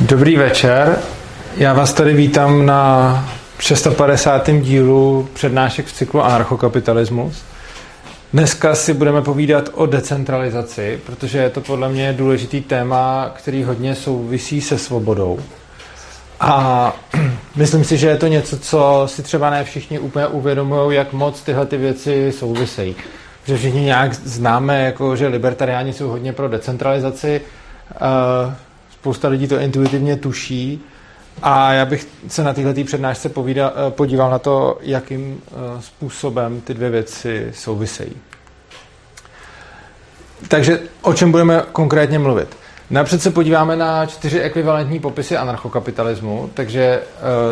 Dobrý večer. Já vás tady vítám na 650. dílu přednášek v cyklu Anarchokapitalismus. Dneska si budeme povídat o decentralizaci, protože je to podle mě důležitý téma, který hodně souvisí se svobodou. A myslím si, že je to něco, co si třeba ne všichni úplně uvědomují, jak moc tyhle ty věci souvisejí. Že všichni nějak známe, jako, že libertariáni jsou hodně pro decentralizaci, spousta lidí to intuitivně tuší a já bych se na této přednášce povídal, podíval na to, jakým způsobem ty dvě věci souvisejí. Takže o čem budeme konkrétně mluvit? Napřed se podíváme na čtyři ekvivalentní popisy anarchokapitalismu, takže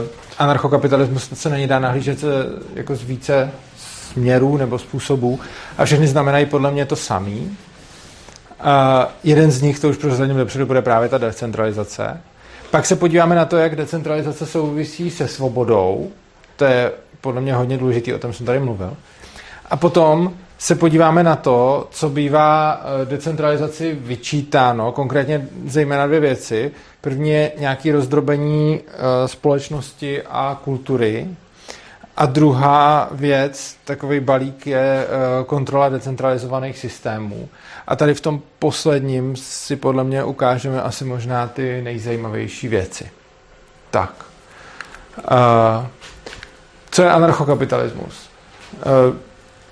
uh, anarchokapitalismus se na ní dá nahlížet jako z více směrů nebo způsobů a všechny znamenají podle mě to samý. Jeden z nich, to už prozradím dopředu, bude právě ta decentralizace. Pak se podíváme na to, jak decentralizace souvisí se svobodou. To je podle mě hodně důležitý, o tom jsem tady mluvil. A potom se podíváme na to, co bývá eh, decentralizaci vyčítáno, konkrétně zejména dvě věci. První je nějaké rozdrobení eh, společnosti a kultury. A druhá věc, takový balík je eh, kontrola decentralizovaných systémů. A tady v tom posledním si podle mě ukážeme asi možná ty nejzajímavější věci. Tak. Co je anarchokapitalismus?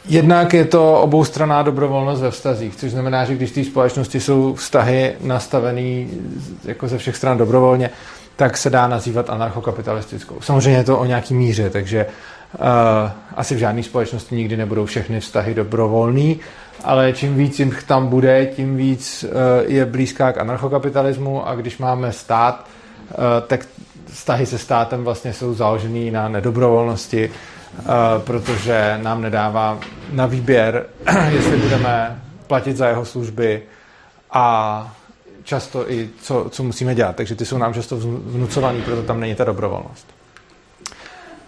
Jednak je to oboustranná dobrovolnost ve vztazích, což znamená, že když té společnosti jsou vztahy nastavený jako ze všech stran dobrovolně, tak se dá nazývat anarchokapitalistickou. Samozřejmě je to o nějaký míře, takže uh, asi v žádné společnosti nikdy nebudou všechny vztahy dobrovolný, ale čím víc jim tam bude, tím víc uh, je blízká k anarchokapitalismu a když máme stát, uh, tak vztahy se státem vlastně jsou založený na nedobrovolnosti, Eh, protože nám nedává na výběr, jestli budeme platit za jeho služby a často i co, co musíme dělat. Takže ty jsou nám často vnucovaný, proto tam není ta dobrovolnost.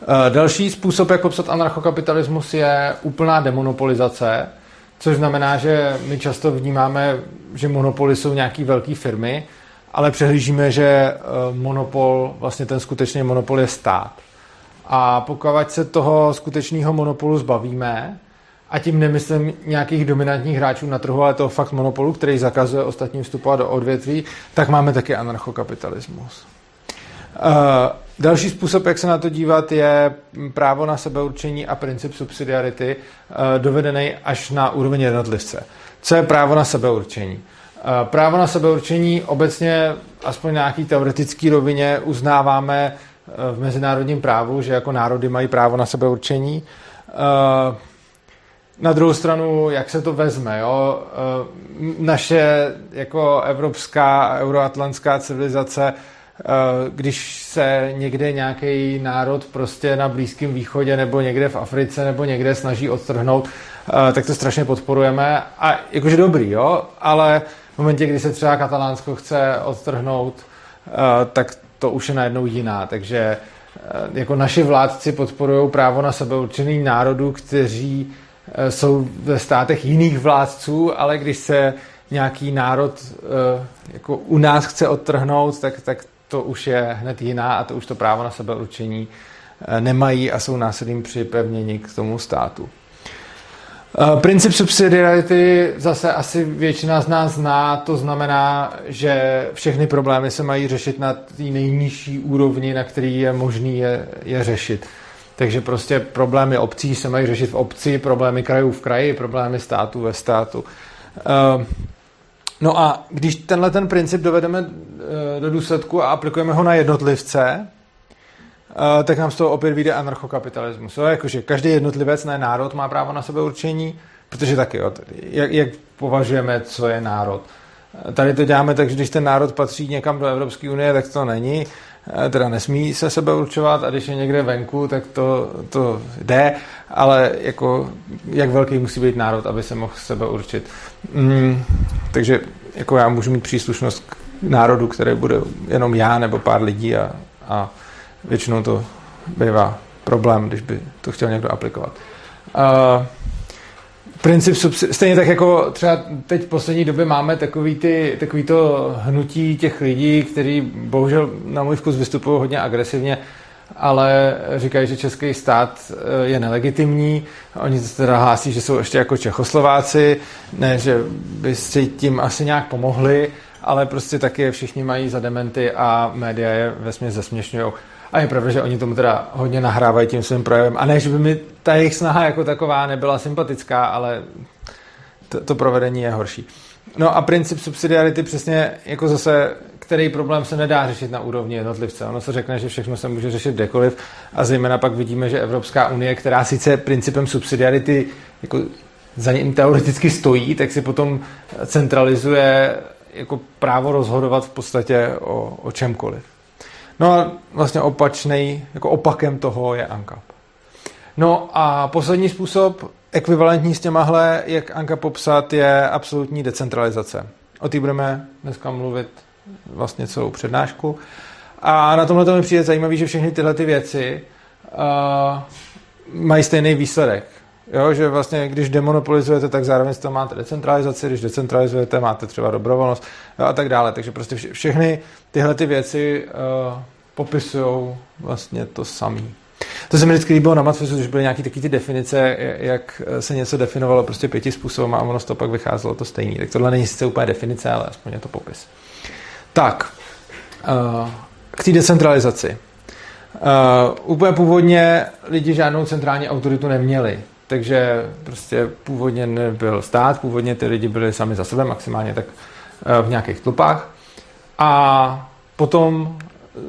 Eh, další způsob, jak popsat anarchokapitalismus, je úplná demonopolizace, což znamená, že my často vnímáme, že monopoly jsou nějaké velké firmy, ale přehlížíme, že eh, monopol, vlastně ten skutečný monopol je stát. A pokud se toho skutečného monopolu zbavíme, a tím nemyslím nějakých dominantních hráčů na trhu, ale toho fakt monopolu, který zakazuje ostatním vstupovat do odvětví, tak máme taky anarchokapitalismus. Uh, další způsob, jak se na to dívat, je právo na sebeurčení a princip subsidiarity uh, dovedený až na úroveň jednotlivce. Co je právo na sebeurčení? Uh, právo na sebeurčení obecně, aspoň na nějaký teoretický rovině, uznáváme v mezinárodním právu, že jako národy mají právo na sebeurčení. Eh, na druhou stranu, jak se to vezme, jo? Eh, naše jako evropská, euroatlantská civilizace, eh, když se někde nějaký národ prostě na Blízkém východě nebo někde v Africe nebo někde snaží odtrhnout, tak to strašně podporujeme. A jakože dobrý, jo? ale v momentě, kdy se třeba Katalánsko chce odtrhnout, tak to už je najednou jiná. Takže eh, jako naši vládci podporují právo na sebeurčený národů, kteří eh, jsou ve státech jiných vládců, ale když se nějaký národ eh, jako u nás chce odtrhnout, tak, tak to už je hned jiná a to už to právo na sebeurčení nemají a jsou násilím připevněni k tomu státu. Eh, princip subsidiarity zase asi většina z nás zná, to znamená, že všechny problémy se mají řešit na té nejnižší úrovni, na který je možný je, je řešit. Takže prostě problémy obcí se mají řešit v obci, problémy krajů v kraji, problémy států ve státu. Eh, no a když tenhle ten princip dovedeme eh, do důsledku a aplikujeme ho na jednotlivce, Uh, tak nám z toho opět vyjde anarchokapitalismus. Jakože každý jednotlivec, ne národ, má právo na sebe určení, protože taky, jo, jak, jak považujeme, co je národ. Eh, tady to děláme tak, že když ten národ patří někam do Evropské unie, tak to není, eh, teda nesmí se sebe určovat a když je někde venku, tak to, to jde, ale jako, jak velký musí být národ, aby se mohl sebe určit. Mm, takže jako já můžu mít příslušnost k národu, který bude jenom já nebo pár lidí a, a Většinou to bývá problém, když by to chtěl někdo aplikovat. Uh, princip stejně tak jako třeba teď v poslední době máme takový, ty, takový to hnutí těch lidí, kteří bohužel na můj vkus vystupují hodně agresivně, ale říkají, že český stát eh, je nelegitimní. Oni se teda hlásí, že jsou ještě jako Čechoslováci, ne, že by si tím asi nějak pomohli, ale prostě taky všichni mají za dementy a média je vesmě zesměšňují. A je pravda, že oni tomu teda hodně nahrávají tím svým projevem. A ne, že by mi ta jejich snaha jako taková nebyla sympatická, ale to, to provedení je horší. No a princip subsidiarity přesně jako zase, který problém se nedá řešit na úrovni jednotlivce. Ono se řekne, že všechno se může řešit kdekoliv a zejména pak vidíme, že Evropská unie, která sice principem subsidiarity jako za ním teoreticky stojí, tak si potom centralizuje jako právo rozhodovat v podstatě o, o čemkoliv. No a vlastně opačný, jako opakem toho je ANCAP. No a poslední způsob, ekvivalentní s těmahle, jak ANCAP popsat, je absolutní decentralizace. O té budeme dneska mluvit vlastně celou přednášku. A na tomhle to mi přijde zajímavé, že všechny tyhle ty věci uh, mají stejný výsledek. Jo, že vlastně, když demonopolizujete, tak zároveň to máte decentralizaci, když decentralizujete, máte třeba dobrovolnost a tak dále. Takže prostě vše, všechny tyhle ty věci uh, popisují vlastně to samé. To se mi vždycky líbilo na Matfisu, že byly nějaké takové ty definice, jak se něco definovalo prostě pěti způsobem a ono z toho pak vycházelo to stejný. Tak tohle není sice úplně definice, ale aspoň je to popis. Tak, uh, k té decentralizaci. Uh, úplně původně lidi žádnou centrální autoritu neměli takže prostě původně nebyl stát, původně ty lidi byli sami za sebe, maximálně tak eh, v nějakých tlupách. A potom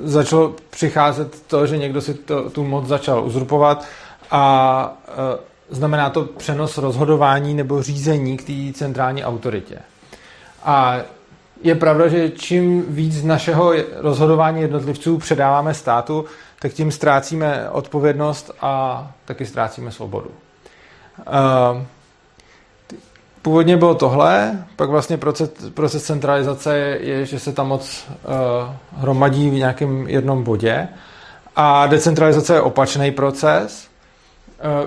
začalo přicházet to, že někdo si to, tu moc začal uzurpovat a e, znamená to přenos rozhodování nebo řízení k té centrální autoritě. A je pravda, že čím víc našeho rozhodování jednotlivců předáváme státu, tak tím ztrácíme odpovědnost a taky ztrácíme svobodu. Původně bylo tohle, pak vlastně proces, proces centralizace je, že se tam moc uh, hromadí v nějakém jednom bodě a decentralizace je opačný proces,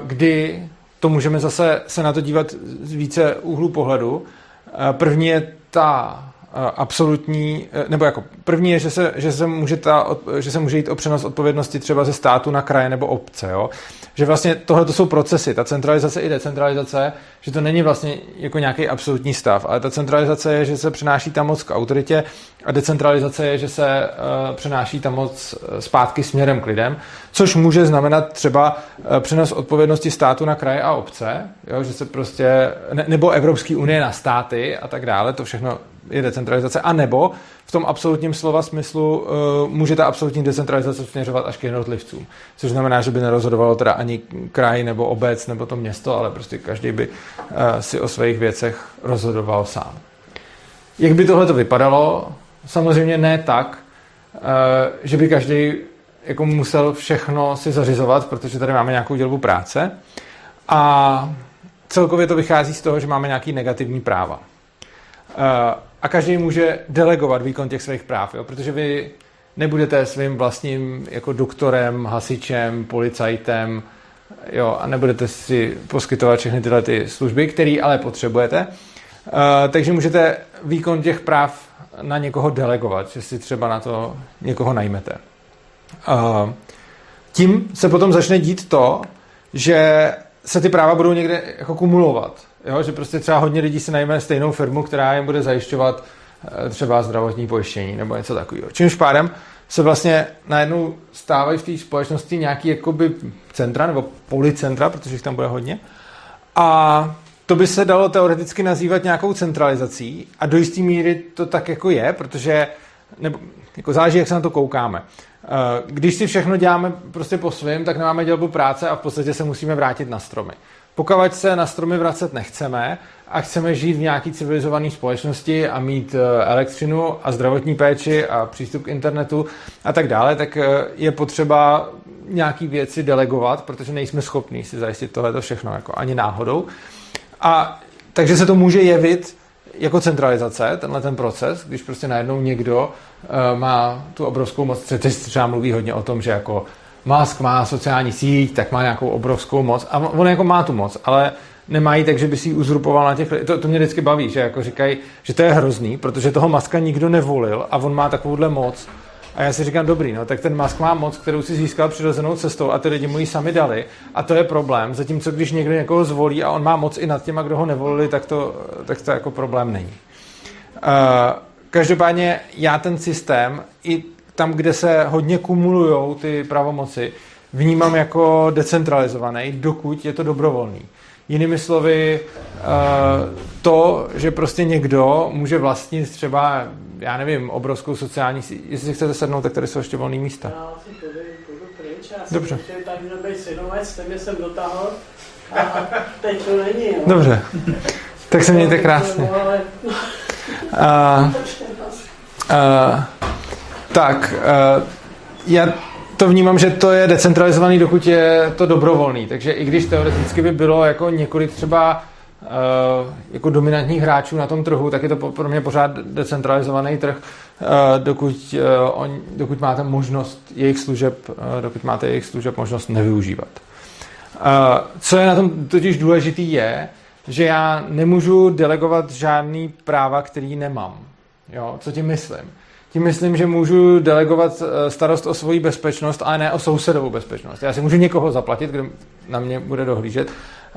uh, kdy to můžeme zase se na to dívat z více úhlu pohledu. Uh, první je ta absolutní, nebo jako první je, že se, že se, může ta, že se může jít o přenos odpovědnosti třeba ze státu na kraje nebo obce. Jo? že vlastně tohle to jsou procesy, ta centralizace i decentralizace, že to není vlastně jako nějaký absolutní stav, ale ta centralizace je, že se přenáší ta moc k autoritě a decentralizace je, že se uh, přenáší ta moc eh, zpátky směrem k lidem, což může znamenat třeba uh, přenos odpovědnosti státu na kraje a obce, jo, že se prostě, ne, nebo Evropské unie na státy a tak dále, to všechno je decentralizace, a nebo v tom absolutním slova smyslu uh, může ta absolutní decentralizace směřovat až k jednotlivcům. Což znamená, že by nerozhodovalo teda ani kraj nebo obec nebo to město, ale prostě každý by uh, si o svých věcech rozhodoval sám. Jak by tohle to vypadalo? Samozřejmě ne tak, že by každý jako musel všechno si zařizovat, protože tady máme nějakou dělbu práce. A celkově to vychází z toho, že máme nějaký negativní práva a každý může delegovat výkon těch svých práv, jo? protože vy nebudete svým vlastním jako doktorem, hasičem, policajtem, jo, a nebudete si poskytovat všechny tyhle ty služby, které ale potřebujete. Uh, takže můžete výkon těch práv na někoho delegovat, že si třeba na to někoho najmete. Tím se potom začne dít to, že se ty práva budou někde jako kumulovat. Jo, že prostě třeba hodně lidí si najme stejnou firmu, která jim bude zajišťovat eh, třeba zdravotní pojištění nebo něco takového. Čímž pádem se vlastně najednou stávají v té společnosti nějaký jakoby centra nebo policentra, protože jich tam bude hodně. A to by se dalo teoreticky nazývat nějakou centralizací a do jisté míry to tak jako je, protože nebo jako záleží, jak se na to koukáme. Eh, když si všechno děláme prostě po svém, tak nemáme dělbu práce a v podstatě se musíme vrátit na stromy. Pokud se na stromy vracet nechceme a chceme žít v nějaké civilizované společnosti a mít eh, elektřinu a zdravotní péči a přístup k internetu a tak dále, tak eh, je potřeba nějaký věci delegovat, protože nejsme schopní si zajistit tohle všechno jako ani náhodou. A takže se to může jevit jako centralizace, tenhle ten proces, když prostě najednou někdo uh, má tu obrovskou moc, teď třeba mluví hodně o tom, že jako Musk má sociální síť, tak má nějakou obrovskou moc a on jako má tu moc, ale nemají tak, že by si ji uzurpoval na těch to, to mě vždycky baví, že jako říkají, že to je hrozný, protože toho Maska nikdo nevolil a on má takovouhle moc. A já si říkám, dobrý, no, tak ten Musk má moc, kterou si získal přirozenou cestou a ty lidi mu ji sami dali. A to je problém. Zatímco když někdo někoho zvolí a on má moc i nad těma, kdo ho nevolili, tak to, tak to jako problém není. Uh, každopádně já ten systém i tam, kde se hodně kumulují ty pravomoci, vnímám jako decentralizovaný, dokud je to dobrovolný. Jinými slovy, eh, to, že prostě někdo může vlastnit třeba, já nevím, obrovskou sociální síť. Jestli si chcete sednout, tak tady jsou ještě volné místa. Dobře. Dobře. Tak se mějte krásně. Uh, uh, tak, uh, já to vnímám, že to je decentralizovaný, dokud je to dobrovolný. Takže i když teoreticky by bylo jako několik třeba uh, jako dominantních hráčů na tom trhu, tak je to pro mě pořád decentralizovaný trh, uh, dokud, uh, on, dokud máte možnost jejich služeb, dokud máte jejich služeb možnost nevyužívat. Co je na tom totiž důležitý je, že já nemůžu delegovat žádný práva, který nemám. Jo, co tím myslím? Tím myslím, že můžu delegovat eh, starost o svoji bezpečnost, ale ne o sousedovou bezpečnost. Já si můžu někoho zaplatit, kdo na mě bude dohlížet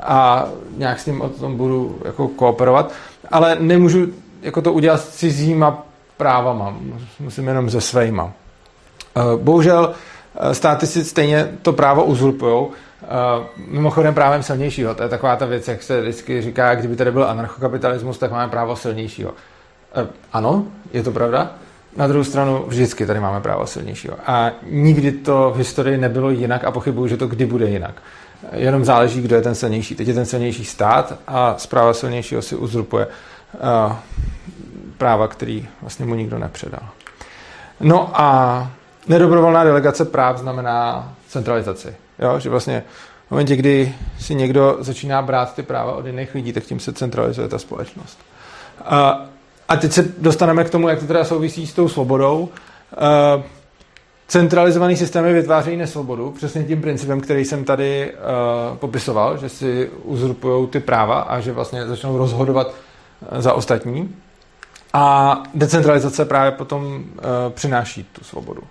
a nějak s tím o tom budu jako kooperovat, ale nemůžu jako to udělat s cizíma právama, musím jenom se svejma. Eh, bohužel eh, státy si stejně to právo uzurpují, mimochodem právem silnějšího. To je taková ta věc, jak se vždycky říká, kdyby tady byl anarchokapitalismus, tak máme právo silnějšího. Ano, je to pravda, na druhou stranu vždycky tady máme právo silnějšího. A nikdy to v historii nebylo jinak a pochybuju, že to kdy bude jinak. Jenom záleží, kdo je ten silnější. Teď je ten silnější stát a zpráva silnějšího si uzurpuje uh, práva, který vlastně mu nikdo nepředal. No a nedobrovolná delegace práv znamená centralizaci. Jo? Že vlastně v momentě, kdy si někdo začíná brát ty práva od jiných lidí, tak tím se centralizuje ta společnost. Uh, a teď se dostaneme k tomu, jak to teda souvisí s tou svobodou. Uh, centralizovaný systémy vytvářejí nesvobodu, přesně tím principem, který jsem tady uh, popisoval, že si uzurpují ty práva a že vlastně začnou rozhodovat uh, za ostatní. A decentralizace právě potom uh, přináší tu svobodu.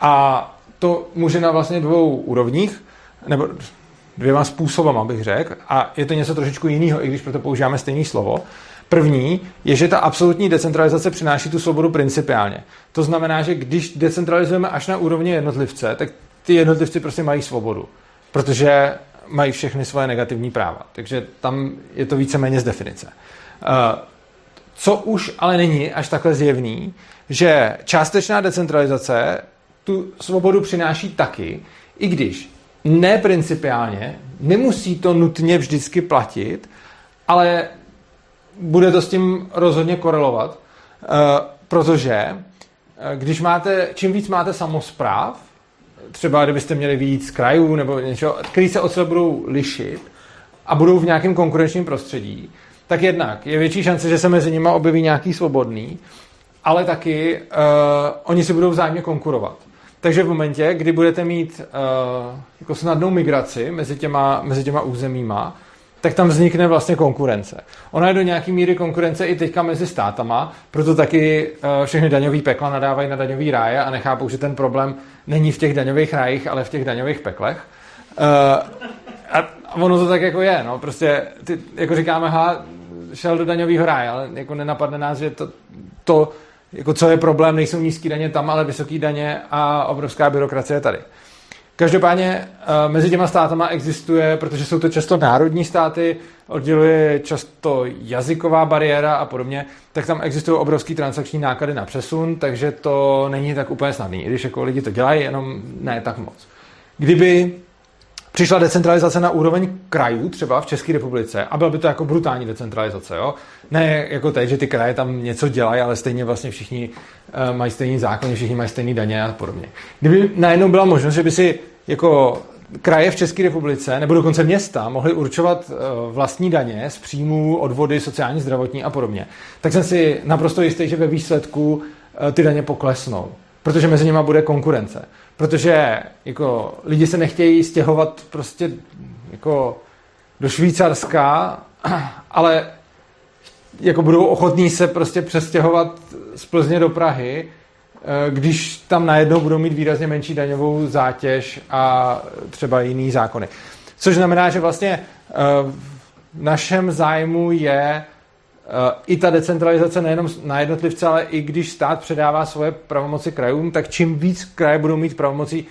A to může na vlastně dvou úrovních, nebo dvěma způsobama bych řekl, a je to něco trošičku jiného, i když proto používáme stejné slovo. První je, že ta absolutní decentralizace přináší tu svobodu principiálně. To znamená, že když decentralizujeme až na úrovni jednotlivce, tak ty jednotlivci prostě mají svobodu, protože mají všechny svoje negativní práva. Takže tam je to víceméně z definice. Eh, co už ale není až takhle zjevný, že částečná decentralizace tu svobodu přináší taky, i když ne principiálně, nemusí to nutně vždycky platit, ale bude to s tím rozhodně korelovat, eh, protože eh, když máte, čím víc máte samozpráv, třeba kdybyste měli víc krajů nebo něco, který se od sebe budou lišit a budou v nějakém konkurenčním prostředí, tak jednak je větší šance, že se mezi nimi objeví nějaký svobodný, ale taky uh, oni si budou vzájemně konkurovat. Takže v momentě, kdy budete mít uh, jako snadnou migraci mezi těma, mezi těma územíma, tak tam vznikne vlastně konkurence. Ona je do nějaké míry konkurence i teďka mezi státama, proto taky uh, všechny daňový pekla nadávají na daňový ráje a nechápou, že ten problém není v těch daňových rájích, ale v těch daňových peklech. Uh, a ono to tak jako je, no, prostě, ty, jako říkáme, ha, šel do daňového ráje, ale jako nenapadne nás, že to, to jako co je problém, nejsou nízké daně tam, ale vysoké daně a obrovská byrokracie tady. Každopádně uh, mezi těma státama existuje, protože jsou to často národní státy, odděluje často jazyková bariéra a podobně, tak tam existují obrovský transakční náklady na přesun, takže to není tak úplně snadný, i když jako lidi to dělají, jenom ne tak moc. Kdyby přišla decentralizace na úroveň krajů, třeba v České republice, a byla by to jako brutální decentralizace, jo? Ne jako teď, že ty kraje tam něco dělají, ale stejně vlastně všichni uh, mají stejný zákon, všichni mají stejný daně a podobně. Kdyby najednou byla možnost, že by si jako kraje v České republice, nebo dokonce města, mohly určovat uh, vlastní daně z příjmů, odvody, sociální, zdravotní a podobně, tak jsem si naprosto jistý, že ve výsledku uh, ty daně poklesnou, protože mezi nimi bude konkurence protože jako lidi se nechtějí stěhovat prostě jako do Švýcarska, ale jako budou ochotní se prostě přestěhovat z Plzně do Prahy, eh, když tam najednou budou mít výrazně menší daňovou zátěž a třeba jiný zákony. Což znamená, že vlastně eh, v našem zájmu je i ta decentralizace nejenom na jednotlivce, ale i když stát předává svoje pravomoci krajům, tak čím víc kraje budou mít pravomocí,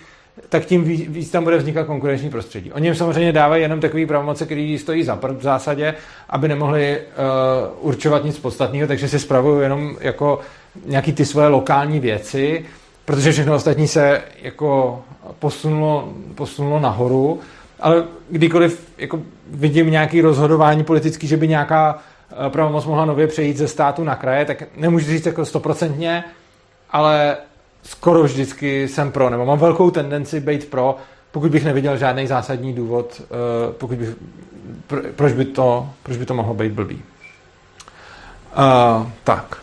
tak tím víc, víc tam bude vznikat konkurenční prostředí. Oni jim samozřejmě dávají jenom takový pravomoci, který stojí za prd v zásadě, aby nemohli uh, určovat nic podstatného, takže si spravují jenom jako nějaký ty svoje lokální věci, protože všechno ostatní se jako posunulo, posunulo nahoru, ale kdykoliv jako vidím nějaký rozhodování politický, že by nějaká pravomoc mohla nově přejít ze státu na kraje, tak nemůžu říct jako stoprocentně, ale skoro vždycky jsem pro, nebo mám velkou tendenci být pro, pokud bych neviděl žádný zásadní důvod, eh, pokud bych, proč, by to, proč by to mohlo být blbý. Uh, tak.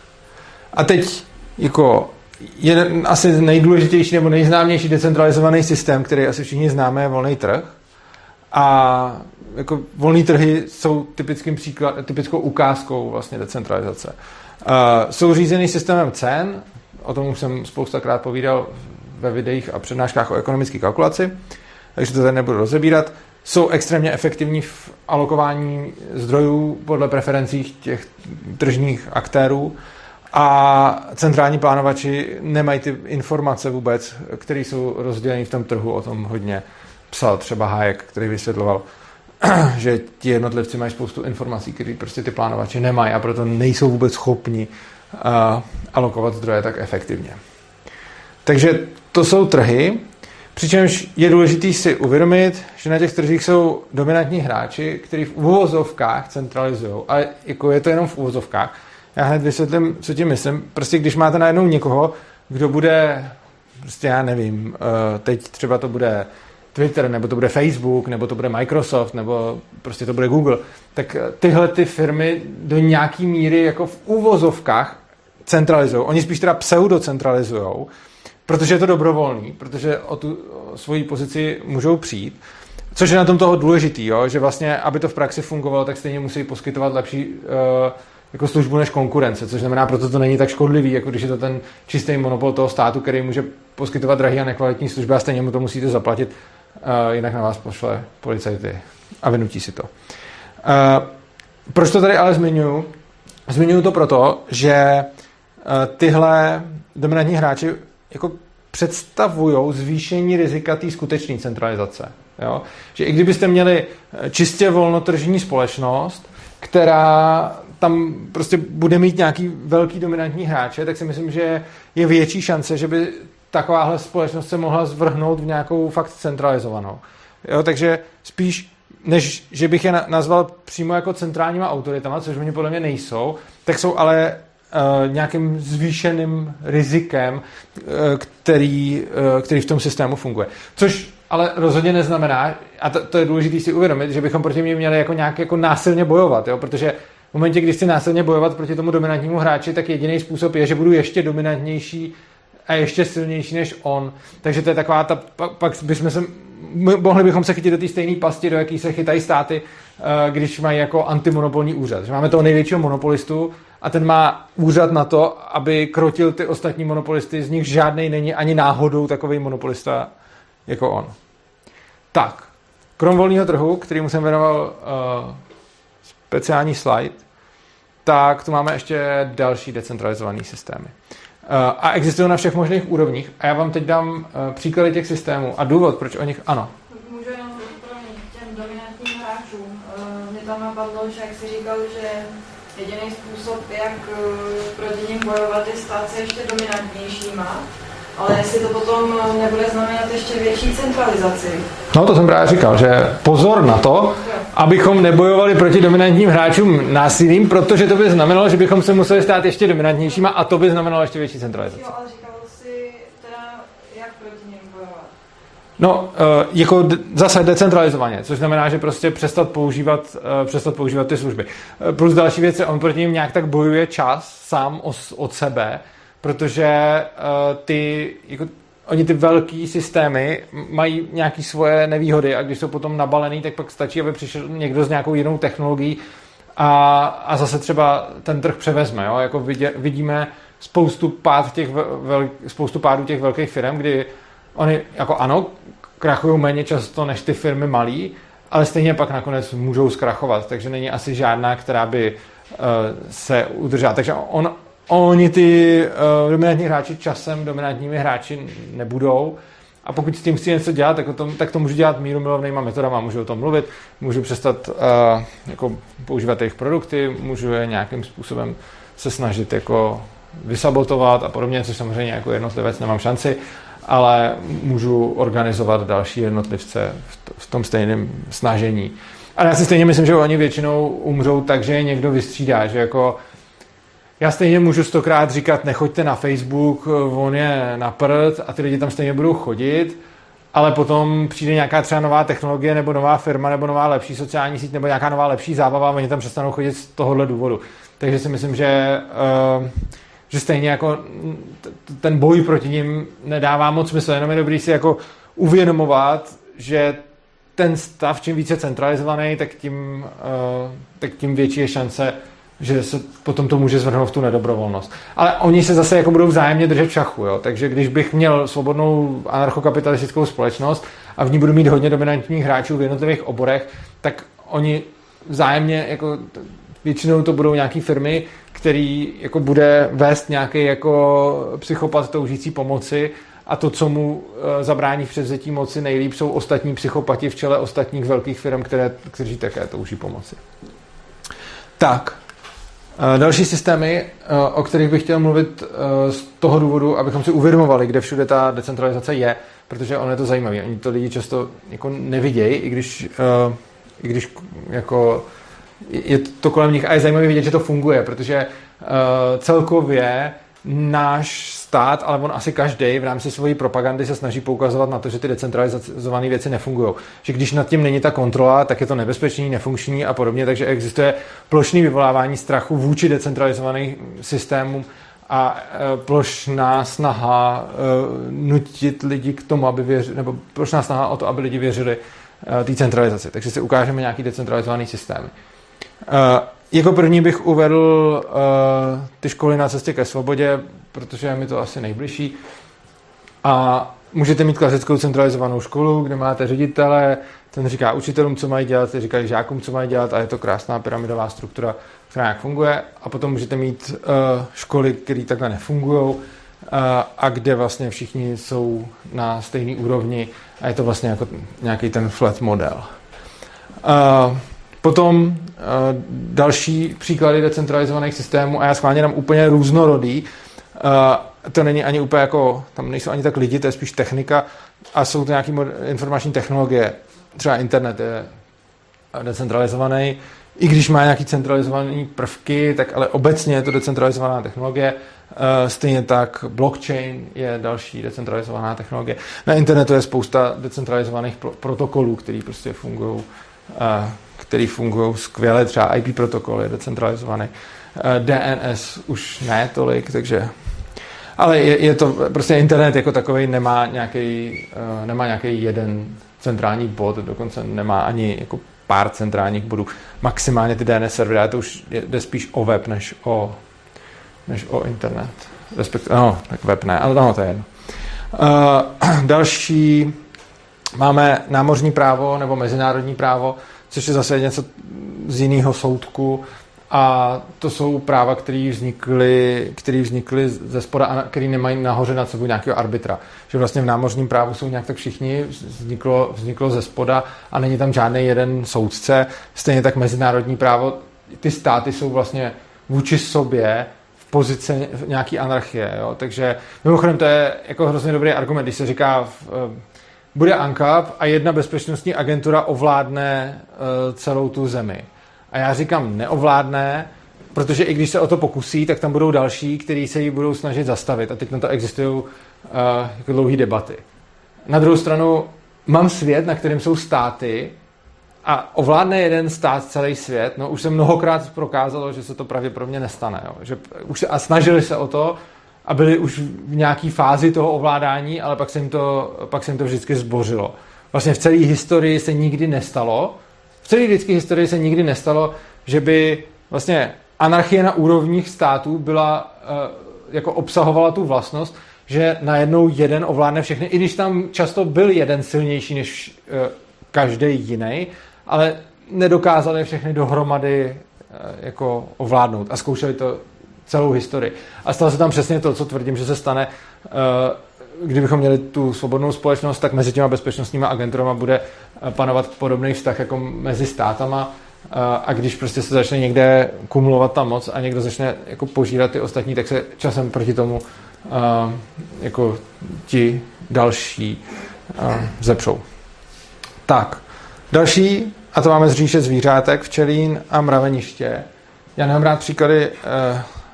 A teď jako jeden asi nejdůležitější nebo nejznámější decentralizovaný systém, který asi všichni známe, je volný trh. A jako volné trhy jsou typickým příklad, typickou ukázkou vlastně decentralizace. Uh, jsou řízený systémem cen, o tom už jsem spoustakrát povídal ve videích a přednáškách o ekonomické kalkulaci, takže to tady nebudu rozebírat. Jsou extrémně efektivní v alokování zdrojů podle preferencí těch tržních aktérů a centrální plánovači nemají ty informace vůbec, které jsou rozděleny v tom trhu, o tom hodně psal třeba Hayek, který vysvětloval, že ti jednotlivci mají spoustu informací, které prostě ty plánovači nemají a proto nejsou vůbec schopni uh, alokovat zdroje tak efektivně. Takže to jsou trhy, přičemž je důležité si uvědomit, že na těch trzích jsou dominantní hráči, kteří v uvozovkách centralizují. A jako je to jenom v uvozovkách. Já hned vysvětlím, co tím myslím. Prostě když máte najednou někoho, kdo bude, prostě já nevím, uh, teď třeba to bude Twitter, nebo to bude Facebook, nebo to bude Microsoft, nebo prostě to bude Google, tak eh, tyhle ty firmy do nějaký míry jako v úvozovkách centralizují. Oni spíš teda pseudocentralizují, protože je to dobrovolný, protože o tu svoji pozici můžou přijít. Což je na tom toho důležitý, jo? že vlastně, aby to v praxi fungovalo, tak stejně musí poskytovat lepší uh, jako službu než konkurence, což znamená, proto to není tak škodlivý, jako když je to ten čistý monopol toho státu, který může poskytovat drahý a nekvalitní služby a stejně mu to musíte zaplatit jinak na vás pošle policajty a vynutí si to. Proč to tady ale zmiňuji? Zmiňuji to proto, že tyhle dominantní hráči jako představují zvýšení rizika té skutečné centralizace. Jo? Že i kdybyste měli čistě volnotržní společnost, která tam prostě bude mít nějaký velký dominantní hráče, tak si myslím, že je větší šance, že by takováhle společnost se mohla zvrhnout v nějakou fakt centralizovanou. Jo, takže spíš, než že bych je nazval přímo jako centrálníma autoritama, což oni podle mě nejsou, tak jsou ale uh, nějakým zvýšeným rizikem, uh, který, uh, který v tom systému funguje. Což ale rozhodně neznamená, a to, to je důležité si uvědomit, že bychom proti mě měli jako nějak jako násilně bojovat, jo? protože v momentě, kdy chci násilně bojovat proti tomu dominantnímu hráči, tak jediný způsob je, že budu ještě dominantnější a ještě silnější než on. Takže to je taková ta, pak, pak bychom se, mohli bychom se chytit do té stejné pasti, do jaký se chytají státy, eh, když mají jako antimonopolní úřad. Že máme toho největšího monopolistu a ten má úřad na to, aby krotil ty ostatní monopolisty, z nich žádný není ani náhodou takový monopolista jako on. Tak, krom volného trhu, který jsem věnoval uh, speciální slide, tak tu máme ještě další decentralizované systémy. Eh, a existují na všech možných úrovních. A já vám teď dám eh, příklady těch systémů a důvod, proč o nich ano. Můžu jenom těm dominantním hráčům. Eh, mě tam napadlo, že jak jsi říkal, že jediný způsob, jak proti ním bojovat, je stát se ještě dominantnějšíma. Ale jestli to potom nebude znamenat ještě větší centralizaci. No to jsem právě říkal, že pozor na to, abychom nebojovali proti dominantním hráčům násilím, protože to by znamenalo, že bychom se museli stát ještě dominantnějšíma a to by znamenalo ještě větší centralizaci. Jo, ale říkal jsi teda, jak proti bojovat? No, uh, jako zase decentralizovaně, což znamená, že prostě přestat používat, uh, přestat používat ty služby. Plus další věc je, on proti ním nějak tak bojuje čas sám os, od sebe, protože uh, ty, jako, oni ty velký systémy mají nějaké svoje nevýhody a když jsou potom nabalený, tak pak stačí, aby přišel někdo s nějakou jinou technologií a, a zase třeba ten trh převezme. Jo? Jako vidě, vidíme spoustu, pád těch vel, spoustu pádů těch velkých firm, kdy oni jako ano, krachují méně často než ty firmy malý, ale stejně pak nakonec můžou zkrachovat, takže není asi žádná, která by uh, se udržela. Takže on, oni ty uh, dominantní hráči časem dominantními hráči nebudou. A pokud s tím chci něco dělat, tak, to, tak to můžu dělat míru milovnýma metodama. Můžu o tom mluvit, můžu přestat uh, jako používat jejich produkty, můžu je nějakým způsobem se snažit jako vysabotovat a podobně, což samozřejmě jako jednotlivec nemám šanci, ale můžu organizovat další jednotlivce v tom stejném snažení. Ale já si stejně myslím, že oni většinou umřou tak, že je někdo vystřídá, že jako já stejně můžu stokrát říkat, nechoďte na Facebook, on je na prd a ty lidi tam stejně budou chodit, ale potom přijde nějaká třeba nová technologie nebo nová firma nebo nová lepší sociální síť nebo nějaká nová lepší zábava a oni tam přestanou chodit z tohohle důvodu. Takže si myslím, že, uh, že stejně jako ten boj proti ním nedává moc smysl, jenom je dobrý si jako uvědomovat, že ten stav, čím více centralizovaný, tak tím, uh, tak tím větší je šance, že se potom to může zvrhnout v tu nedobrovolnost. Ale oni se zase jako budou vzájemně držet v šachu, jo? takže když bych měl svobodnou anarchokapitalistickou společnost a v ní budu mít hodně dominantních hráčů v jednotlivých oborech, tak oni vzájemně jako většinou to budou nějaké firmy, který jako bude vést nějaký jako psychopat toužící pomoci a to, co mu e, zabrání v převzetí moci nejlíp, jsou ostatní psychopati v čele ostatních velkých firm, které, kteří také touží pomoci. Tak, další systémy, eh, o kterých bych chtěl mluvit eh, z toho důvodu, abychom si uvědomovali, kde všude ta decentralizace je, protože ono je to zajímavé. Oni to lidi často jako nevidějí, i když, i když jako je to kolem nich a je zajímavé vidět, že to funguje, protože celkově náš stát, ale on asi každý v rámci své propagandy se snaží poukazovat na to, že ty decentralizované věci nefungují. Že když nad tím není ta kontrola, tak je to nebezpečný, nefunkční a podobně, takže existuje plošný vyvolávání strachu vůči decentralizovaným systémům a e, plošná snaha e, nutit lidi k tomu, aby věřili, nebo plošná snaha o to, aby lidi věřili e, té centralizaci. Takže si ukážeme nějaký decentralizovaný systém. Jako první bych uvedl uh, ty školy na cestě ke svobodě, protože je mi to asi nejbližší. A můžete mít klasickou centralizovanou školu, kde máte ředitele, ten říká učitelům, co mají dělat, ty říkají žákům, co mají dělat a je to krásná pyramidová struktura, která nějak funguje. A potom můžete mít uh, školy, které takhle nefungují uh, a kde vlastně všichni jsou na stejné úrovni a je to vlastně jako nějaký ten flat model. Uh, Potom uh, další příklady decentralizovaných systémů, a já schválně dám úplně různorodý, uh, to není ani úplně jako, tam nejsou ani tak lidi, to je spíš technika a jsou to nějaké informační technologie. Třeba internet je decentralizovaný, i když má nějaký centralizované prvky, tak ale obecně je to decentralizovaná technologie. Uh, stejně tak blockchain je další decentralizovaná technologie. Na internetu je spousta decentralizovaných protokolů, které prostě fungují který fungují skvěle, třeba IP protokol je decentralizovaný. Eh, DNS už ne tolik, takže ale je, je to, prostě internet jako takový nemá nějaký, uh, nemá nějaký jeden centrální bod, dokonce nemá ani jako pár centrálních bodů. Maximálně ty DNS servery, ale to už jde spíš o web, než o, než o internet. Respekt, no, tak web ne, ale no, to je jedno. Uh, další máme námořní právo nebo mezinárodní právo což je zase něco z jiného soudku. A to jsou práva, které vznikly, které vznikly ze spoda a které nemají nahoře nad sebou nějakého arbitra. Že vlastně v námořním právu jsou nějak tak všichni, vzniklo, vzniklo ze spoda a není tam žádný jeden soudce. Stejně tak mezinárodní právo, ty státy jsou vlastně vůči sobě v pozici nějaký anarchie. Jo? Takže mimochodem to je jako hrozně dobrý argument, když se říká v, bude ANCAP a jedna bezpečnostní agentura ovládne uh, celou tu zemi. A já říkám neovládne, protože i když se o to pokusí, tak tam budou další, kteří se ji budou snažit zastavit. A teď na to existují uh, jako dlouhé debaty. Na druhou stranu mám svět, na kterém jsou státy a ovládne jeden stát celý svět. No už se mnohokrát prokázalo, že se to pravděpodobně nestane. Jo. Že už se, a snažili se o to a byli už v nějaké fázi toho ovládání, ale pak se, jim to, pak se jim to vždycky zbořilo. Vlastně v celé historii se nikdy nestalo, v celé lidské historii se nikdy nestalo, že by vlastně anarchie na úrovních států byla, eh, jako obsahovala tu vlastnost, že najednou jeden ovládne všechny, i když tam často byl jeden silnější než eh, každý jiný, ale nedokázali všechny dohromady eh, jako ovládnout a zkoušeli to celou historii. A stalo se tam přesně to, co tvrdím, že se stane, kdybychom měli tu svobodnou společnost, tak mezi těma bezpečnostníma agenturama bude panovat podobný vztah jako mezi státama a když prostě se začne někde kumulovat ta moc a někdo začne jako požírat ty ostatní, tak se časem proti tomu jako ti další zepřou. Tak, další, a to máme z říše zvířátek, včelín a mraveniště. Já nemám rád příklady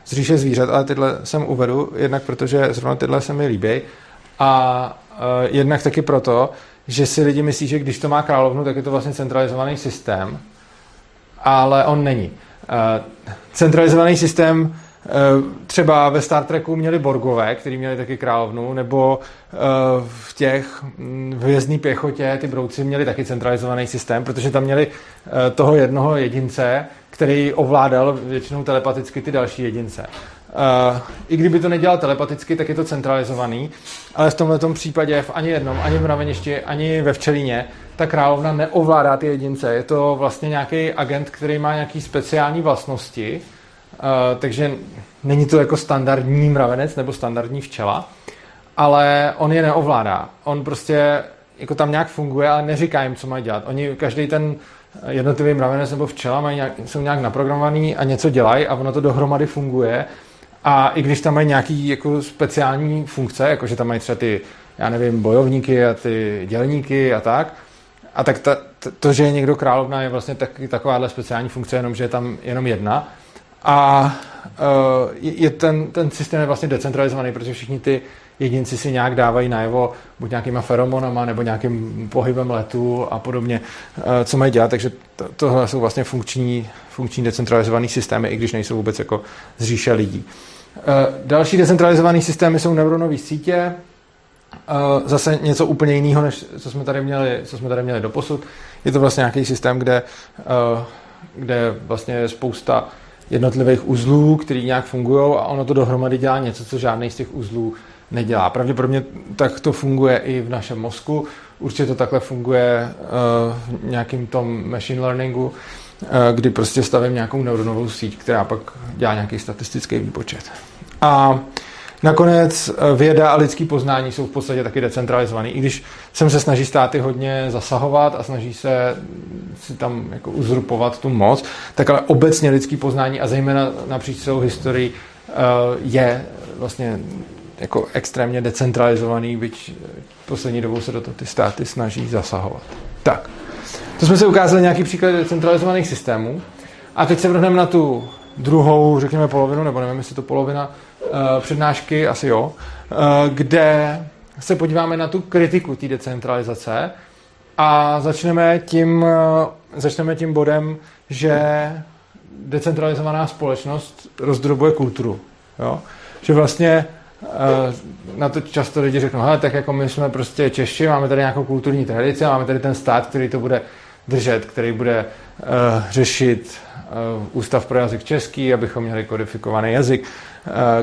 z říše zvířat, ale tyhle jsem uvedu, jednak protože zrovna tyhle se mi líbí a uh, jednak taky proto, že si lidi myslí, že když to má královnu, tak je to vlastně centralizovaný systém, ale on není. Uh, centralizovaný systém třeba ve Star Treku měli Borgové, kteří měli taky královnu, nebo v těch mm, v hvězdní pěchotě ty brouci měli taky centralizovaný systém, protože tam měli toho jednoho jedince, který ovládal většinou telepaticky ty další jedince. I kdyby to nedělal telepaticky, tak je to centralizovaný, ale v tomto případě v ani jednom, ani v mraveništi, ani ve včelině, ta královna neovládá ty jedince. Je to vlastně nějaký agent, který má nějaký speciální vlastnosti, takže není to jako standardní mravenec nebo standardní včela, ale on je neovládá. On prostě jako tam nějak funguje, ale neříká jim, co mají dělat. Oni, každý ten jednotlivý mravenec nebo včela mají nějak, jsou nějak naprogramovaný a něco dělají a ono to dohromady funguje. A i když tam mají nějaký jako speciální funkce, jako že tam mají třeba ty, já nevím, bojovníky a ty dělníky a tak, a tak ta, to, že je někdo královna, je vlastně taky takováhle speciální funkce, jenom že je tam jenom jedna. A uh, je ten, ten systém je vlastně decentralizovaný, protože všichni ty jedinci si nějak dávají najevo buď nějakýma feromonama nebo nějakým pohybem letu a podobně, eh, co mají dělat, takže to, tohle jsou vlastně funkční, funkční decentralizované systémy, i když nejsou vůbec jako zříše lidí. Eh, další decentralizované systémy jsou neuronové sítě, eh, zase něco úplně jiného, než co jsme tady měli, co jsme tady měli doposud. Je to vlastně nějaký systém, kde, kde vlastně je spousta jednotlivých uzlů, který nějak fungují a ono to dohromady dělá něco, co žádný z těch uzlů nedělá. Pravděpodobně tak to funguje i v našem mozku. Určitě to takhle funguje uh, v nějakým tom machine learningu, uh, kdy prostě stavím nějakou neuronovou síť, která pak dělá nějaký statistický výpočet. A Nakonec eh, věda a lidský poznání jsou v podstatě taky decentralizovaný. I když sem se snaží státy hodně zasahovat a snaží se si tam jako uzurpovat tu moc, tak ale obecně lidský poznání a zejména napříč celou historii je vlastně jako extrémně decentralizovaný, byť poslední dobou se do toho ty státy snaží zasahovat. Tak, to jsme se ukázali nějaký příklad decentralizovaných systémů. A teď se vrhneme na tu druhou, řekněme, polovinu, nebo nevím, jestli to polovina přednášky, asi jo, uh, kde se podíváme na tu kritiku té decentralizace a začneme tím, uh, začneme tím bodem, že decentralizovaná společnost rozdrobuje kulturu. Jo? Že vlastně na to často lidi řeknou, hele, tak jako my jsme prostě Češi, máme tady nějakou kulturní tradici, máme tady ten stát, který to bude držet, který bude uh, řešit uh, ústav pro jazyk český, abychom měli kodifikovaný jazyk,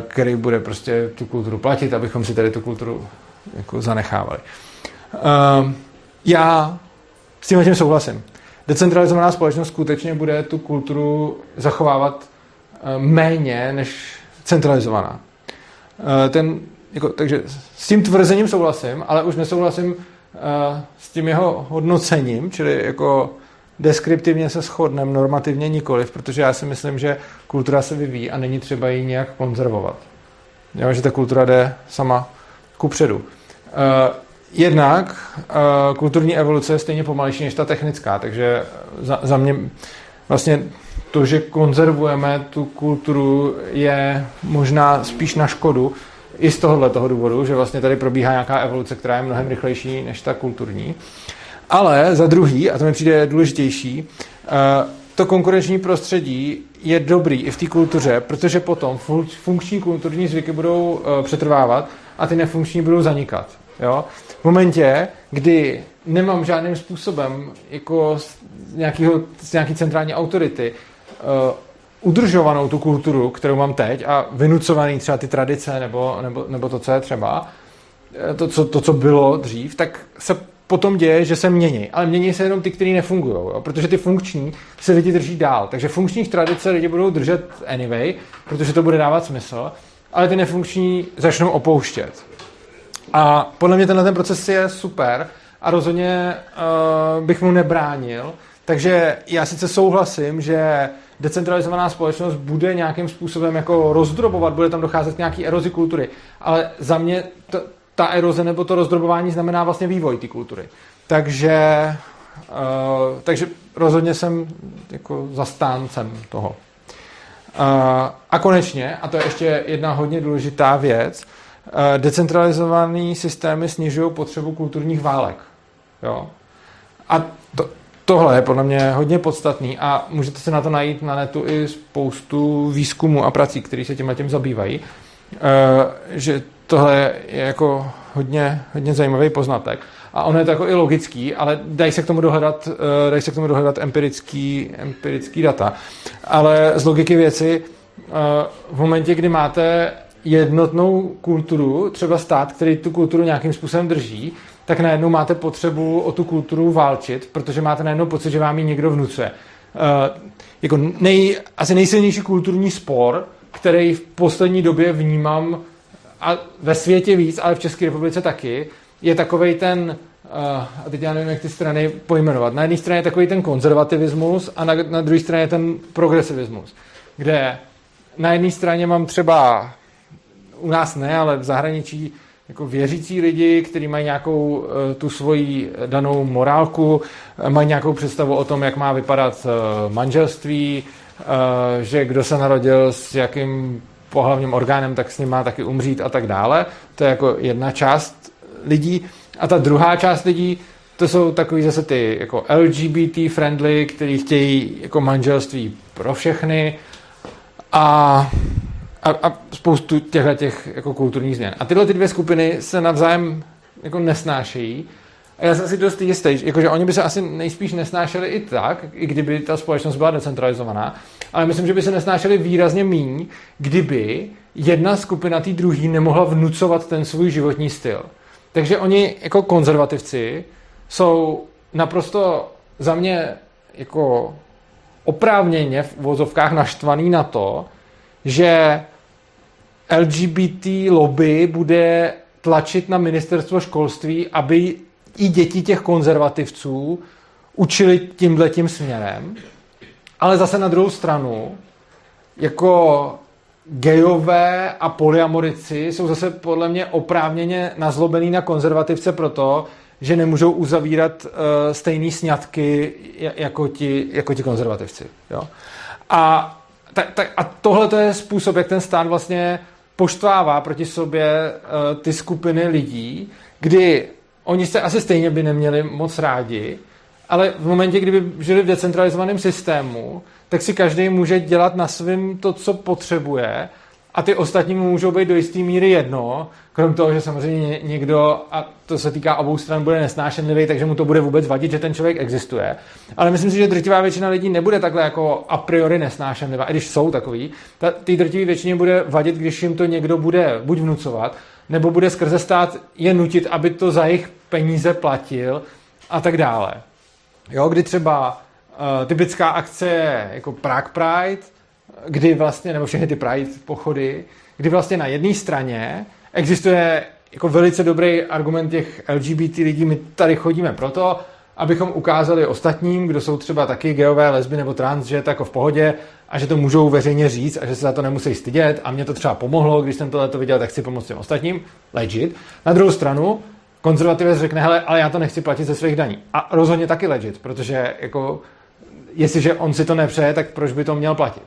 který bude prostě tu kulturu platit, abychom si tady tu kulturu jako zanechávali. Uh, já s tím souhlasím. Decentralizovaná společnost skutečně bude tu kulturu zachovávat uh, méně než centralizovaná. Eh, ten, jako, takže s tím tvrzením souhlasím, ale už nesouhlasím uh, s tím jeho hodnocením, čili jako deskriptivně se shodneme, normativně nikoliv, protože já si myslím, že kultura se vyvíjí a není třeba ji nějak konzervovat. Jo, že ta kultura jde sama kupředu. Uh, jednak uh, kulturní evoluce je stejně pomalejší než ta technická, takže za, za mě vlastně to, že konzervujeme tu kulturu, je možná spíš na škodu, i z tohohle toho důvodu, že vlastně tady probíhá nějaká evoluce, která je mnohem rychlejší než ta kulturní. Ale za druhý, a to mi přijde důležitější, uh, to konkurenční prostředí je dobrý i v té kultuře, protože potom funkční kulturní zvyky budou uh, přetrvávat a ty nefunkční budou zanikat. Jo? V momentě, kdy nemám žádným způsobem jako z, nějakýho, z nějaký centrální autority uh, udržovanou tu kulturu, kterou mám teď a vynucovaný třeba ty tradice nebo, nebo, nebo to, co je třeba, eh, to co, to, co bylo dřív, tak se potom děje, že se mění. Ale mění se jenom ty, které nefungují, protože ty funkční se lidi drží dál. Takže funkčních tradice lidi budou držet anyway, protože to bude dávat smysl, ale ty nefunkční začnou opouštět. A podle mě tenhle ten proces je super a rozhodně uh, bych mu nebránil. Takže já sice souhlasím, že decentralizovaná společnost bude nějakým způsobem jako rozdrobovat, bude tam docházet k nějaký erozi kultury. Ale za mě to, ta eroze nebo to rozdrobování znamená vlastně vývoj té kultury. Takže, uh, takže rozhodně jsem jako zastáncem toho. Uh, a konečně, a to je ještě jedna hodně důležitá věc, uh, decentralizované systémy snižují potřebu kulturních válek. Jo? A to, tohle je podle mě hodně podstatný a můžete se na to najít na netu i spoustu výzkumů a prací, které se tím tím zabývají, že tohle je jako hodně, hodně zajímavý poznatek. A ono je to jako i logický, ale dají se k tomu dohledat, eh, dají se k tomu dohledat empirický, empirický data. Ale z logiky věci, eh, v momentě, kdy máte jednotnou kulturu, třeba stát, který tu kulturu nějakým způsobem drží, tak najednou máte potřebu o tu kulturu válčit, protože máte najednou pocit, že vám ji někdo vnucuje. Uh, jako nej, asi nejsilnější kulturní spor, který v poslední době vnímám a ve světě víc, ale v České republice taky, je takový ten, uh, a teď já nevím, jak ty strany pojmenovat. Na jedné straně je takový ten konzervativismus a na, na druhé straně je ten progresivismus, kde na jedné straně mám třeba, u nás ne, ale v zahraničí, jako věřící lidi, kteří mají nějakou uh, tu svoji danou morálku, uh, mají nějakou představu o tom, jak má vypadat manželství, že kdo se narodil s jakým pohlavním orgánem, tak s ním má taky umřít a tak dále. To je jako jedna část lidí. A ta druhá část lidí, to jsou takový zase ty jako LGBT friendly, kteří chtějí jako manželství pro všechny a, a, a spoustu těchto těch jako kulturních změn. A tyhle ty dvě skupiny se navzájem jako nesnášejí a já jsem si dost jistý, jakože oni by se asi nejspíš nesnášeli i tak, i kdyby ta společnost byla decentralizovaná, ale myslím, že by se nesnášeli výrazně míň, kdyby jedna skupina té druhý nemohla vnucovat ten svůj životní styl. Takže oni jako konzervativci jsou naprosto za mě jako oprávněně v vozovkách naštvaný na to, že LGBT lobby bude tlačit na ministerstvo školství, aby i děti těch konzervativců učili tímhle tím směrem. Ale zase na druhou stranu, jako gejové a polyamorici jsou zase podle mě oprávněně nazlobený na konzervativce proto, že nemůžou uzavírat uh, stejný sňatky jako ti, jako ti konzervativci. Jo? A, ta, ta, a tohle to je způsob, jak ten stát vlastně poštvává proti sobě uh, ty skupiny lidí, kdy oni se asi stejně by neměli moc rádi, ale v momentě, kdyby žili v decentralizovaném systému, tak si každý může dělat na svém to, co potřebuje a ty ostatní mu můžou být do jisté míry jedno, krom toho, že samozřejmě někdo, a to se týká obou stran, bude nesnášenlivý, takže mu to bude vůbec vadit, že ten člověk existuje. Ale myslím si, že drtivá většina lidí nebude takhle jako a priori nesnášenlivá, i když jsou takový. Ta, ty drtivé většině bude vadit, když jim to někdo bude buď vnucovat, nebo bude skrze stát je nutit, aby to za jejich peníze platil a tak dále. Jo, kdy třeba uh, typická akce je jako Prague Pride, kdy vlastně, nebo všechny ty Pride pochody, kdy vlastně na jedné straně existuje jako velice dobrý argument těch LGBT lidí, my tady chodíme proto, abychom ukázali ostatním, kdo jsou třeba taky geové, lesby nebo trans, že je to jako v pohodě a že to můžou veřejně říct a že se za to nemusí stydět a mě to třeba pomohlo, když jsem tohle viděl, tak chci pomoct těm ostatním, legit. Na druhou stranu, konzervativec řekne, hele, ale já to nechci platit ze svých daní. A rozhodně taky legit, protože jako, jestliže on si to nepřeje, tak proč by to měl platit?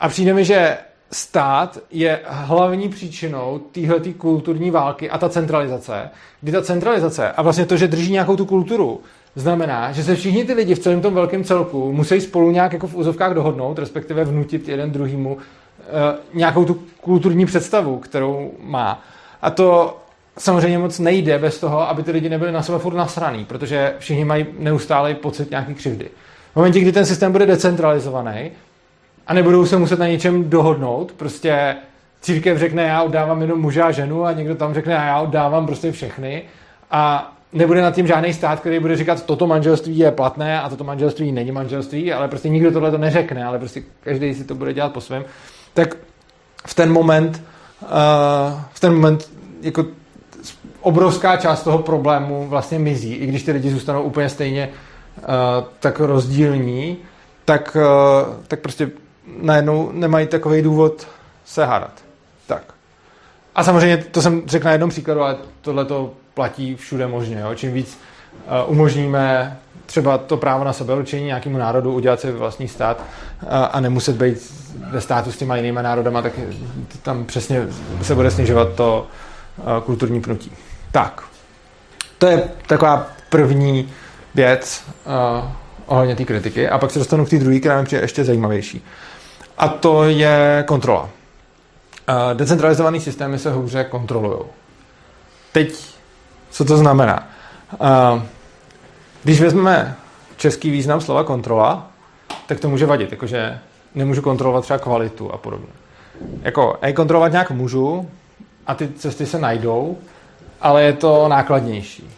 A přijde mi, že stát je hlavní příčinou téhleté kulturní války a ta centralizace, kdy ta centralizace a vlastně to, že drží nějakou tu kulturu, znamená, že se všichni ty lidi v celém tom velkém celku musí spolu nějak jako v úzovkách dohodnout, respektive vnutit jeden druhýmu eh, nějakou tu kulturní představu, kterou má. A to samozřejmě moc nejde bez toho, aby ty lidi nebyli na sebe furt nasraný, protože všichni mají neustále pocit nějaký křivdy. V momentě, kdy ten systém bude decentralizovaný a nebudou se muset na něčem dohodnout, prostě církev řekne, já oddávám jenom muže a ženu a někdo tam řekne, já oddávám prostě všechny a nebude nad tím žádný stát, který bude říkat, toto manželství je platné a toto manželství není manželství, ale prostě nikdo tohle to neřekne, ale prostě každý si to bude dělat po svém, tak v ten moment, uh, v ten moment jako obrovská část toho problému vlastně mizí, i když ty lidi zůstanou úplně stejně uh, tak rozdílní, tak, uh, tak prostě najednou nemají takový důvod se hádat. Tak. A samozřejmě, to jsem řekl na jednom příkladu, ale tohle to platí všude možně. Jo? Čím víc uh, umožníme třeba to právo na sebeurčení nějakému národu, udělat si vlastní stát a nemuset být ve státu s těma jinými národama, tak tam přesně se bude snižovat to kulturní pnutí. Tak, to je taková první věc uh, ohledně té kritiky. A pak se dostanu k té druhé, která přijde ještě zajímavější. A to je kontrola. Uh, decentralizované systémy se hůře kontrolují. Teď, co to znamená? Uh, když vezmeme český význam slova kontrola, tak to může vadit, jakože nemůžu kontrolovat třeba kvalitu a podobně. Jako, ej, kontrolovat nějak můžu a ty cesty se najdou, ale je to nákladnější.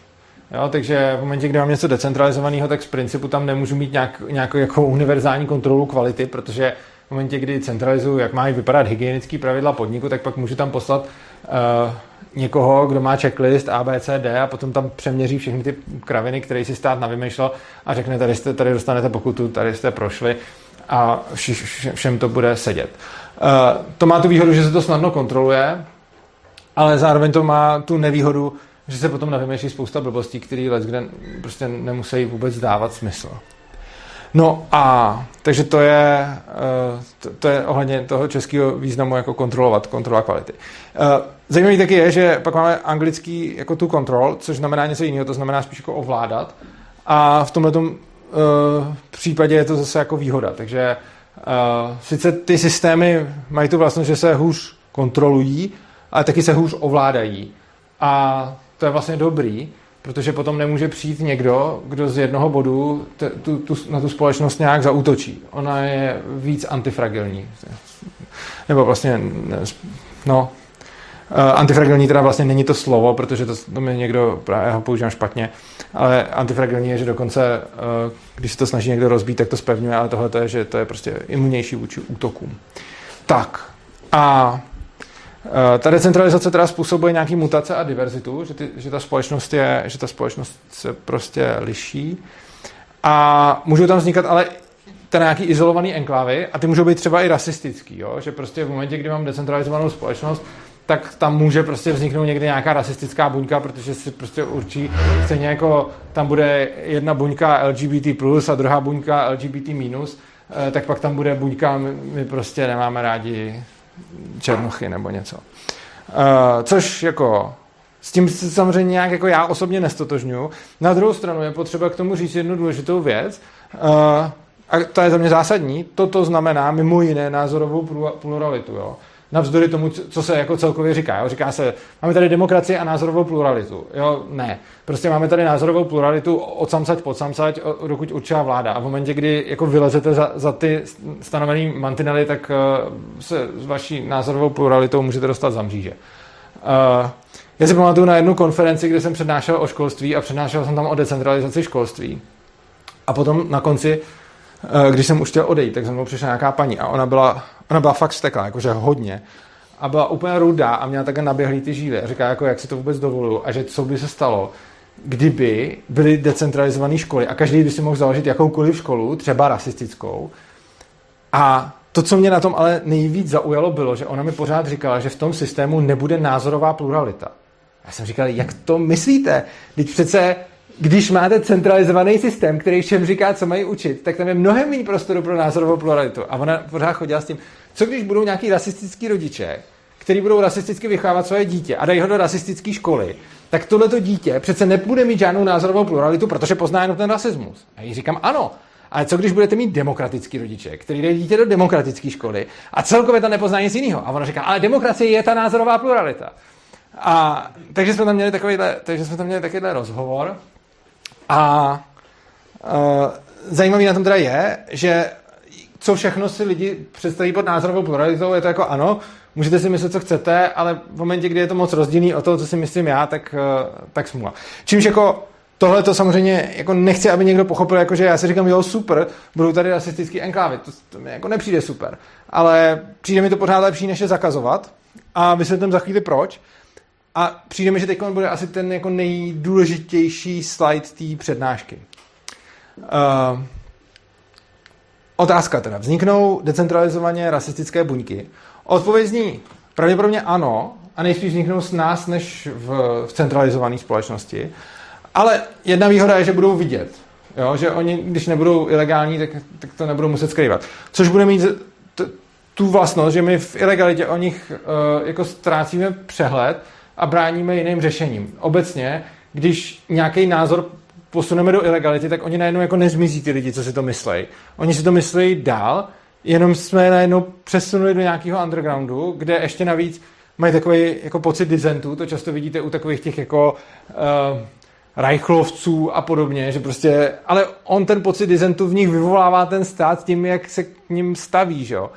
Jo, takže v momentě, kdy mám něco decentralizovaného, tak z principu tam nemůžu mít nějak, nějakou jako univerzální kontrolu kvality, protože v momentě, kdy centralizuju, jak mají vypadat hygienické pravidla podniku, tak pak můžu tam poslat uh, někoho, kdo má checklist A, B, C, D a potom tam přeměří všechny ty kraviny, které si stát navymýšlel a řekne, tady, jste, tady dostanete pokutu, tady jste prošli a všem to bude sedět. Uh, to má tu výhodu, že se to snadno kontroluje, ale zároveň to má tu nevýhodu, že se potom navymýšlí spousta blbostí, které let, kde prostě nemusí vůbec dávat smysl. No a takže to je, eh, to, je ohledně toho českého významu jako kontrolovat, kontrola kvality. Eh, zajímavý taky je, že pak máme anglický jako tu control, což znamená něco jiného, to znamená spíš jako ovládat. A v tomhle uh, případě je to zase jako výhoda. Takže sice ty systémy mají tu vlastnost, že se hůř kontrolují, ale taky se hůř ovládají. A to je vlastně dobrý, protože potom nemůže přijít někdo, kdo z jednoho bodu t, tu, tu, na tu společnost nějak zautočí. Ona je víc antifragilní. Nebo vlastně, no, uh, antifragilní teda vlastně není to slovo, protože to, to mi někdo, právě ho používám špatně, ale antifragilní je, že dokonce, uh, když se to snaží někdo rozbít, tak to spevňuje, ale tohle je, že to je prostě imunnější vůči útokům. Tak, a Eh, ta decentralizace teda způsobuje nějaký mutace a diverzitu, že, ty, že, ta společnost je, že ta společnost se prostě liší. A můžou tam vznikat ale ten nějaký izolovaný enklávy a ty můžou být třeba i rasistický, jo? že prostě v momentě, kdy mám decentralizovanou společnost, tak tam může prostě vzniknout někdy nějaká rasistická buňka, protože si prostě určí, stejně jako tam bude jedna buňka LGBT+, a druhá buňka LGBT-, minus, eh, tak pak tam bude buňka, my prostě nemáme rádi černochy nebo něco. Uh, což jako s tím se samozřejmě nějak jako já osobně nestotožňuji. Na druhou stranu je potřeba k tomu říct jednu důležitou věc, uh, a to je za mě zásadní, toto znamená mimo jiné názorovou pluralitu. Jo? Navzdory tomu, co se jako celkově říká. Jo? Říká se, máme tady demokracii a názorovou pluralitu. Jo, ne. Prostě máme tady názorovou pluralitu od samsať pod samsať, dokud určila vláda. A v momentě, kdy jako vylezete za, za ty stanovené mantinely, tak uh, se s vaší názorovou pluralitou můžete dostat za mříže. Uh, já si pamatuju na jednu konferenci, kde jsem přednášel o školství a přednášel jsem tam o decentralizaci školství. A potom na konci, uh, když jsem už chtěl odejít, tak za mnou přišla nějaká paní a ona byla, ona byla fakt steklá, jakože hodně a byla úplně rudá a měla také naběhlý ty žíly. A říká, jako, jak si to vůbec dovoluju a že co by se stalo, kdyby byly decentralizované školy a každý by si mohl založit jakoukoliv školu, třeba rasistickou. A to, co mě na tom ale nejvíc zaujalo, bylo, že ona mi pořád říkala, že v tom systému nebude názorová pluralita. Já jsem říkal, jak to myslíte? Teď přece když máte centralizovaný systém, který všem říká, co mají učit, tak tam je mnohem méně prostoru pro názorovou pluralitu. A ona pořád chodila s tím, co když budou nějaký rasistický rodiče, který budou rasisticky vychovávat svoje dítě a dají ho do rasistické školy, tak tohleto dítě přece nebude mít žádnou názorovou pluralitu, protože pozná jenom ten rasismus. A jí říkám, ano, ale co když budete mít demokratický rodiče, který dají dítě do demokratické školy a celkově to nepozná nic jiného? A ona říká, ale demokracie je ta názorová pluralita. A takže jsme tam měli takovýhle, takže jsme tam měli takovýhle rozhovor a uh, zajímavý na tom teda je, že co všechno si lidi představí pod názorovou pluralitou, je to jako ano, můžete si myslet, co chcete, ale v momentě, kdy je to moc rozdílný o to, co si myslím já, tak, uh, tak smůla. Čímž jako tohle to samozřejmě jako nechci, aby někdo pochopil, jako že já si říkám, jo, super, budou tady rasistický enklávy, to, to mi jako nepřijde super, ale přijde mi to pořád lepší, než je zakazovat a vysvětlím za chvíli proč. A přijde mi, že teď bude asi ten jako nejdůležitější slide té přednášky. Uh, otázka teda. Vzniknou decentralizovaně rasistické buňky? Odpověď zní pravděpodobně ano a nejspíš vzniknou s nás než v, v centralizované společnosti. Ale jedna výhoda je, že budou vidět. Jo? Že oni, když nebudou ilegální, tak, tak to nebudou muset skrývat. Což bude mít t- tu vlastnost, že my v ilegalitě o nich uh, jako ztrácíme přehled a bráníme jiným řešením. Obecně, když nějaký názor posuneme do ilegality, tak oni najednou jako nezmizí ty lidi, co si to myslí. Oni si to myslí dál, jenom jsme najednou přesunuli do nějakého undergroundu, kde ještě navíc mají takový jako pocit dizentu, to často vidíte u takových těch jako uh, rajchlovců a podobně, že prostě, ale on ten pocit dizentu v nich vyvolává ten stát tím, jak se k ním staví, že jo.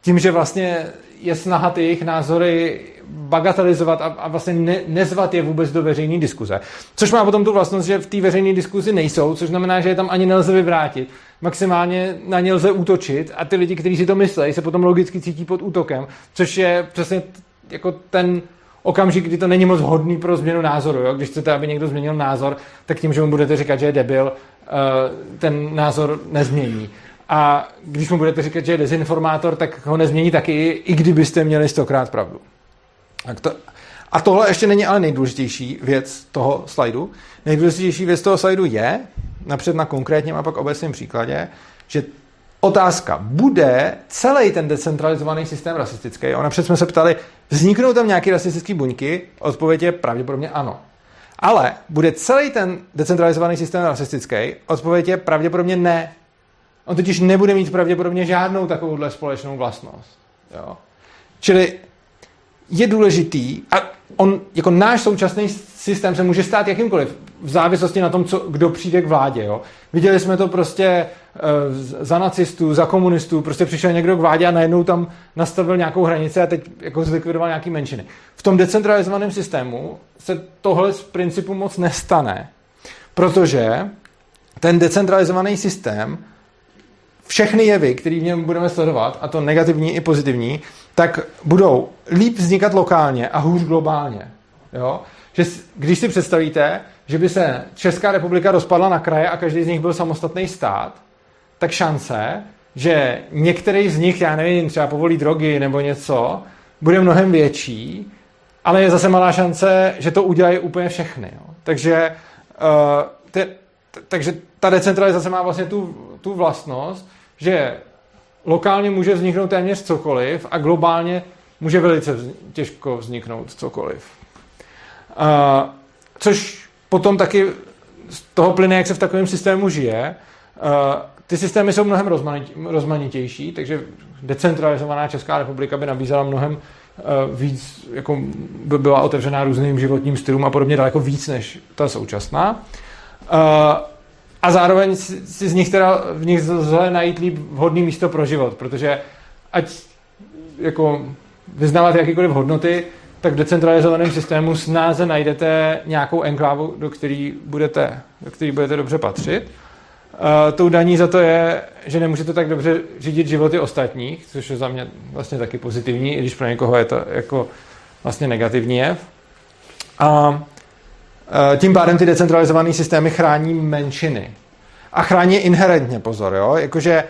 Tím, že vlastně je snaha ty jejich názory bagatelizovat a, a vlastně ne, nezvat je vůbec do veřejné diskuze. Což má potom tu vlastnost, že v té veřejné diskuzi nejsou, což znamená, že je tam ani nelze vyvrátit. Maximálně na ně lze útočit a ty lidi, kteří si to myslí, se potom logicky cítí pod útokem, což je přesně jako ten okamžik, kdy to není moc hodný pro změnu názoru. Jo? Když chcete, aby někdo změnil názor, tak tím, že mu budete říkat, že je debil, eh, ten názor nezmění. A když mu budete říkat, že je dezinformátor, tak ho nezmění taky, i kdybyste měli stokrát pravdu. Tak to, a tohle ještě není ale nejdůležitější věc toho slajdu. Nejdůležitější věc toho slajdu je, napřed na konkrétním a pak obecném příkladě, že otázka, bude celý ten decentralizovaný systém rasistický? A napřed jsme se ptali, vzniknou tam nějaké rasistické buňky? Odpověď je pravděpodobně ano. Ale bude celý ten decentralizovaný systém rasistický? Odpověď je pravděpodobně ne. On totiž nebude mít pravděpodobně žádnou takovouhle společnou vlastnost. Jo? Čili je důležitý, a on, jako náš současný systém se může stát jakýmkoliv, v závislosti na tom, co, kdo přijde k vládě. Jo? Viděli jsme to prostě uh, za nacistů, za komunistů, prostě přišel někdo k vládě a najednou tam nastavil nějakou hranici a teď jako zlikvidoval nějaký menšiny. V tom decentralizovaném systému se tohle z principu moc nestane, protože ten decentralizovaný systém všechny jevy, které v něm budeme sledovat, a to negativní i pozitivní, tak budou líp vznikat lokálně a hůř globálně. Jo? Že když si představíte, že by se Česká republika rozpadla na kraje a každý z nich byl samostatný stát, tak šance, že některý z nich, já nevím, třeba povolí drogy nebo něco, bude mnohem větší, ale je zase malá šance, že to udělají úplně všechny. Jo. Takže, uh, te, t- takže ta decentralizace má vlastně tu, tu vlastnost, že lokálně může vzniknout téměř cokoliv a globálně může velice těžko vzniknout cokoliv. Což potom taky z toho plyne, jak se v takovém systému žije. Ty systémy jsou mnohem rozmanitější, takže decentralizovaná Česká republika by nabízela mnohem uh, víc, jako by byla otevřená různým životním stylům a podobně daleko víc než ta současná. A zároveň si z nich teda v nich zle najít líp vhodný místo pro život, protože ať jako vyznáváte jakýkoliv hodnoty, tak v decentralizovaném systému snáze najdete nějakou enklávu, do který budete, do který budete dobře patřit. Uh, tou daní za to je, že nemůžete tak dobře řídit životy ostatních, což je za mě vlastně taky pozitivní, i když pro někoho je to jako vlastně negativní jev. A tím pádem ty decentralizované systémy chrání menšiny. A chrání inherentně, pozor, jo? Jakože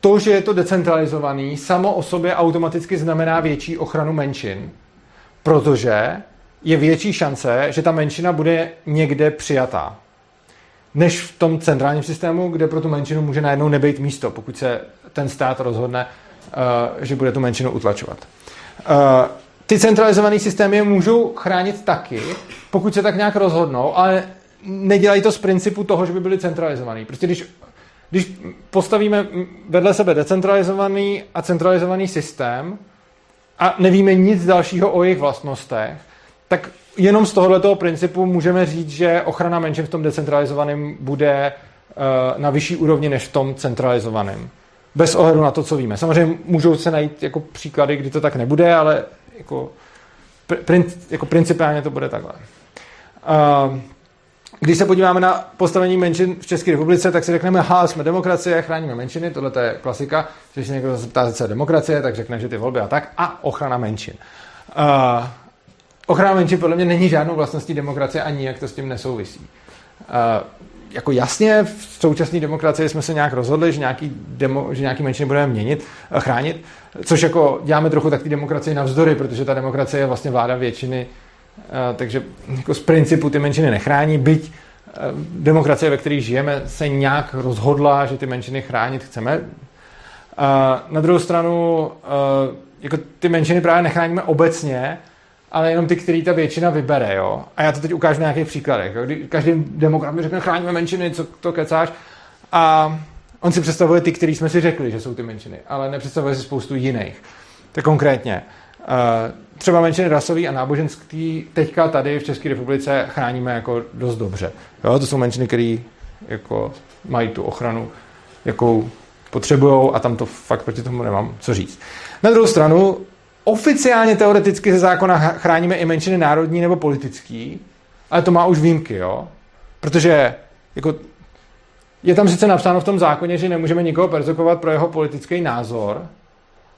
to, že je to decentralizovaný, samo o sobě automaticky znamená větší ochranu menšin protože je větší šance, že ta menšina bude někde přijatá. než v tom centrálním systému, kde pro tu menšinu může najednou nebejt místo, pokud se ten stát rozhodne, uh, že bude tu menšinu utlačovat. Ty centralizované systémy můžou chránit taky, pokud se tak nějak rozhodnou, ale nedělají to z principu toho, že by byly centralizovaný. Prostě když, když postavíme vedle sebe decentralizovaný a centralizovaný systém a nevíme nic dalšího o jejich vlastnostech, tak jenom z tohoto principu můžeme říct, že ochrana menšin v tom decentralizovaném bude uh, na vyšší úrovni než v tom centralizovaném. Bez ohledu na to, co víme. Samozřejmě můžou se najít jako příklady, kdy to tak nebude, ale jako, prin, jako principiálně to bude takhle. Uh, když se podíváme na postavení menšin v České republice, tak si řekneme, ha, jsme demokracie, chráníme menšiny, tohle je klasika. Když se někdo zeptá, co je demokracie, tak řekne, že ty volby a tak, a ochrana menšin. Uh, ochrana menšin podle mě není žádnou vlastností demokracie ani jak to s tím nesouvisí. Uh, jako jasně, v současné demokracii jsme se nějak rozhodli, že nějaký, demo, že nějaký menšiny budeme měnit, chránit, což jako děláme trochu tak ty demokracii navzdory, protože ta demokracie je vlastně vláda většiny, takže jako z principu ty menšiny nechrání, byť demokracie, ve které žijeme, se nějak rozhodla, že ty menšiny chránit chceme. Na druhou stranu, jako ty menšiny právě nechráníme obecně, ale jenom ty, který ta většina vybere, jo. A já to teď ukážu na nějakých příkladech. Jo? Každý demokrat mi řekne, chráníme menšiny, co to kecáš. A on si představuje ty, který jsme si řekli, že jsou ty menšiny, ale nepředstavuje si spoustu jiných. Tak konkrétně, eh, třeba menšiny rasový a náboženský teďka tady v České republice chráníme jako dost dobře. Jo? To jsou menšiny, které jako mají tu ochranu, jakou potřebují a tam to fakt proti tomu nemám co říct. Na druhou stranu oficiálně teoreticky ze zákona chráníme i menšiny národní nebo politický, ale to má už výjimky, jo? Protože jako, je tam sice napsáno v tom zákoně, že nemůžeme nikoho perzekovat pro jeho politický názor.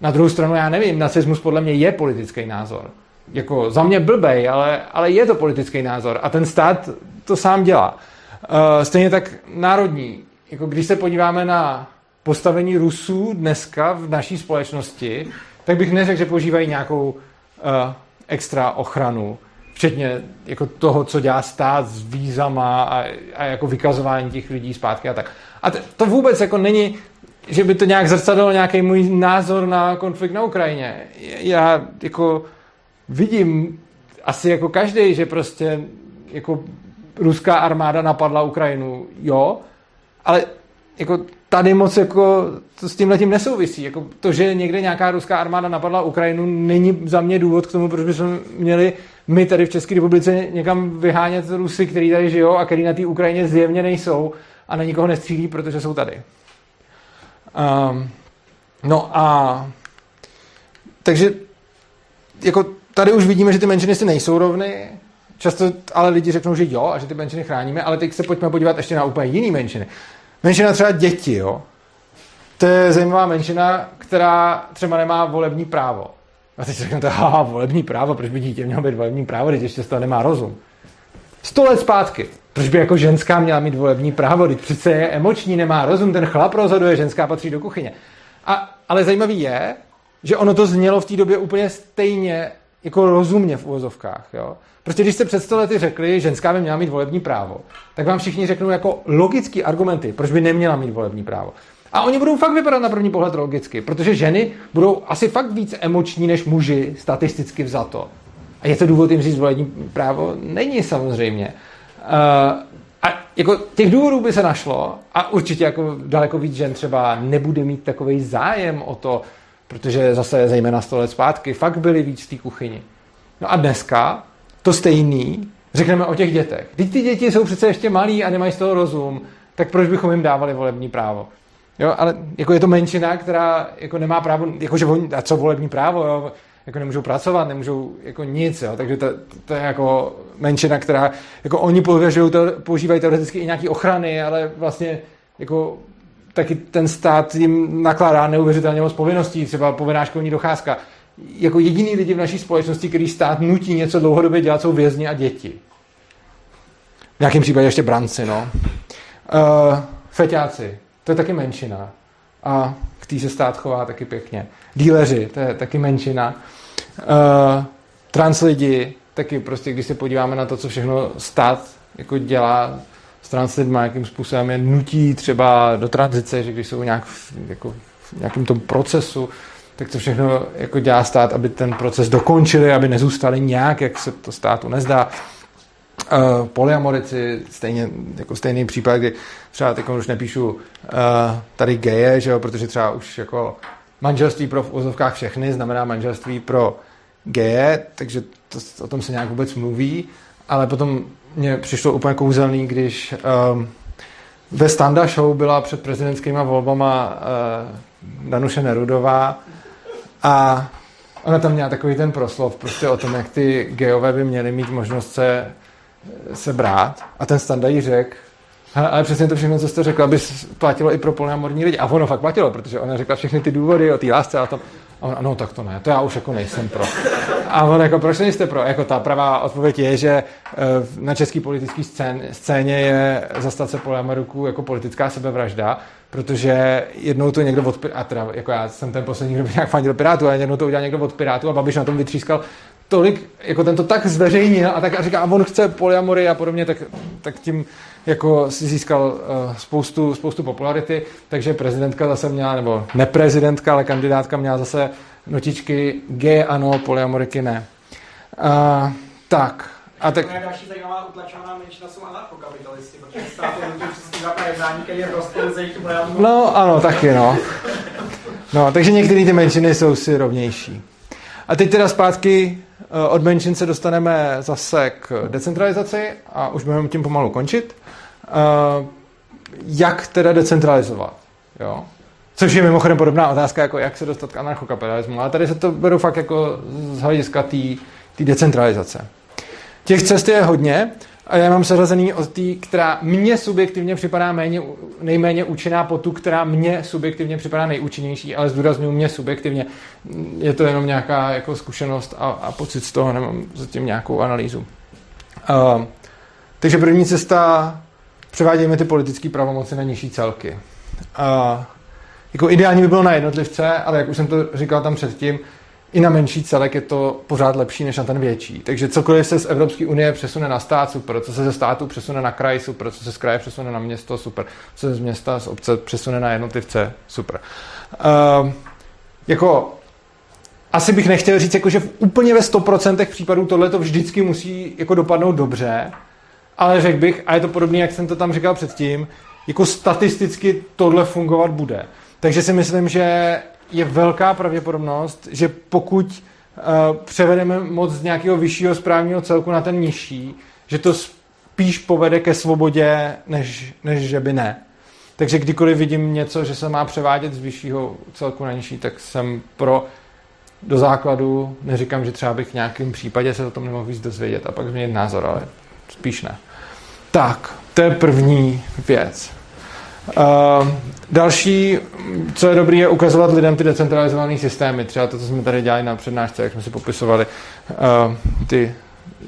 Na druhou stranu já nevím, nacismus podle mě je politický názor. Jako za mě blbej, ale, ale je to politický názor a ten stát to sám dělá. Uh, stejně tak národní. Jako když se podíváme na postavení Rusů dneska v naší společnosti, tak bych neřekl, že používají nějakou uh, extra ochranu, včetně jako toho, co dělá stát s vízama a, a jako vykazování těch lidí zpátky a tak. A t- to vůbec jako není, že by to nějak zrcadlo nějaký můj názor na konflikt na Ukrajině. Já jako vidím asi jako každý, že prostě jako ruská armáda napadla Ukrajinu, jo, ale jako tady moc jako to s tím letím nesouvisí. Jako to, že někde nějaká ruská armáda napadla Ukrajinu, není za mě důvod k tomu, proč bychom měli my tady v České republice někam vyhánět Rusy, kteří tady žijou a kteří na té Ukrajině zjevně nejsou a na nikoho nestřílí, protože jsou tady. Um, no a takže jako tady už vidíme, že ty menšiny si nejsou rovny, Často ale lidi řeknou, že jo a že ty menšiny chráníme, ale teď se pojďme podívat ještě na úplně jiný menšiny. Menšina třeba děti, jo. To je zajímavá menšina, která třeba nemá volební právo. A teď si řeknete, haha, volební právo, proč by dítě mělo být volební právo, když ještě z toho nemá rozum. Sto let zpátky. Proč by jako ženská měla mít volební právo, když přece je emoční, nemá rozum, ten chlap rozhoduje, ženská patří do kuchyně. A, ale zajímavý je, že ono to znělo v té době úplně stejně jako rozumně v uvozovkách. Jo? Prostě když jste před sto lety řekli, že ženská by měla mít volební právo, tak vám všichni řeknou jako logický argumenty, proč by neměla mít volební právo. A oni budou fakt vypadat na první pohled logicky, protože ženy budou asi fakt víc emoční než muži, statisticky vzato. A je to důvod jim říct volební právo? Není samozřejmě. Uh, a jako těch důvodů by se našlo a určitě jako daleko víc žen třeba nebude mít takový zájem o to, protože zase zejména 100 let zpátky fakt byly víc v té kuchyni. No a dneska to stejný řekneme o těch dětech. Teď ty děti jsou přece ještě malí a nemají z toho rozum, tak proč bychom jim dávali volební právo? Jo, ale jako je to menšina, která jako nemá právo, jakože oni, a co volební právo, jo, jako nemůžou pracovat, nemůžou jako nic, jo, takže to, to, je jako menšina, která, jako oni to, používají teoreticky i nějaké ochrany, ale vlastně jako taky ten stát jim nakládá neuvěřitelně moc povinností, třeba povinná školní docházka. Jako jediný lidi v naší společnosti, který stát nutí něco dlouhodobě dělat, jsou vězni a děti. V nějakém případě ještě branci, no. Uh, feťáci, to je taky menšina. A k tý se stát chová taky pěkně. Díleři, to je taky menšina. Uh, trans lidi, taky prostě, když se podíváme na to, co všechno stát jako dělá s s lidma, jakým způsobem je nutí třeba do tranzice, že když jsou nějak v, jako v nějakém tom procesu, tak to všechno jako dělá stát, aby ten proces dokončili, aby nezůstali nějak, jak se to státu nezdá. Uh, polyamorici, stejně, jako stejný případ, kdy třeba teď už nepíšu uh, tady geje, že jo, protože třeba už jako manželství pro v úzovkách všechny znamená manželství pro geje, takže to, o tom se nějak vůbec mluví, ale potom mě přišlo úplně kouzelný, když um, ve Standa Show byla před prezidentskými volbama uh, Danuše Nerudová a ona tam měla takový ten proslov prostě o tom, jak ty geové by měly mít možnost se, se brát a ten Standa jí řekl, ale přesně to všechno, co jste řekla, by platilo i pro polyamorní lidi. A ono fakt platilo, protože ona řekla všechny ty důvody o té lásce a tom. A on, no tak to ne, to já už jako nejsem pro. A on jako, proč nejste pro? Jako ta pravá odpověď je, že eh, na český politický scén, scéně je zastat se polyamoruků jako politická sebevražda, protože jednou to někdo od a teda, jako já jsem ten poslední, kdo by nějak fandil Pirátu, ale jednou to udělal někdo od Pirátu a Babiš na tom vytřískal tolik, jako ten to tak zveřejnil a tak a říká, a on chce polyamory a podobně, tak, tak tím jako si získal uh, spoustu, spoustu popularity, takže prezidentka zase měla, nebo neprezidentka, ale kandidátka měla zase notičky G ano, polyamoriky ne. Uh, tak. A tak... Další zajímavá utlačovaná menšina jsou anarchokapitalisti, protože stát je přesně za jednání, který je v rozporu s jejich No ano, taky no. No, takže některé ty menšiny jsou si rovnější. A teď teda zpátky eh, od menšin se dostaneme zase k decentralizaci a už budeme tím pomalu končit. Uh, jak teda decentralizovat. Jo? Což je mimochodem podobná otázka, jako jak se dostat k anarchokapitalismu. Ale tady se to beru fakt jako z hlediska té decentralizace. Těch cest je hodně a já mám seřazený od té, která mně subjektivně připadá méně, nejméně účinná po tu, která mně subjektivně připadá nejúčinnější, ale zdůraznuju mě subjektivně. Je to jenom nějaká jako zkušenost a, a pocit z toho, nemám zatím nějakou analýzu. Uh, takže první cesta převádějme ty politické pravomoci na nižší celky. A jako ideální by bylo na jednotlivce, ale jak už jsem to říkal tam předtím, i na menší celek je to pořád lepší než na ten větší. Takže cokoliv se z Evropské unie přesune na stát, super. Co se ze státu přesune na kraj, super. Co se z kraje přesune na město, super. Co se z města, z obce přesune na jednotlivce, super. Uh, jako asi bych nechtěl říct, jako, že v úplně ve 100% případů tohle to vždycky musí jako dopadnout dobře, ale řekl bych, a je to podobné, jak jsem to tam říkal předtím, jako statisticky tohle fungovat bude. Takže si myslím, že je velká pravděpodobnost, že pokud uh, převedeme moc z nějakého vyššího správního celku na ten nižší, že to spíš povede ke svobodě, než, než že by ne. Takže kdykoliv vidím něco, že se má převádět z vyššího celku na nižší, tak jsem pro do základu, neříkám, že třeba bych v nějakém případě se o tom nemohl víc dozvědět a pak změnit názor, ale spíš ne. Tak, to je první věc. Další, co je dobré, je ukazovat lidem ty decentralizované systémy. Třeba to, co jsme tady dělali na přednášce, jak jsme si popisovali, uh, ty,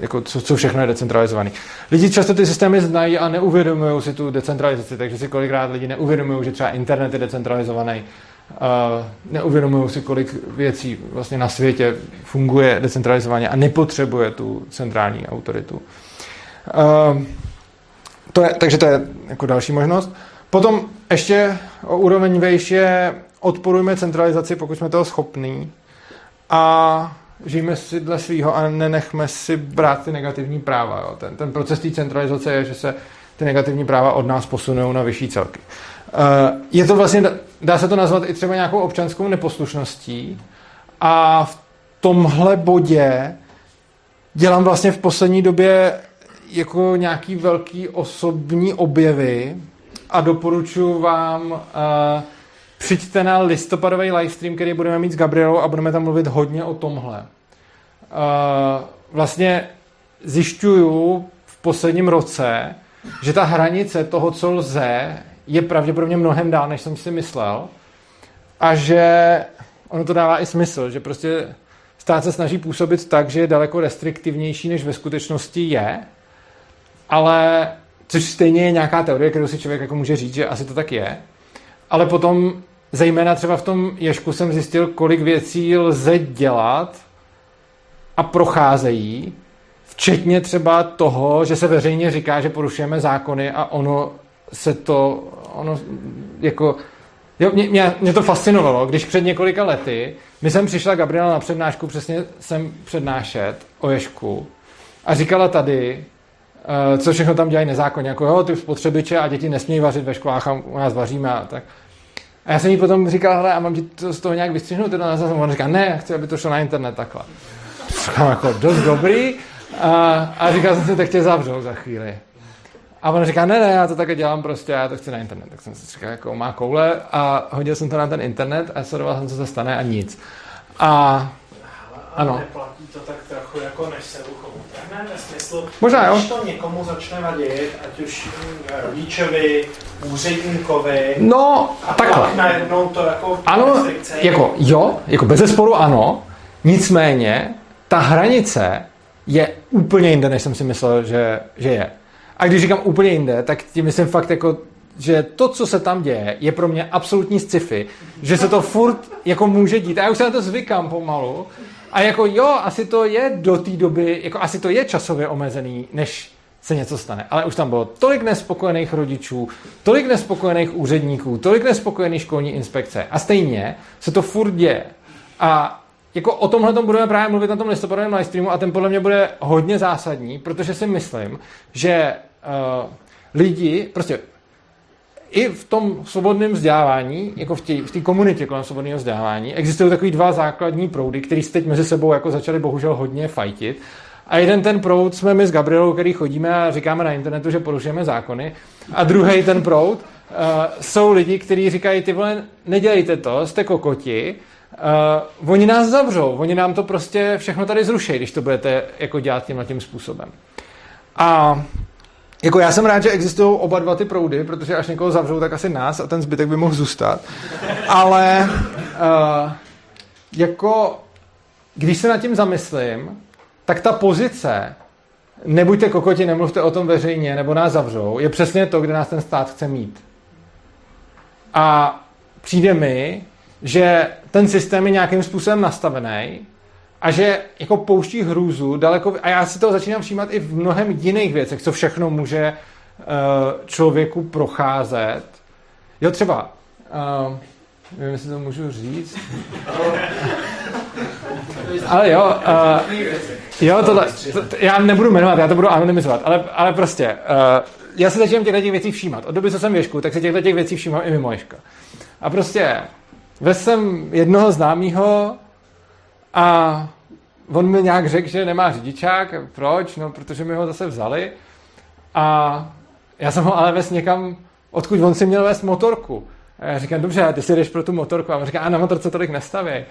jako co, co všechno je decentralizované. Lidi často ty systémy znají a neuvědomují si tu decentralizaci, takže si kolikrát lidi neuvědomují, že třeba internet je decentralizovaný, uh, neuvědomují si, kolik věcí vlastně na světě funguje decentralizovaně a nepotřebuje tu centrální autoritu. Uh, to je, takže to je jako další možnost. Potom ještě o úroveň vejš je odporujme centralizaci, pokud jsme toho schopní a žijeme si dle svého a nenechme si brát ty negativní práva. Jo. Ten, ten proces té centralizace je, že se ty negativní práva od nás posunou na vyšší celky. Uh, je to vlastně, dá se to nazvat i třeba nějakou občanskou neposlušností a v tomhle bodě dělám vlastně v poslední době jako nějaký velký osobní objevy a doporučuji vám uh, přijďte na listopadový livestream, který budeme mít s Gabrielou a budeme tam mluvit hodně o tomhle. Uh, vlastně zjišťuju v posledním roce, že ta hranice toho, co lze, je pravděpodobně mnohem dál, než jsem si myslel. A že ono to dává i smysl, že prostě stát se snaží působit tak, že je daleko restriktivnější, než ve skutečnosti je ale což stejně je nějaká teorie, kterou si člověk jako může říct, že asi to tak je. Ale potom, zejména třeba v tom ješku jsem zjistil, kolik věcí lze dělat a procházejí, Včetně třeba toho, že se veřejně říká, že porušujeme zákony a ono se to, ono jako, jo, mě, mě, mě to fascinovalo, když před několika lety my jsem přišla Gabriela na přednášku, přesně jsem přednášet o Ježku a říkala tady, co všechno tam dělají nezákonně, jako jo, ty spotřebiče a děti nesmějí vařit ve školách a u nás vaříme a tak. A já jsem jí potom říkal, hele, a mám ti to z toho nějak vystřihnout, teda na zase. On říká, ne, chci, aby to šlo na internet takhle. Říkám, jako dost dobrý. A, a říkal jsem si, tak tě zavřou za chvíli. A on říká, ne, ne, já to také dělám prostě, já to chci na internet. Tak jsem si říkal, jako má koule a hodil jsem to na ten internet a sledoval jsem, co se stane a nic. A ano. Neplatí to tak trochu jako než se uchopíme, ve smyslu, Možná, jo. když to někomu začne vadit, ať už rodičovi, úředníkovi, No, a takhle. pak najednou to jako Ano, restrikce jako jo, jako bez zesporu ano, nicméně ta hranice je úplně jinde, než jsem si myslel, že, že je. A když říkám úplně jinde, tak tím myslím fakt jako, že to, co se tam děje, je pro mě absolutní sci-fi, že se to furt jako může dít. A já už se na to zvykám pomalu. A jako jo, asi to je do té doby, jako asi to je časově omezený, než se něco stane. Ale už tam bylo tolik nespokojených rodičů, tolik nespokojených úředníků, tolik nespokojených školní inspekce. A stejně se to furt děje. A jako o tomhle tom budeme právě mluvit na tom listopadovém live streamu a ten podle mě bude hodně zásadní, protože si myslím, že uh, lidi, prostě i v tom svobodném vzdělávání, jako v té v komunitě kolem svobodného vzdělávání, existují takový dva základní proudy, které se teď mezi sebou jako začaly bohužel hodně fajtit. A jeden ten proud jsme my s Gabrielou, který chodíme a říkáme na internetu, že porušujeme zákony. A druhý ten proud uh, jsou lidi, kteří říkají, ty vole, nedělejte to, jste kokoti, uh, oni nás zavřou, oni nám to prostě všechno tady zruší, když to budete jako dělat tímhle tím způsobem. A jako já jsem rád, že existují oba dva ty proudy, protože až někoho zavřou, tak asi nás a ten zbytek by mohl zůstat. Ale uh, jako, když se nad tím zamyslím, tak ta pozice, nebuďte kokoti, nemluvte o tom veřejně, nebo nás zavřou, je přesně to, kde nás ten stát chce mít. A přijde mi, že ten systém je nějakým způsobem nastavený a že jako pouští hrůzu daleko, a já si toho začínám všímat i v mnohem jiných věcech, co všechno může uh, člověku procházet. Jo, třeba, uh, nevím, jestli to můžu říct, ale jo, uh, jo, tohle, to, to, já nebudu jmenovat, já to budu anonymizovat, ale, ale prostě, uh, já se začínám těchto těch věcí všímat. Od doby, co jsem věšku, tak se těchto těch věcí všímám i mimo Ježka. A prostě, ve jsem jednoho známého a on mi nějak řekl, že nemá řidičák. Proč? No, protože mi ho zase vzali. A já jsem ho ale vez někam, odkud on si měl vést motorku. A já říkám, dobře, ty si jdeš pro tu motorku. A on říká, a na motorce tolik nestaví.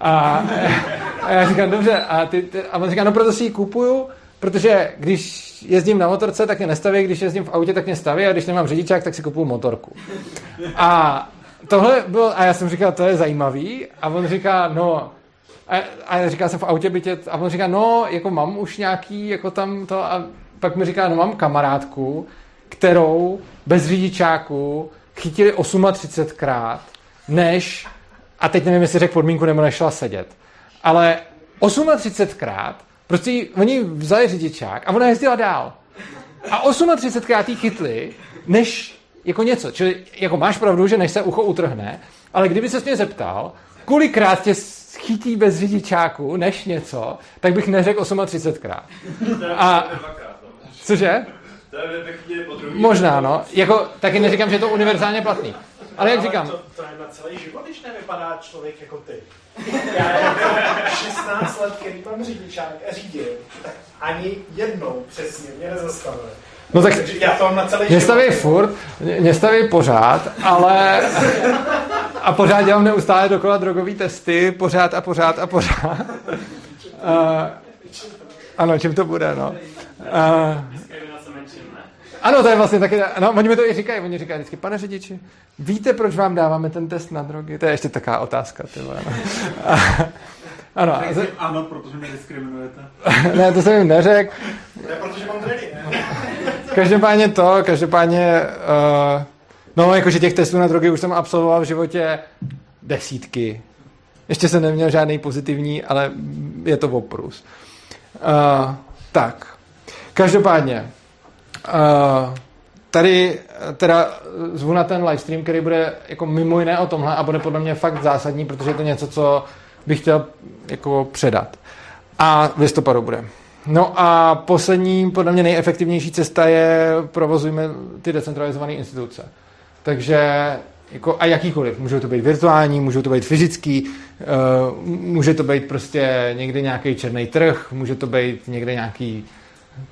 A, a já říkám, dobře, a, ty, ty, a on říká, no proto si ji kupuju, protože když jezdím na motorce, tak mě nestaví, když jezdím v autě, tak mě staví a když nemám řidičák, tak si kupuju motorku. A tohle bylo, a já jsem říkal, to je zajímavý. A on říká, no, a, a říká jsem v autě bytě, a on říká, no, jako mám už nějaký, jako tam to, a pak mi říká, no mám kamarádku, kterou bez řidičáku chytili 38krát, než, a teď nevím, jestli řekl podmínku, nebo nešla sedět, ale 38krát, prostě oni vzali řidičák a ona jezdila dál. A 38krát jí chytli, než jako něco. Čili jako máš pravdu, že než se ucho utrhne, ale kdyby se mě zeptal, kolikrát tě chytí bez řidičáku než něco, tak bych neřekl 38krát. A cože? Možná, no. Jako, taky neříkám, že je to univerzálně platný. Ale jak říkám, To, to je na celý život, když nevypadá člověk jako ty. Já jako 16 let, který mám řidičák a řídil, tak ani jednou přesně mě nezastavili. No tak já to mám na celý mě staví furt, mě staví pořád, ale a pořád dělám neustále dokola drogový testy, pořád a pořád a pořád. Uh, ano, čím to bude, no. Uh, Diskriminace menšin, ne? Ano, to je vlastně taky, no, oni mi to i říkají, oni říkají vždycky, pane řidiči, víte, proč vám dáváme ten test na drogy? To je ještě taková otázka, ty vole, no. A, ano, a ze- Ano, protože mě diskriminujete. ne, to jsem jim neřekl. Je protože mám dredy, ne? Každopádně to, každopádně, uh, no, jakože těch testů na drogy už jsem absolvoval v životě desítky. Ještě jsem neměl žádný pozitivní, ale je to oprus. Uh, Tak, každopádně, uh, tady teda zvu na ten livestream, který bude jako mimo jiné o tomhle a bude podle mě fakt zásadní, protože je to něco, co bych chtěl jako předat. A v listopadu bude. No a poslední, podle mě nejefektivnější cesta je provozujme ty decentralizované instituce. Takže jako, a jakýkoliv. Můžou to být virtuální, můžou to být fyzický, uh, může to být prostě někde nějaký černý trh, může to být někde nějaký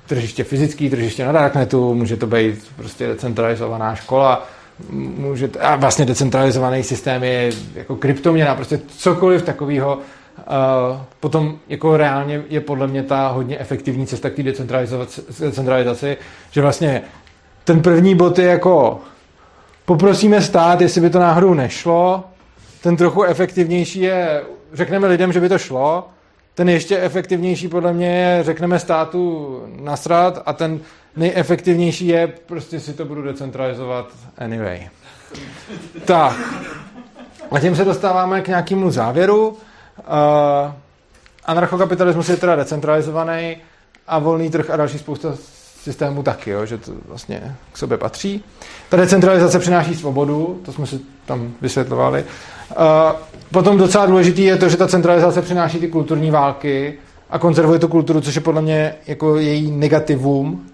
tržiště fyzický, tržiště na darknetu, může to být prostě decentralizovaná škola, může to, a vlastně decentralizovaný systém je jako kryptoměna, prostě cokoliv takového. Uh, potom jako reálně je podle mě ta hodně efektivní cesta k té decentralizaci, že vlastně ten první bod je jako poprosíme stát, jestli by to náhodou nešlo, ten trochu efektivnější je, řekneme lidem, že by to šlo, ten ještě efektivnější podle mě je, řekneme státu nasrat a ten nejefektivnější je, prostě si to budu decentralizovat anyway. Tak. A tím se dostáváme k nějakému závěru. Uh, anarchokapitalismus je teda decentralizovaný a volný trh a další spousta systémů taky, jo, že to vlastně k sobě patří. Ta decentralizace přináší svobodu, to jsme si tam vysvětlovali. Potom docela důležitý je to, že ta centralizace přináší ty kulturní války a konzervuje tu kulturu, což je podle mě jako její negativum.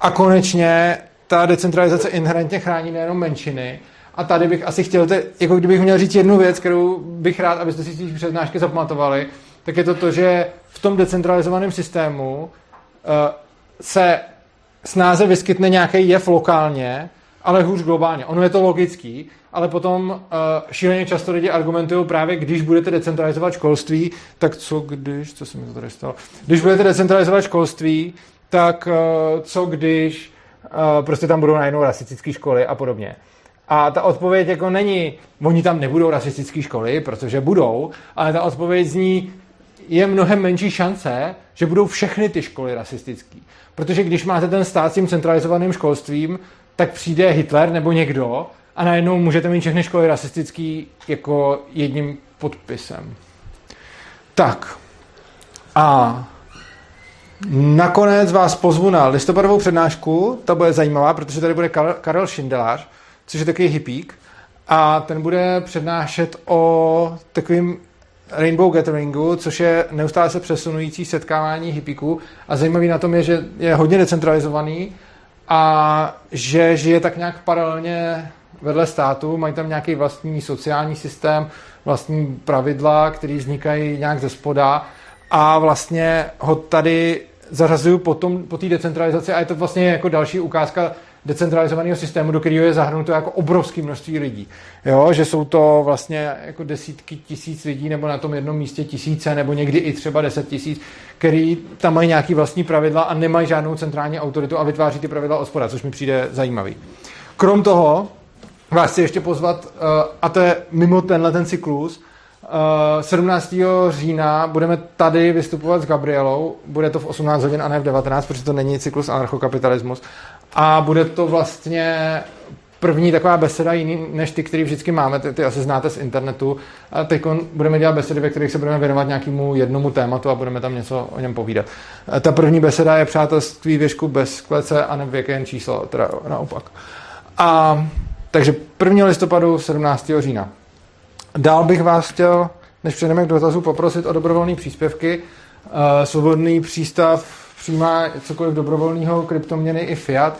A konečně ta decentralizace inherentně chrání nejenom menšiny, a tady bych asi chtěl, te, jako kdybych měl říct jednu věc, kterou bych rád, abyste si té přednášky zapamatovali, tak je to to, že v tom decentralizovaném systému uh, se snáze vyskytne nějaký jev lokálně, ale hůř globálně. Ono je to logický, ale potom uh, šíleně často lidi argumentují právě, když budete decentralizovat školství, tak co když, co se mi to tady stalo, když budete decentralizovat školství, tak uh, co když uh, prostě tam budou najednou rasistické školy a podobně. A ta odpověď jako není, oni tam nebudou rasistické školy, protože budou, ale ta odpověď zní, je mnohem menší šance, že budou všechny ty školy rasistické. Protože když máte ten stát s tím centralizovaným školstvím, tak přijde Hitler nebo někdo a najednou můžete mít všechny školy rasistický jako jedním podpisem. Tak. A nakonec vás pozvu na listopadovou přednášku, ta bude zajímavá, protože tady bude Karel Šindelář, což je takový hippík, a ten bude přednášet o takovým Rainbow Gatheringu, což je neustále se přesunující setkávání hippíků. A zajímavý na tom je, že je hodně decentralizovaný a že žije tak nějak paralelně vedle státu, mají tam nějaký vlastní sociální systém, vlastní pravidla, které vznikají nějak ze spoda. A vlastně ho tady zařazuju po, tom, po té decentralizaci a je to vlastně jako další ukázka decentralizovaného systému, do kterého je zahrnuto jako obrovské množství lidí. Jo, že jsou to vlastně jako desítky tisíc lidí, nebo na tom jednom místě tisíce, nebo někdy i třeba deset tisíc, který tam mají nějaký vlastní pravidla a nemají žádnou centrální autoritu a vytváří ty pravidla od spoda, což mi přijde zajímavý. Krom toho vás chci ještě pozvat, eh, a to je mimo tenhle ten cyklus, 17. Eh, října budeme tady vystupovat s Gabrielou. Bude to v 18 hodin a ne v 19, protože to není cyklus anarchokapitalismus. A bude to vlastně první taková beseda jiný než ty, které vždycky máme, ty, ty asi znáte z internetu. A teď budeme dělat besedy, ve kterých se budeme věnovat nějakému jednomu tématu a budeme tam něco o něm povídat. A ta první beseda je přátelství věšku bez klece a nevěké jen číslo, teda naopak. A takže 1. listopadu 17. října. Dál bych vás chtěl, než přejdeme k dotazu, poprosit o dobrovolné příspěvky. Svobodný přístav přijímá cokoliv dobrovolného, kryptoměny i fiat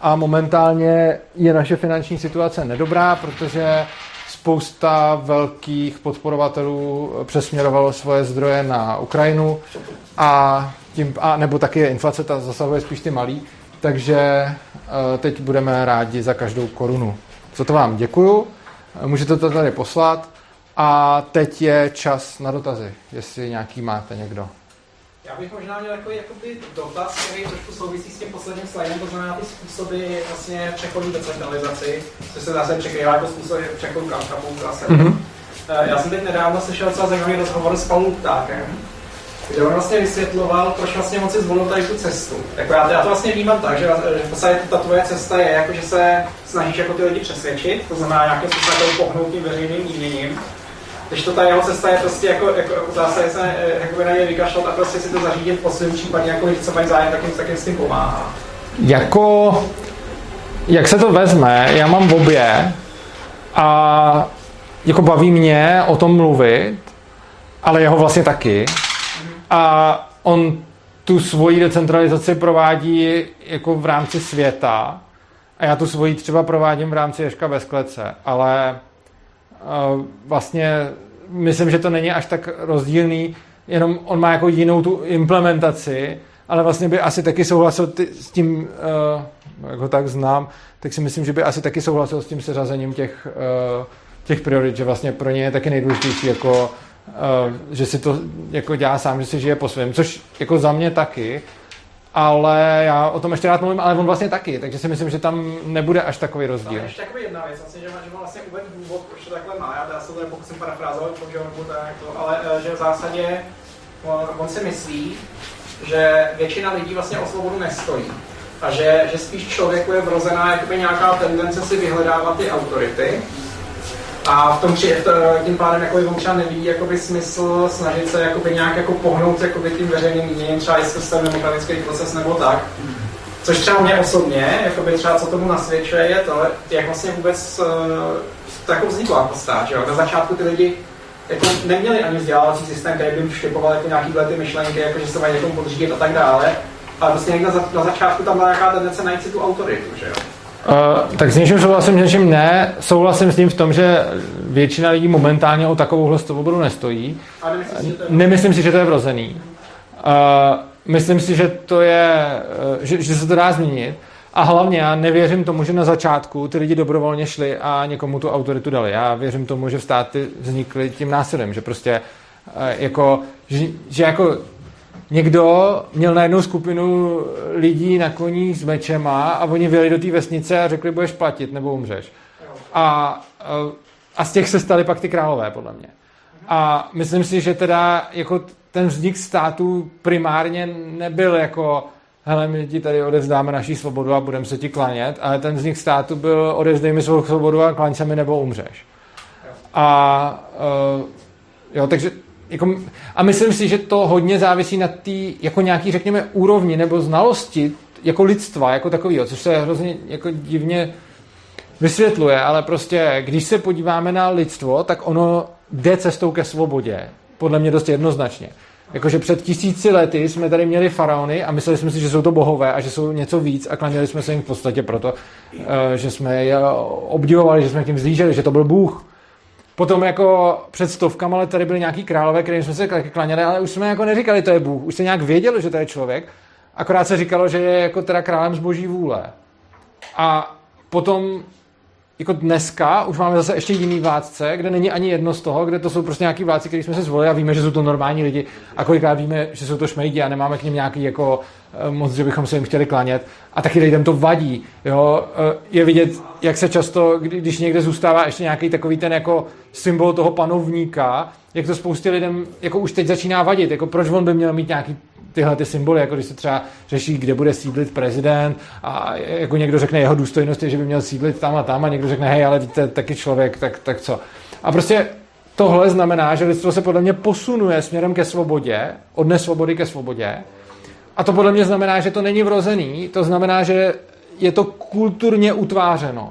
a momentálně je naše finanční situace nedobrá, protože spousta velkých podporovatelů přesměrovalo svoje zdroje na Ukrajinu a tím, a nebo taky je inflace, ta zasahuje spíš ty malý, takže eh, teď budeme rádi za každou korunu. Za to vám děkuju, můžete to tady poslat a teď je čas na dotazy, jestli nějaký máte někdo. Já bych možná měl takový jakoby dotaz, který trošku souvisí s tím posledním slidem, to znamená ty způsoby vlastně přechodu decentralizaci, což se zase překrývá jako způsob přechodu kapou zase. Mm-hmm. Já jsem teď nedávno slyšel docela zajímavý rozhovor s Pavlem Ptákem, kde on vlastně vysvětloval, proč vlastně moci zvolil tady tu cestu. Jako já, já to vlastně vnímám tak, že, že v podstatě ta tvoje cesta je, jako, že se snažíš jako ty lidi přesvědčit, to znamená nějakým způsobem pohnout tím veřejným míněním, Když to ta jeho cesta je prostě jako, jako zase se eh, jako na ně vykašlat a prostě si to zařídit po svém případě, jako když co mají zájem, tak jim, tak jim s tím pomáhá. Jako, jak se to vezme, já mám v obě a jako baví mě o tom mluvit, ale jeho vlastně taky. A on tu svoji decentralizaci provádí jako v rámci světa a já tu svoji třeba provádím v rámci Ješka bez klece, ale vlastně myslím, že to není až tak rozdílný, jenom on má jako jinou tu implementaci, ale vlastně by asi taky souhlasil ty, s tím, uh, jak ho tak znám, tak si myslím, že by asi taky souhlasil s tím seřazením těch, uh, těch priorit, že vlastně pro ně je taky nejdůležitější jako Uh, že si to jako dělá sám, že si žije po svém, což jako za mě taky, ale já o tom ještě rád mluvím, ale on vlastně taky, takže si myslím, že tam nebude až takový rozdíl. Tam ještě takový jedna věc, vlastně, že, že má vlastně uvedl důvod, proč to takhle má, já se to pokusím parafrázovat, protože on tak to, ale eh, že v zásadě on, on si myslí, že většina lidí vlastně o svobodu nestojí. A že, že spíš člověku je vrozená jakoby nějaká tendence si vyhledávat ty autority, a v tom při, tím pádem jako on třeba jakoby smysl snažit se jakoby nějak jako pohnout jakoby tím veřejným míněním, třeba jestli skrz demokratický proces nebo tak. Což třeba mě osobně, jakoby třeba co tomu nasvědčuje, je to, jak vlastně vůbec uh, takovou vznikla postát, že jo? Na začátku ty lidi jako neměli ani vzdělávací systém, který by jim vštěpoval jako nějakýhle ty myšlenky, jako že se mají někomu podřídit a tak dále. Ale prostě někde na, na začátku tam byla nějaká tendence najít si tu autoritu, že jo? Uh, tak s něčím souhlasím, s něčím ne. Souhlasím s ním v tom, že většina lidí momentálně o takovouhle svobodu nestojí. Nemyslím si, že to je vrozený. Uh, myslím si, že to je, uh, že, že se to dá změnit. A hlavně já nevěřím tomu, že na začátku ty lidi dobrovolně šli a někomu tu autoritu dali. Já věřím tomu, že státy vznikly tím násilím, že prostě uh, jako, že, že jako někdo měl najednou skupinu lidí na koních s mečema a oni vyjeli do té vesnice a řekli, budeš platit nebo umřeš. A, a z těch se stali pak ty králové, podle mě. A myslím si, že teda jako ten vznik státu primárně nebyl jako hele, my ti tady odezdáme naší svobodu a budeme se ti klanět, ale ten vznik státu byl odezdej mi svou svobodu a klaň se mi nebo umřeš. A uh, jo, takže jako, a myslím si, že to hodně závisí na té jako nějaký, řekněme, úrovni nebo znalosti jako lidstva, jako takového, což se hrozně jako divně vysvětluje, ale prostě, když se podíváme na lidstvo, tak ono jde cestou ke svobodě. Podle mě dost jednoznačně. Jakože před tisíci lety jsme tady měli faraony a mysleli jsme si, že jsou to bohové a že jsou něco víc a klaněli jsme se jim v podstatě proto, eh, že jsme je obdivovali, že jsme k ním zlíželi, že to byl Bůh. Potom jako před stovkama let tady byly nějaký králové, kterým jsme se klaněli, ale už jsme jako neříkali, to je Bůh. Už se nějak věděli, že to je člověk. Akorát se říkalo, že je jako teda králem z boží vůle. A potom jako dneska už máme zase ještě jiný vládce, kde není ani jedno z toho, kde to jsou prostě nějaký vládci, který jsme se zvolili a víme, že jsou to normální lidi a kolikrát víme, že jsou to šmejdi a nemáme k ním nějaký jako eh, moc, že bychom se jim chtěli klanět a taky lidem to vadí. Jo? Eh, je vidět, jak se často, když někde zůstává ještě nějaký takový ten jako symbol toho panovníka, jak to spoustě lidem jako už teď začíná vadit, jako proč on by měl mít nějaký tyhle ty symboly, jako když se třeba řeší, kde bude sídlit prezident a jako někdo řekne jeho důstojnost je, že by měl sídlit tam a tam a někdo řekne, hej, ale je taky člověk, tak, tak co. A prostě tohle znamená, že lidstvo se podle mě posunuje směrem ke svobodě, od nesvobody ke svobodě. A to podle mě znamená, že to není vrozený, to znamená, že je to kulturně utvářeno.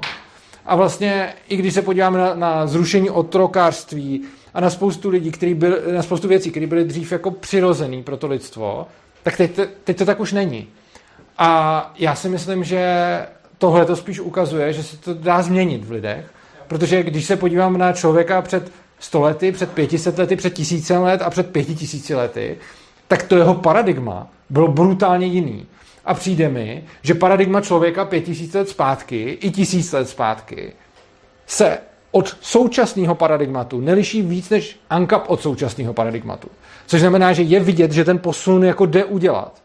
A vlastně, i když se podíváme na, na zrušení otrokářství, a na spoustu lidí, který byl, na spoustu věcí, které byly dřív jako přirozený pro to lidstvo, tak teď, teď to tak už není. A já si myslím, že tohle to spíš ukazuje, že se to dá změnit v lidech, protože když se podívám na člověka před sto lety, před pětiset lety, před tisícem let a před pěti tisíci lety, tak to jeho paradigma bylo brutálně jiný. A přijde mi, že paradigma člověka pět tisíc let zpátky i tisíc let zpátky se od současného paradigmatu neliší víc než ANCAP od současného paradigmatu. Což znamená, že je vidět, že ten posun jako jde udělat.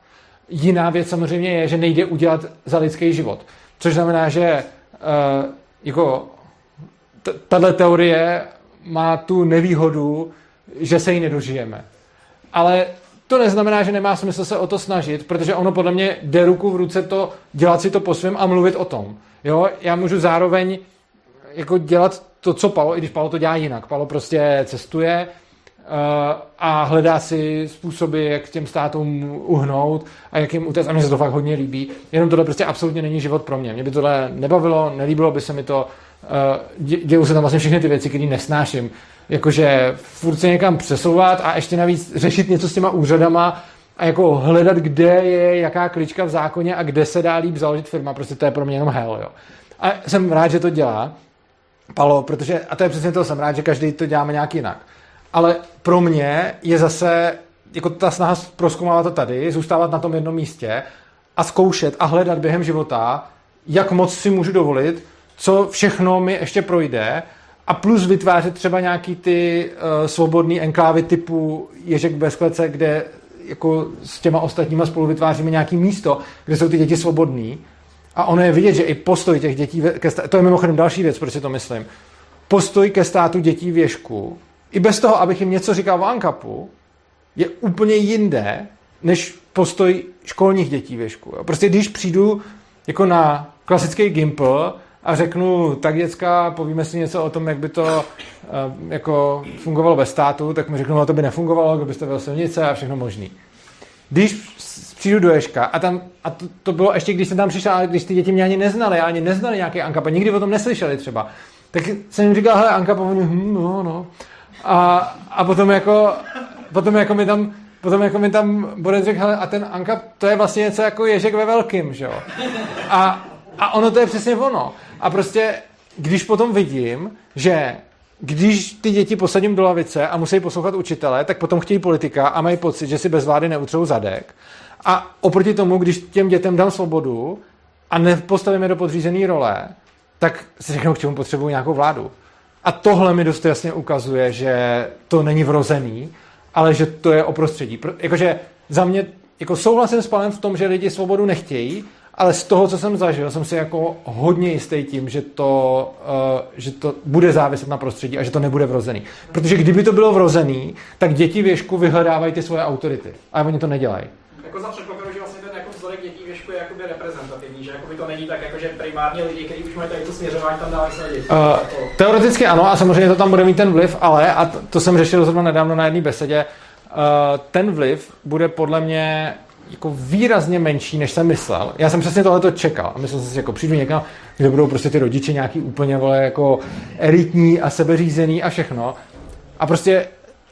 Jiná věc samozřejmě je, že nejde udělat za lidský život. Což znamená, že uh, jako tahle teorie má tu nevýhodu, že se jí nedožijeme. Ale to neznamená, že nemá smysl se o to snažit, protože ono podle mě jde ruku v ruce to, dělat si to po svém a mluvit o tom. Jo? Já můžu zároveň jako dělat to, co Palo, i když Palo to dělá jinak. Palo prostě cestuje uh, a hledá si způsoby, jak těm státům uhnout a jak jim utéct. A mně se to fakt hodně líbí. Jenom tohle prostě absolutně není život pro mě. Mě by tohle nebavilo, nelíbilo by se mi to. Uh, dějou se tam vlastně všechny ty věci, které nesnáším. Jakože furt se někam přesouvat a ještě navíc řešit něco s těma úřadama a jako hledat, kde je jaká klička v zákoně a kde se dá líp založit firma. Prostě to je pro mě jenom hell, jo. A jsem rád, že to dělá, Palo, protože, a to je přesně to, jsem rád, že každý to děláme nějak jinak. Ale pro mě je zase jako ta snaha proskoumávat to tady, zůstávat na tom jednom místě a zkoušet a hledat během života, jak moc si můžu dovolit, co všechno mi ještě projde a plus vytvářet třeba nějaký ty uh, svobodný enklávy typu Ježek bez klece, kde jako s těma ostatníma spolu vytváříme nějaký místo, kde jsou ty děti svobodný a ono je vidět, že i postoj těch dětí, ke státu, to je mimochodem další věc, proč si to myslím, postoj ke státu dětí v věžku, i bez toho, abych jim něco říkal v Ankapu, je úplně jinde, než postoj školních dětí v věžku. Prostě když přijdu jako na klasický Gimple a řeknu, tak děcka, povíme si něco o tom, jak by to eh, jako fungovalo bez státu, tak mi řeknu, no to by nefungovalo, kdybyste byl silnice a všechno možný. Když přijdu do Ješka a tam, a to, to bylo ještě, když jsem tam přišel, ale když ty děti mě ani neznali, ani neznali nějaký Ankapa, nikdy o tom neslyšeli třeba, tak jsem jim říkal, hele, Ankapa, oni, hm, no, no. A, a potom jako, potom jako mi tam, potom jako mi tam bude řekl, hele, a ten Ankap, to je vlastně něco jako Ježek ve velkým, že jo. A, a ono to je přesně ono. A prostě, když potom vidím, že když ty děti posadím do lavice a musí poslouchat učitele, tak potom chtějí politika a mají pocit, že si bez vlády neutřou zadek. A oproti tomu, když těm dětem dám svobodu a nepostavím je do podřízené role, tak si řeknou, k čemu potřebuji nějakou vládu. A tohle mi dost jasně ukazuje, že to není vrozený, ale že to je o prostředí. Jakože za mě jako souhlasím s panem v tom, že lidi svobodu nechtějí, ale z toho, co jsem zažil, jsem si jako hodně jistý tím, že to, uh, že to bude záviset na prostředí a že to nebude vrozený. Protože kdyby to bylo vrozený, tak děti věšku vyhledávají ty svoje autority. A oni to nedělají. Jako za předpokladu, že vlastně ten jako vzorek dětí věšku je jakoby reprezentativní, že jakoby to není tak, jako, že primárně lidi, kteří už mají tady to směřování, tam dávají své děti. Uh, teoreticky ano a samozřejmě to tam bude mít ten vliv, ale, a to, to jsem řešil zrovna nedávno na jedné besedě, uh, ten vliv bude podle mě jako výrazně menší, než jsem myslel. Já jsem přesně tohleto čekal. A myslel jsem si, jako přijdu někam, kde budou prostě ty rodiče nějaký úplně vole, jako elitní a sebeřízený a všechno. A prostě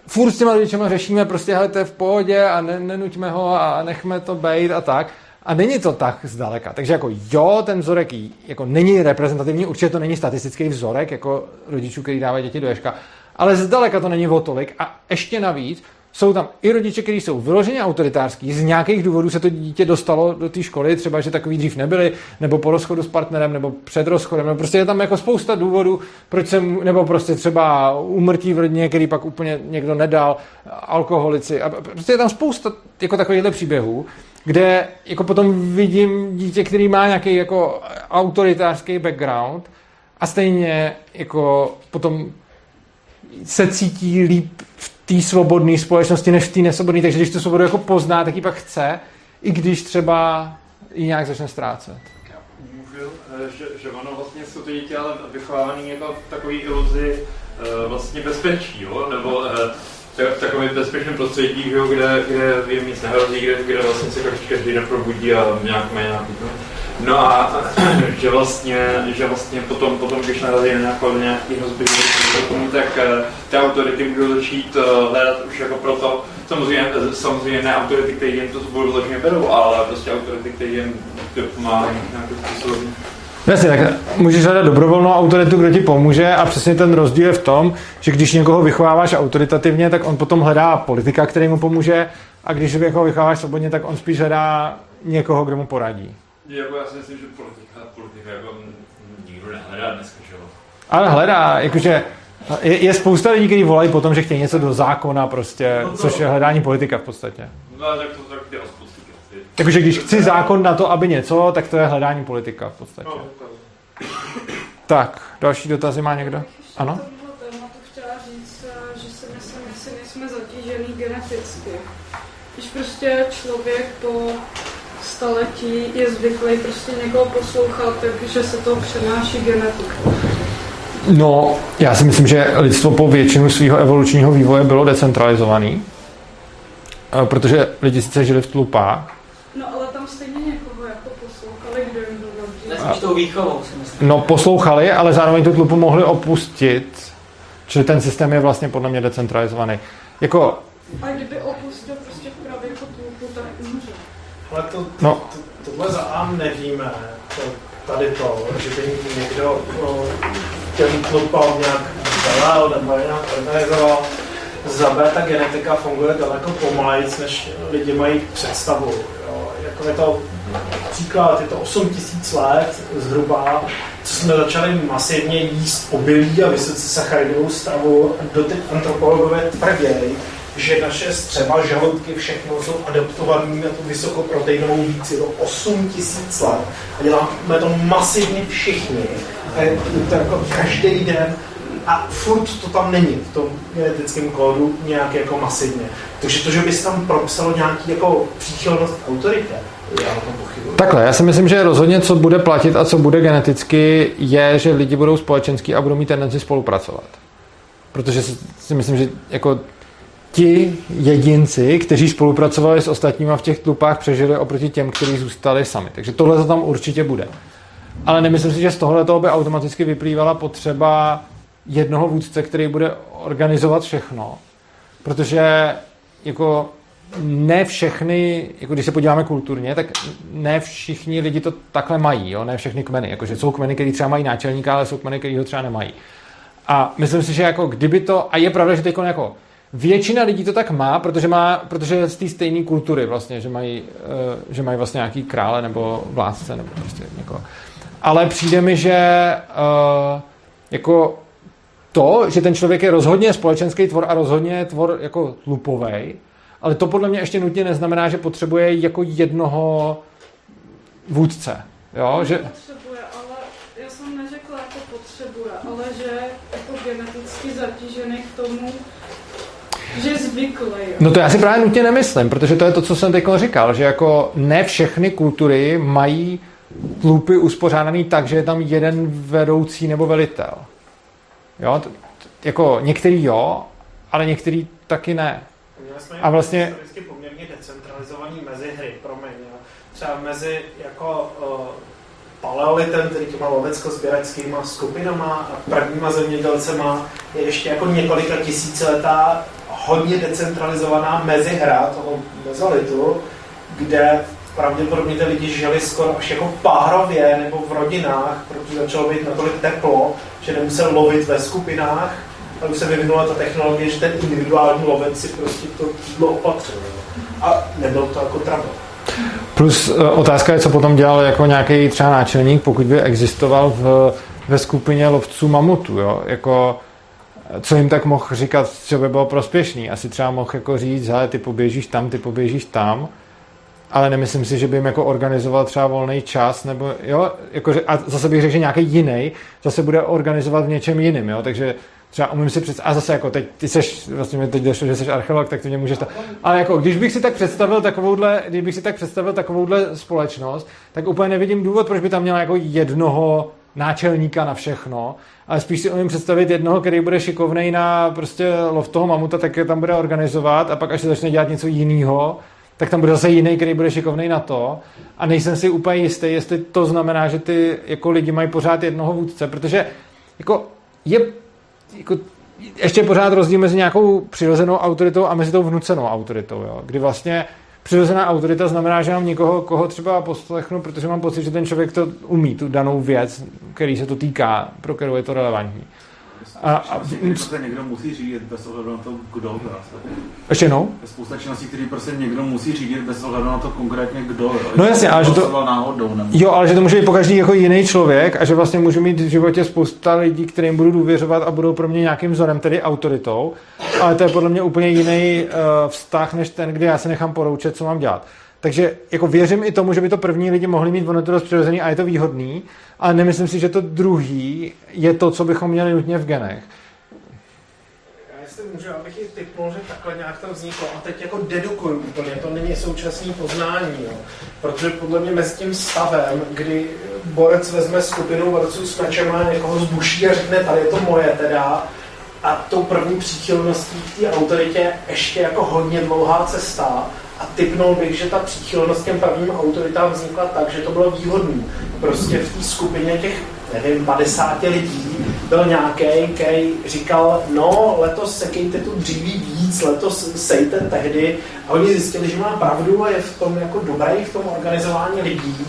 furt s těma rodičema řešíme prostě, hele, to je v pohodě a ne, nenuťme ho a nechme to bejt a tak. A není to tak zdaleka. Takže jako jo, ten vzorek jako není reprezentativní, určitě to není statistický vzorek jako rodičů, který dávají děti do ješka, ale zdaleka to není o tolik a ještě navíc jsou tam i rodiče, kteří jsou vyloženě autoritářský, z nějakých důvodů se to dítě dostalo do té školy, třeba, že takový dřív nebyli, nebo po rozchodu s partnerem, nebo před rozchodem, nebo prostě je tam jako spousta důvodů, proč jsem, nebo prostě třeba umrtí v rodině, který pak úplně někdo nedal, alkoholici, a prostě je tam spousta jako takovýchhle příběhů, kde jako potom vidím dítě, který má nějaký jako autoritářský background a stejně jako potom se cítí líp v té svobodné společnosti než v té nesvobodné. Takže když tu svobodu jako pozná, tak ji pak chce, i když třeba ji nějak začne ztrácet. Můžu, eh, že, že ono vlastně jsou ty děti ale vychovávaný jako v takové iluzi eh, vlastně bezpečí, jo? nebo eh, v takovém bezpečném prostředí, jo, kde, kde jim nic nehrozí, kde, kde vlastně se každý den probudí a nějak má nějaký No a že vlastně, že vlastně potom, potom když narazí na nějaký hrozby, tak eh, ty autority můžou začít eh, hledat už jako proto, samozřejmě, samozřejmě ne autority, které jim to budou vložně berou, ale prostě autority, které jim pomáhají nějakým způsobem. Jasně, tak můžeš hledat dobrovolnou autoritu, kdo ti pomůže a přesně ten rozdíl je v tom, že když někoho vychováváš autoritativně, tak on potom hledá politika, který mu pomůže a když někoho vychováváš svobodně, tak on spíš hledá někoho, kdo mu poradí. Jako já si myslím, že politika, politika jako nikdo nehledá dneska, že jo? Ale hledá, jakože je, je spousta lidí, kteří volají potom, že chtějí něco do zákona prostě, no to, což je hledání politika v podstatě. No tak to tak Jakože když chci zákon na to, aby něco, tak to je hledání politika v podstatě. No, tak, další dotazy má někdo? Ano? chtěla říct, že si myslím, že si nejsme zatížený geneticky. Když prostě člověk po staletí je zvyklý prostě někoho poslouchat, takže se to přenáší genetiku. No, já si myslím, že lidstvo po většinu svého evolučního vývoje bylo decentralizovaný, eh, protože lidi sice žili v tlupách, No ale tam stejně někoho jako poslouchali, kdo jim byl dobrý. Spíš tou výchovou si myslím. no poslouchali, ale zároveň tu tlupu mohli opustit, čili ten systém je vlastně podle mě decentralizovaný. Jako, A kdyby opustil prostě v pravěku tlupu, tak umře. Ale to, No. to, tohle za A nevíme, to, tady to, že by někdo o, těm tlupám nějak velel nebo nějak organizoval. Za B ta genetika funguje daleko pomalejc, než lidi mají představu. Jo. Jako je to příklad, je to 8 tisíc let zhruba, co jsme začali masivně jíst obilí a vysoce sacharidovou stravu. Doteď antropologové tvrdí, že naše střeva, žaludky, všechno jsou adaptované na tu vysokoproteinovou víci do 8 tisíc let. A děláme to masivně všichni. A je to jako každý den a furt to tam není v tom genetickém kódu nějak jako masivně. Takže to, že bys tam propsalo nějaký jako příchylnost autoritě, takhle, já si myslím, že rozhodně, co bude platit a co bude geneticky, je, že lidi budou společenský a budou mít tendenci spolupracovat. Protože si, si myslím, že jako ti jedinci, kteří spolupracovali s ostatníma v těch tlupách, přežili oproti těm, kteří zůstali sami. Takže tohle to tam určitě bude. Ale nemyslím si, že z tohle toho by automaticky vyplývala potřeba jednoho vůdce, který bude organizovat všechno. Protože jako ne všechny, jako když se podíváme kulturně, tak ne všichni lidi to takhle mají, jo? ne všechny kmeny. Jakože jsou kmeny, který třeba mají náčelníka, ale jsou kmeny, který ho třeba nemají. A myslím si, že jako kdyby to, a je pravda, že teď jako většina lidí to tak má, protože, má, protože je z té stejné kultury vlastně, že mají, uh, že mají vlastně nějaký krále nebo vládce nebo prostě někoho. Ale přijde mi, že uh, jako to, že ten člověk je rozhodně společenský tvor a rozhodně tvor jako lupovej, ale to podle mě ještě nutně neznamená, že potřebuje jako jednoho vůdce. Jo? Že, Potřebuje, ale já jsem neřekla jako potřebuje, ale že jako geneticky zatížený k tomu, že je zvyklý. No to já si právě nutně nemyslím, protože to je to, co jsem teď říkal, že jako ne všechny kultury mají tlupy uspořádaný tak, že je tam jeden vedoucí nebo velitel. Jo, t- t- jako některý jo, ale některý taky ne. Jsme A vlastně- historicky poměrně decentralizovaný mezihry, promiň, jo. třeba mezi jako uh, paleolitem, který těma lovecko-sběračskýma skupinama a prvníma zemědělcema je ještě jako několika tisíciletá hodně decentralizovaná mezihra toho mezolitu, kde pravděpodobně ty lidi žili skoro až jako párově nebo v rodinách, protože začalo být natolik teplo, že nemusel lovit ve skupinách, už se vyvinula ta technologie, že ten individuální lovec si prostě to jídlo opatřil. A nebyl to jako trouble. Plus eh, otázka je, co potom dělal jako nějaký třeba náčelník, pokud by existoval v, ve skupině lovců mamutu, jo? Jako, eh, co jim tak mohl říkat, co by bylo prospěšný. Asi třeba mohl jako říct, hele, ty poběžíš tam, ty poběžíš tam, ale nemyslím si, že by jim jako organizoval třeba volný čas, nebo jo, jako, že- a zase bych řekl, že nějaký jiný zase bude organizovat v něčem jiným, jo, takže třeba umím si představit, a zase jako teď, ty seš, vlastně mi teď došlo, že jsi archeolog, tak ty mě můžeš, ta... ale jako když bych si tak představil takovouhle, když bych si tak představil takovouhle společnost, tak úplně nevidím důvod, proč by tam měla jako jednoho náčelníka na všechno, ale spíš si umím představit jednoho, který bude šikovnej na prostě lov toho mamuta, tak je tam bude organizovat a pak až se začne dělat něco jiného, tak tam bude zase jiný, který bude šikovný na to. A nejsem si úplně jistý, jestli to znamená, že ty jako lidi mají pořád jednoho vůdce, protože jako je jako, ještě pořád rozdíl mezi nějakou přirozenou autoritou a mezi tou vnucenou autoritou, jo? kdy vlastně přirozená autorita znamená, že mám někoho, koho třeba poslechnu, protože mám pocit, že ten člověk to umí, tu danou věc, který se to týká, pro kterou je to relevantní. A, a, prostě někdo musí řídit bez ohledu na to, kdo ještě jednou? Je spousta činností, které prostě někdo musí řídit bez ohledu na to konkrétně kdo. Jo. No jasně, ale že to- náhodou, nebo... Jo, ale že to může být po každý jako jiný člověk a že vlastně můžu mít v životě spousta lidí, kterým budu důvěřovat a budou pro mě nějakým vzorem, tedy autoritou, ale to je podle mě úplně jiný uh, vztah, než ten, kdy já se nechám poroučet, co mám dělat. Takže jako věřím i tomu, že by to první lidi mohli mít, ono to dost přirozený a je to výhodný, ale nemyslím si, že to druhý je to, co bychom měli nutně v genech. Já jestli můžu, abych ji typnul, že takhle nějak to vzniklo. A teď jako dedukuju úplně, to není současné poznání, jo. Protože podle mě mezi tím stavem, kdy borec vezme skupinu borců s mečem a někoho zbuší a řekne, tady je to moje teda, a tou první příchylností k té autoritě ještě jako hodně dlouhá cesta a typnul bych, že ta příchylnost těm prvním autoritám vznikla tak, že to bylo výhodné. Prostě v té skupině těch, nevím, 50 lidí byl nějaký, který říkal, no, letos sekejte tu dříví víc, letos sejte tehdy. A oni zjistili, že má pravdu a je v tom jako dobrý, v tom organizování lidí.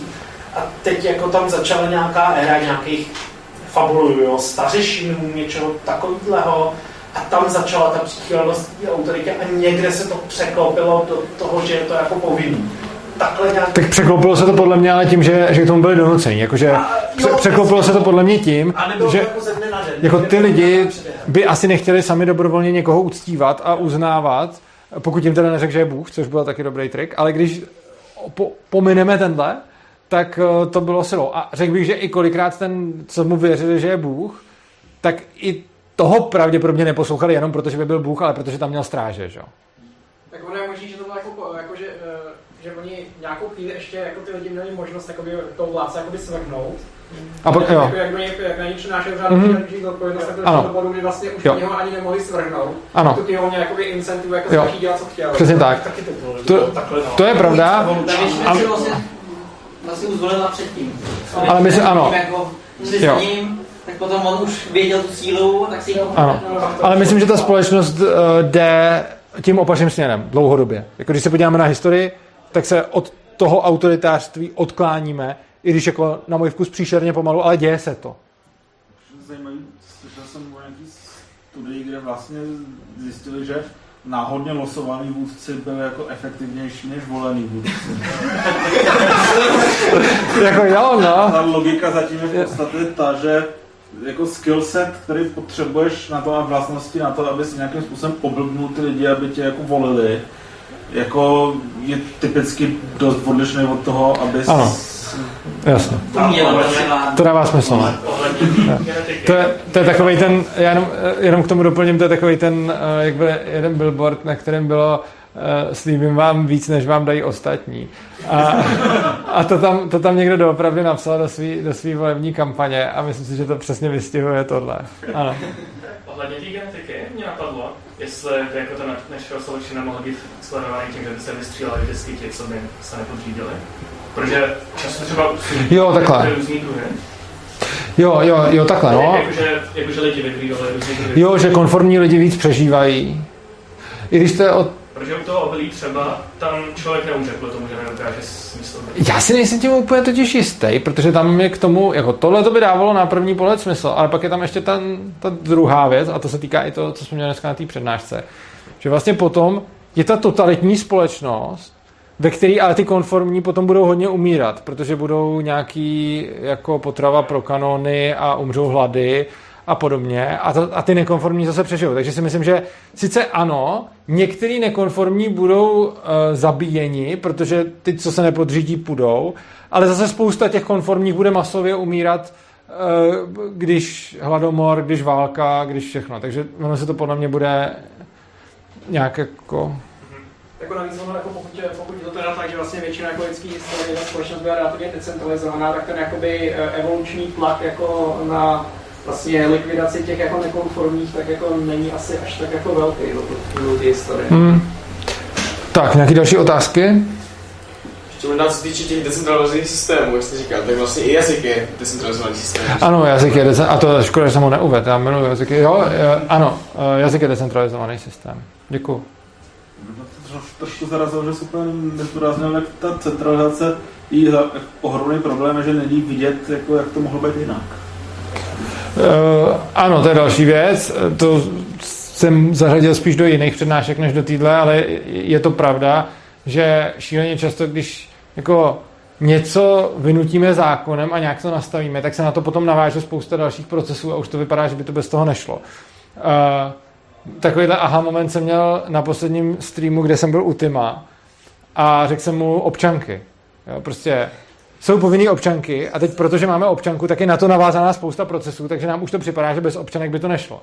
A teď jako tam začala nějaká éra nějakých fabuluju, jo, stařešinů, něčeho takového. A tam začala ta příchylnost té autoritě a někde se to překlopilo do toho, že je to jako povinný. Takhle nějak... Tak překlopilo se to podle mě ale tím, že, že k tomu byli donuceni. Jakože A, pře- jo, překlopilo se to podle mě tím, že jako den. jako ty lidi by asi nechtěli sami dobrovolně někoho uctívat a uznávat, pokud jim teda neřekl, že je Bůh, což byl taky dobrý trik, ale když po, pomineme tenhle, tak eh, to bylo silou. A řekl bych, že i kolikrát ten, co mu věřili, že je Bůh, tak i toho pravděpodobně neposlouchali jenom protože by byl Bůh, ale protože tam měl stráže, že? jo. Tak ono je možný, že to bylo jako, jako že, eh, že oni nějakou chvíli ještě jako ty lidi měli možnost jakoby, toho vládce jakoby svrhnout. A pak, jo. Jako, jak, jak, jak na ně přenášeli řád Mhm. mm-hmm. odpovědnost, tak to Ano. do bodu, kdy vlastně už Jo. oni ho ani nemohli svrhnout. Ano. To ty ho jakoby incentivu jako Jo. dělat, co chtěl. Přesně tak. Taky to bylo, že To- bylo takhle, no. To je pravda. Ta vlastně, vlastně už zvolila předtím. Ale myslím- ano. Jako, Jo. Potom on už věděl tu sílu, tak si ji Ano. Ale myslím, že ta společnost uh, jde tím opačným směrem dlouhodobě. Jako když se podíváme na historii, tak se od toho autoritářství odkláníme, i když jako na můj vkus příšerně pomalu, ale děje se to. Zajímavý, slyšel jsem o nějaký studii, kde vlastně zjistili, že náhodně losovaný vůdci byli jako efektivnější než volený vůdci. jako jo, no. Ta logika zatím je v podstatě ta, že jako skill set, který potřebuješ na to a vlastnosti na to, aby si nějakým způsobem oblbnul ty lidi, aby tě jako volili, jako je typicky dost odlišný od toho, aby Ano. Jasně. To dává smysl. No. Ohledně genetiky. To je, to je takový ten, já jenom, jenom k tomu doplním, to je takový ten, eh, jak byl jeden billboard, na kterém bylo slíbím vám víc, než vám dají ostatní. A, a to, tam, to tam někdo doopravdy napsal do svý, do svý volební kampaně a myslím si, že to přesně vystihuje tohle. Ano. Ohledně té genetiky mě napadlo, jestli by jako to Natural Selection nemohl být sledovaný tím, že by se vystříleli vždycky ti, co by se nepodřídili. Protože často třeba Jo, takhle. různý druhy. Jo, jo, jo, takhle, no. Jakože, jakože lidi různý druhy. Jo, že konformní lidi víc přežívají. I když to je od... Protože u toho obilí třeba tam člověk neumře kvůli tomu, že nedokáže smysl. Já si nejsem tím úplně totiž jistý, protože tam je k tomu, jako tohle to by dávalo na první pohled smysl, ale pak je tam ještě ten, ta druhá věc, a to se týká i toho, co jsme měli dneska na té přednášce, že vlastně potom je ta totalitní společnost, ve které ale ty konformní potom budou hodně umírat, protože budou nějaký jako potrava pro kanony a umřou hlady a podobně a, to, a ty nekonformní zase přežijou. Takže si myslím, že sice ano, některý nekonformní budou uh, zabíjeni, protože ty, co se nepodřídí, půjdou, ale zase spousta těch konformních bude masově umírat, uh, když hladomor, když válka, když všechno. Takže ono se to podle mě bude nějak jako... Jako navíc ono, jako pokud, je, pokud je to teda tak, že vlastně většina jako lidský historie ta společnost byla relativně decentralizovaná, tak ten jakoby eh, evoluční tlak jako na vlastně likvidaci těch jako nekonformních, tak jako není asi až tak jako velký do, do té historie. Hmm. Tak, nějaké další otázky? Ještě možná co se týče těch decentralizovaných systémů, jak jste říkal, tak vlastně i jazyk je decentralizovaný systém. Ano, jazyk je decentralizovaný, a to je škoda, že jsem ho neuvedl, já jmenuji jazyky. Jo, ano, eh, jazyk je decentralizovaný systém. Děkuji. Troš- Trošku zarazil, že super nezdůraznil, jak ta centralizace za ohromný problém je, že není vidět, jako, jak to mohlo být jinak. Uh, ano, to je další věc. Eh, To jsem zařadil spíš do jiných přednášek než do týdle, ale je to pravda, že šíleně často, když jako něco vynutíme zákonem a nějak to nastavíme, tak se na to potom naváže spousta dalších procesů a už to vypadá, že by to bez toho nešlo. Uh, takovýhle aha moment jsem měl na posledním streamu, kde jsem byl u Tima a řekl jsem mu občanky. Jo, prostě jsou povinné občanky a teď, protože máme občanku, tak je na to navázaná spousta procesů, takže nám už to připadá, že bez občanek by to nešlo.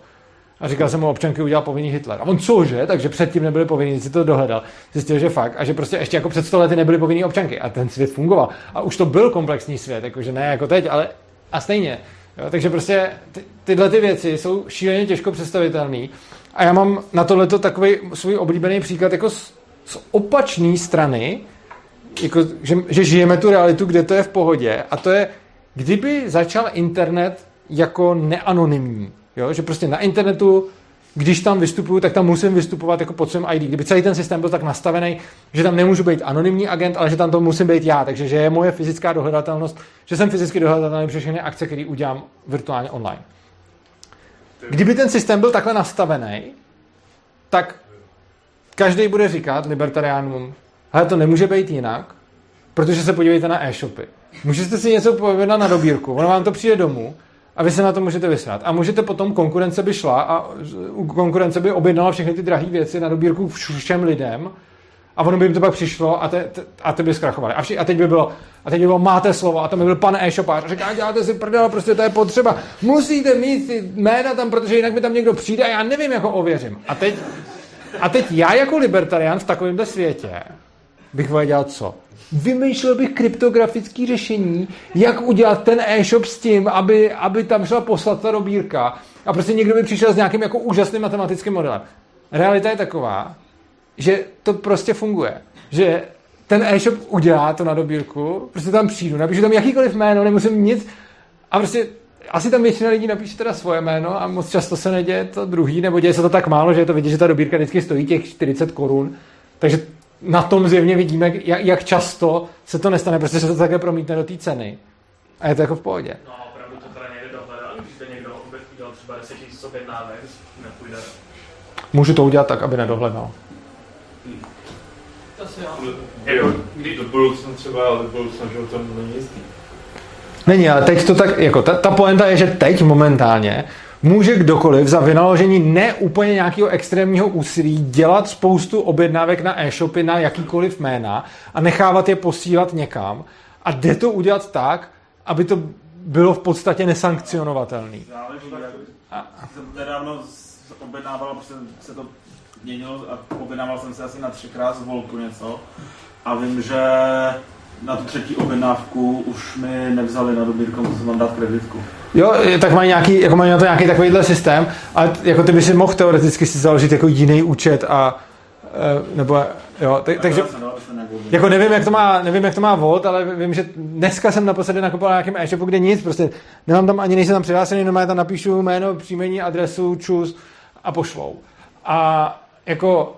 A říkal jsem mu, občanky udělal povinný Hitler. A on cože? Takže předtím nebyly povinný, si to dohledal. Zjistil, že fakt. A že prostě ještě jako před 100 lety nebyly povinný občanky. A ten svět fungoval. A už to byl komplexní svět, jakože ne jako teď, ale a stejně. Jo, takže prostě ty, tyhle ty věci jsou šíleně těžko představitelné. A já mám na tohleto takový svůj oblíbený příklad jako z, z opačné strany, jako, že, že žijeme tu realitu, kde to je v pohodě. A to je, kdyby začal internet jako neanonymní. Jo? Že prostě na internetu, když tam vystupuju, tak tam musím vystupovat jako pod svým ID. Kdyby celý ten systém byl tak nastavený, že tam nemůžu být anonymní agent, ale že tam to musím být já. Takže že je moje fyzická dohledatelnost, že jsem fyzicky dohledatelný přes všechny akce, které udělám virtuálně online. Kdyby ten systém byl takhle nastavený, tak každý bude říkat libertariánům, ale to nemůže být jinak, protože se podívejte na e-shopy. Můžete si něco povedat na dobírku, ono vám to přijde domů a vy se na to můžete vysrat. A můžete potom, konkurence by šla a konkurence by objednala všechny ty drahé věci na dobírku všem lidem a ono by jim to pak přišlo a, te, te, a ty by zkrachovali. A, vši, a, teď by bylo, a teď by bylo, máte slovo a tam by byl pan e-shopář a říká, děláte si prdel, prostě to je potřeba. Musíte mít ty jména tam, protože jinak mi tam někdo přijde a já nevím, jak ho ověřím. A teď, a teď já jako libertarián v takovémhle světě bych dělal co? Vymýšlel bych kryptografické řešení, jak udělat ten e-shop s tím, aby, aby tam šla poslat ta dobírka a prostě někdo by přišel s nějakým jako úžasným matematickým modelem. Realita je taková, že to prostě funguje. Že ten e-shop udělá to na dobírku, prostě tam přijdu, napíšu tam jakýkoliv jméno, nemusím nic a prostě asi tam většina lidí napíše teda svoje jméno a moc často se neděje to druhý, nebo děje se to tak málo, že je to vidět, že ta dobírka vždycky stojí těch 40 korun, takže na tom zjevně vidíme, jak, jak často se to nestane, protože se to také promítne do té ceny. A je to jako v pohodě. No a opravdu to teda nejde dohledat, když jde někdo udělal třeba 10 000 objednávek, nepůjde. Můžu to udělat tak, aby nedohledal. To si jo. Jako, kdy do budoucna třeba, ale do budoucna, že to není jistý. Není, ale teď to tak, jako ta, ta poenta je, že teď momentálně může kdokoliv za vynaložení ne úplně nějakého extrémního úsilí dělat spoustu objednávek na e-shopy na jakýkoliv jména a nechávat je posílat někam. A jde to udělat tak, aby to bylo v podstatě jsem nedávno objednával, protože se to měnilo a objednával jsem se asi na třikrát z Volku něco. A vím, že na tu třetí objednávku už mi nevzali na dobírku, musím tam dát kreditku. Jo, tak mají, nějaký, jako mají na to nějaký takovýhle systém, ale jako ty by si mohl teoreticky si založit jako jiný účet a e, nebo jo, tak, takže jako nevím, jak to má, nevím, jak to má Volt, ale vím, že dneska jsem naposledy nakupoval na nějakém e-shopu, kde nic, prostě nemám tam ani nejsem tam přihlášený, jenom tam napíšu jméno, příjmení, adresu, čus a pošlou. A jako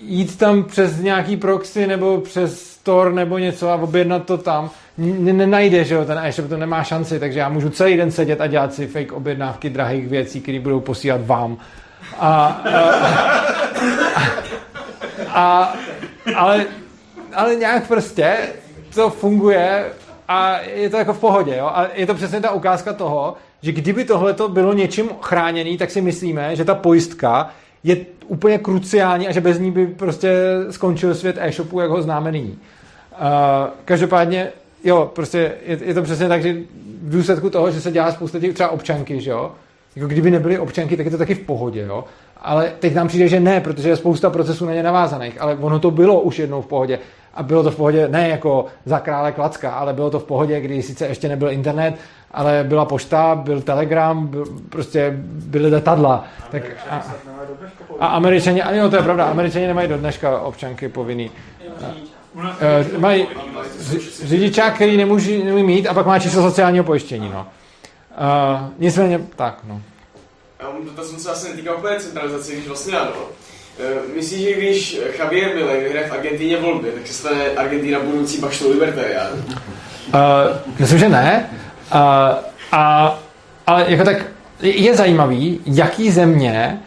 jít tam přes nějaký proxy nebo přes store nebo něco a objednat to tam, nenajde, že jo, ten e-shop to nemá šanci, takže já můžu celý den sedět a dělat si fake objednávky drahých věcí, které budou posílat vám. A, a, a, ale, ale nějak prostě to funguje a je to jako v pohodě, jo? A je to přesně ta ukázka toho, že kdyby tohle to bylo něčím chráněný, tak si myslíme, že ta pojistka je úplně kruciální a že bez ní by prostě skončil svět e-shopu, jak ho známe nyní. Uh, každopádně, jo, prostě je, je, to přesně tak, že v důsledku toho, že se dělá spousta těch třeba občanky, že jo, jako kdyby nebyly občanky, tak je to taky v pohodě, jo. Ale teď nám přijde, že ne, protože je spousta procesů na ně navázaných, ale ono to bylo už jednou v pohodě. A bylo to v pohodě ne jako za krále Klacka, ale bylo to v pohodě, kdy sice ještě nebyl internet, ale byla pošta, byl telegram, byl, prostě byly letadla. Tak a, a američani, ano, to je pravda, američani nemají do dneška občanky povinný. Uh, mají řidičák, který nemůže, nemůže mít a pak má číslo sociálního pojištění, no. Uh, nicméně, tak, no. To jsem se asi netýká úplně centralizace, když vlastně ano. Myslíš, že když Javier Milei vyhraje v Argentíně volby, tak se stane Argentina budoucí baštou libertarián? Uh, myslím, že ne. Uh, a, ale jako tak je zajímavý, jaký země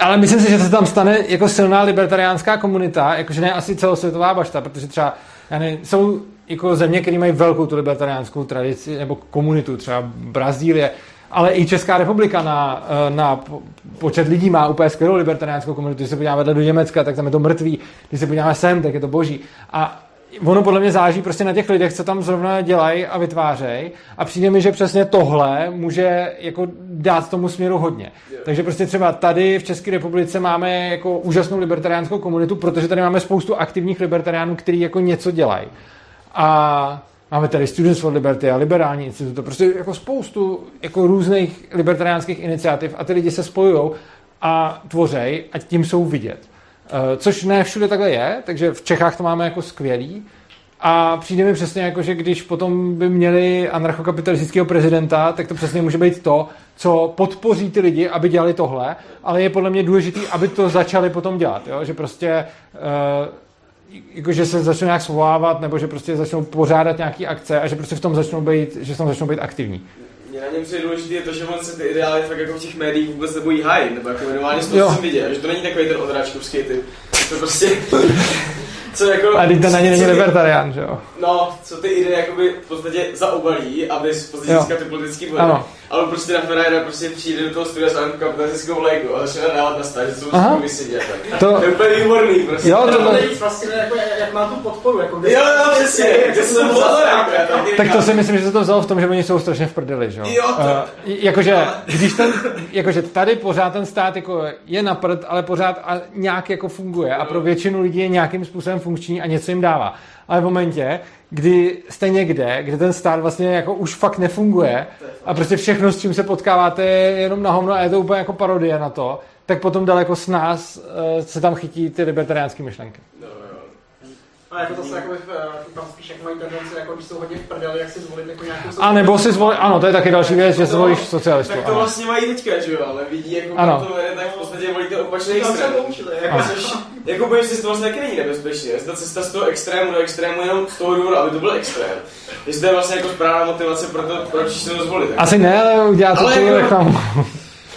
ale myslím si, že se tam stane jako silná libertariánská komunita, jakože ne asi celosvětová bašta, protože třeba ne, jsou jako země, které mají velkou tu libertariánskou tradici nebo komunitu, třeba Brazílie, ale i Česká republika na, na počet lidí má úplně skvělou libertariánskou komunitu. Když se podíváme vedle do Německa, tak tam je to mrtvý. Když se podíváme sem, tak je to boží. A ono podle mě záží prostě na těch lidech, co tam zrovna dělají a vytvářejí a přijde mi, že přesně tohle může jako dát tomu směru hodně. Takže prostě třeba tady v České republice máme jako úžasnou libertariánskou komunitu, protože tady máme spoustu aktivních libertariánů, kteří jako něco dělají. A máme tady Students for Liberty a Liberální institut, prostě jako spoustu jako různých libertariánských iniciativ a ty lidi se spojují a tvořej a tím jsou vidět. Eh, což ne všude takhle je, takže v Čechách to máme jako skvělý. A přijde mi přesně jako, že když potom by měli anarchokapitalistického prezidenta, tak to přesně může být to, co podpoří ty lidi, aby dělali tohle, ale je podle mě důležité, aby to začali potom dělat, jo? že prostě uh, jako, že se začnou nějak svolávat, nebo že prostě začnou pořádat nějaké akce a že prostě v tom začnou být, že v tom začnou být aktivní. Mě na něm přijde důležité je to, že on se ty ideály fakt jako v těch médiích vůbec nebojí hájit, nebo jako minimálně z toho, co jsem viděl, že to není takový ten odráčkovský typ. To prostě, co jako... A teď to na ně není libertarián, že jo? No, co ty ideje jakoby v podstatě zaobalí, aby v podstatě Jo. získal ty politický body. Ano. Ale prostě na Ferrari prostě přijde do toho studia s kapitalistickou vlajkou a začne dávat na stáž, že jsou Aha. vysedět. tak. To- To je úplně výborný prostě. Jo, to- To nejvíc vlastně, jako, jak, má tu podporu. Jako, Jo, jo, přesně, to se to vzal, zase- jako, já taky Tak to si myslím, že se to vzalo v tom, že oni jsou strašně v prdeli, že jo? Jo, to- Eh, jakože, když ten, jakože tady pořád ten stát jako je na prd, ale pořád a nějak jako funguje a pro většinu lidí je nějakým způsobem funkční a něco jim dává. Ale v momentě, kdy jste někde, kde ten stát vlastně jako už fakt nefunguje a prostě všechno, s čím se potkáváte, je jenom na hovno a je to úplně jako parodie na to, tak potom daleko s nás eh, se tam chytí ty libertariánské myšlenky. A jako zase jako, tam spíš jak mají tendenci, jako když jsou hodně v prdeli, jak si zvolit jako nějakou... A nebo si zvolit, ano, to je taky další věc, že zvolíš socialistu. Tak to ano. vlastně mají teďka, že jo, ale vidí, jako Ano. to vede, tak v podstatě volí to opačný Tam se extrém. jako. Což, jako bojím si, že to vlastně taky není nebezpečné. Jestli ta cesta z toho extrému do extrému jenom z toho důvodu, aby to byl extrém. Jestli to je vlastně jako správná motivace pro to, proč si to zvolit. Tak. Asi ne, ale udělá to Ale jako- reklamu.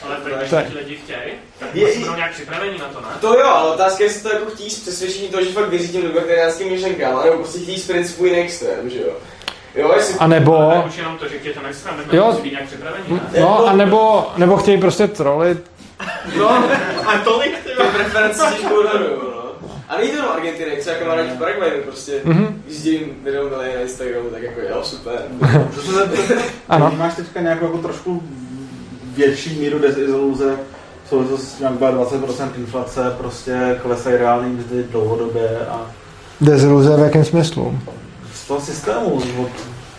Ale Tak. ti lidi chtějí, tak Je- je, budou nějak připraveni na to, ne? To jo, ale otázka je, jestli to jako chtějí z přesvědčení toho, že fakt věří těm libertariánským myšlenkám, nebo prostě chtějí z principu jiný extrém, že jo. Jo, jestli... A nebo, už jenom to, že extrém, tak Jo. nějak připraveni, ne? no, a nebo, nebo chtějí prostě trolit. No, A tolik, ty preference odhaduju, no. A není to jenom Argentina, jak třeba kamarádi v Paraguayu, prostě Mhm. jízdím video na Instagramu, tak jako jo, super. Ano. Máš teďka nějakou jako trošku větší míru deziluze souvislosti s tím, jak byla 20% inflace, prostě klesají reální mzdy dlouhodobě a Deziluze v jakém smyslu? z toho systému, od,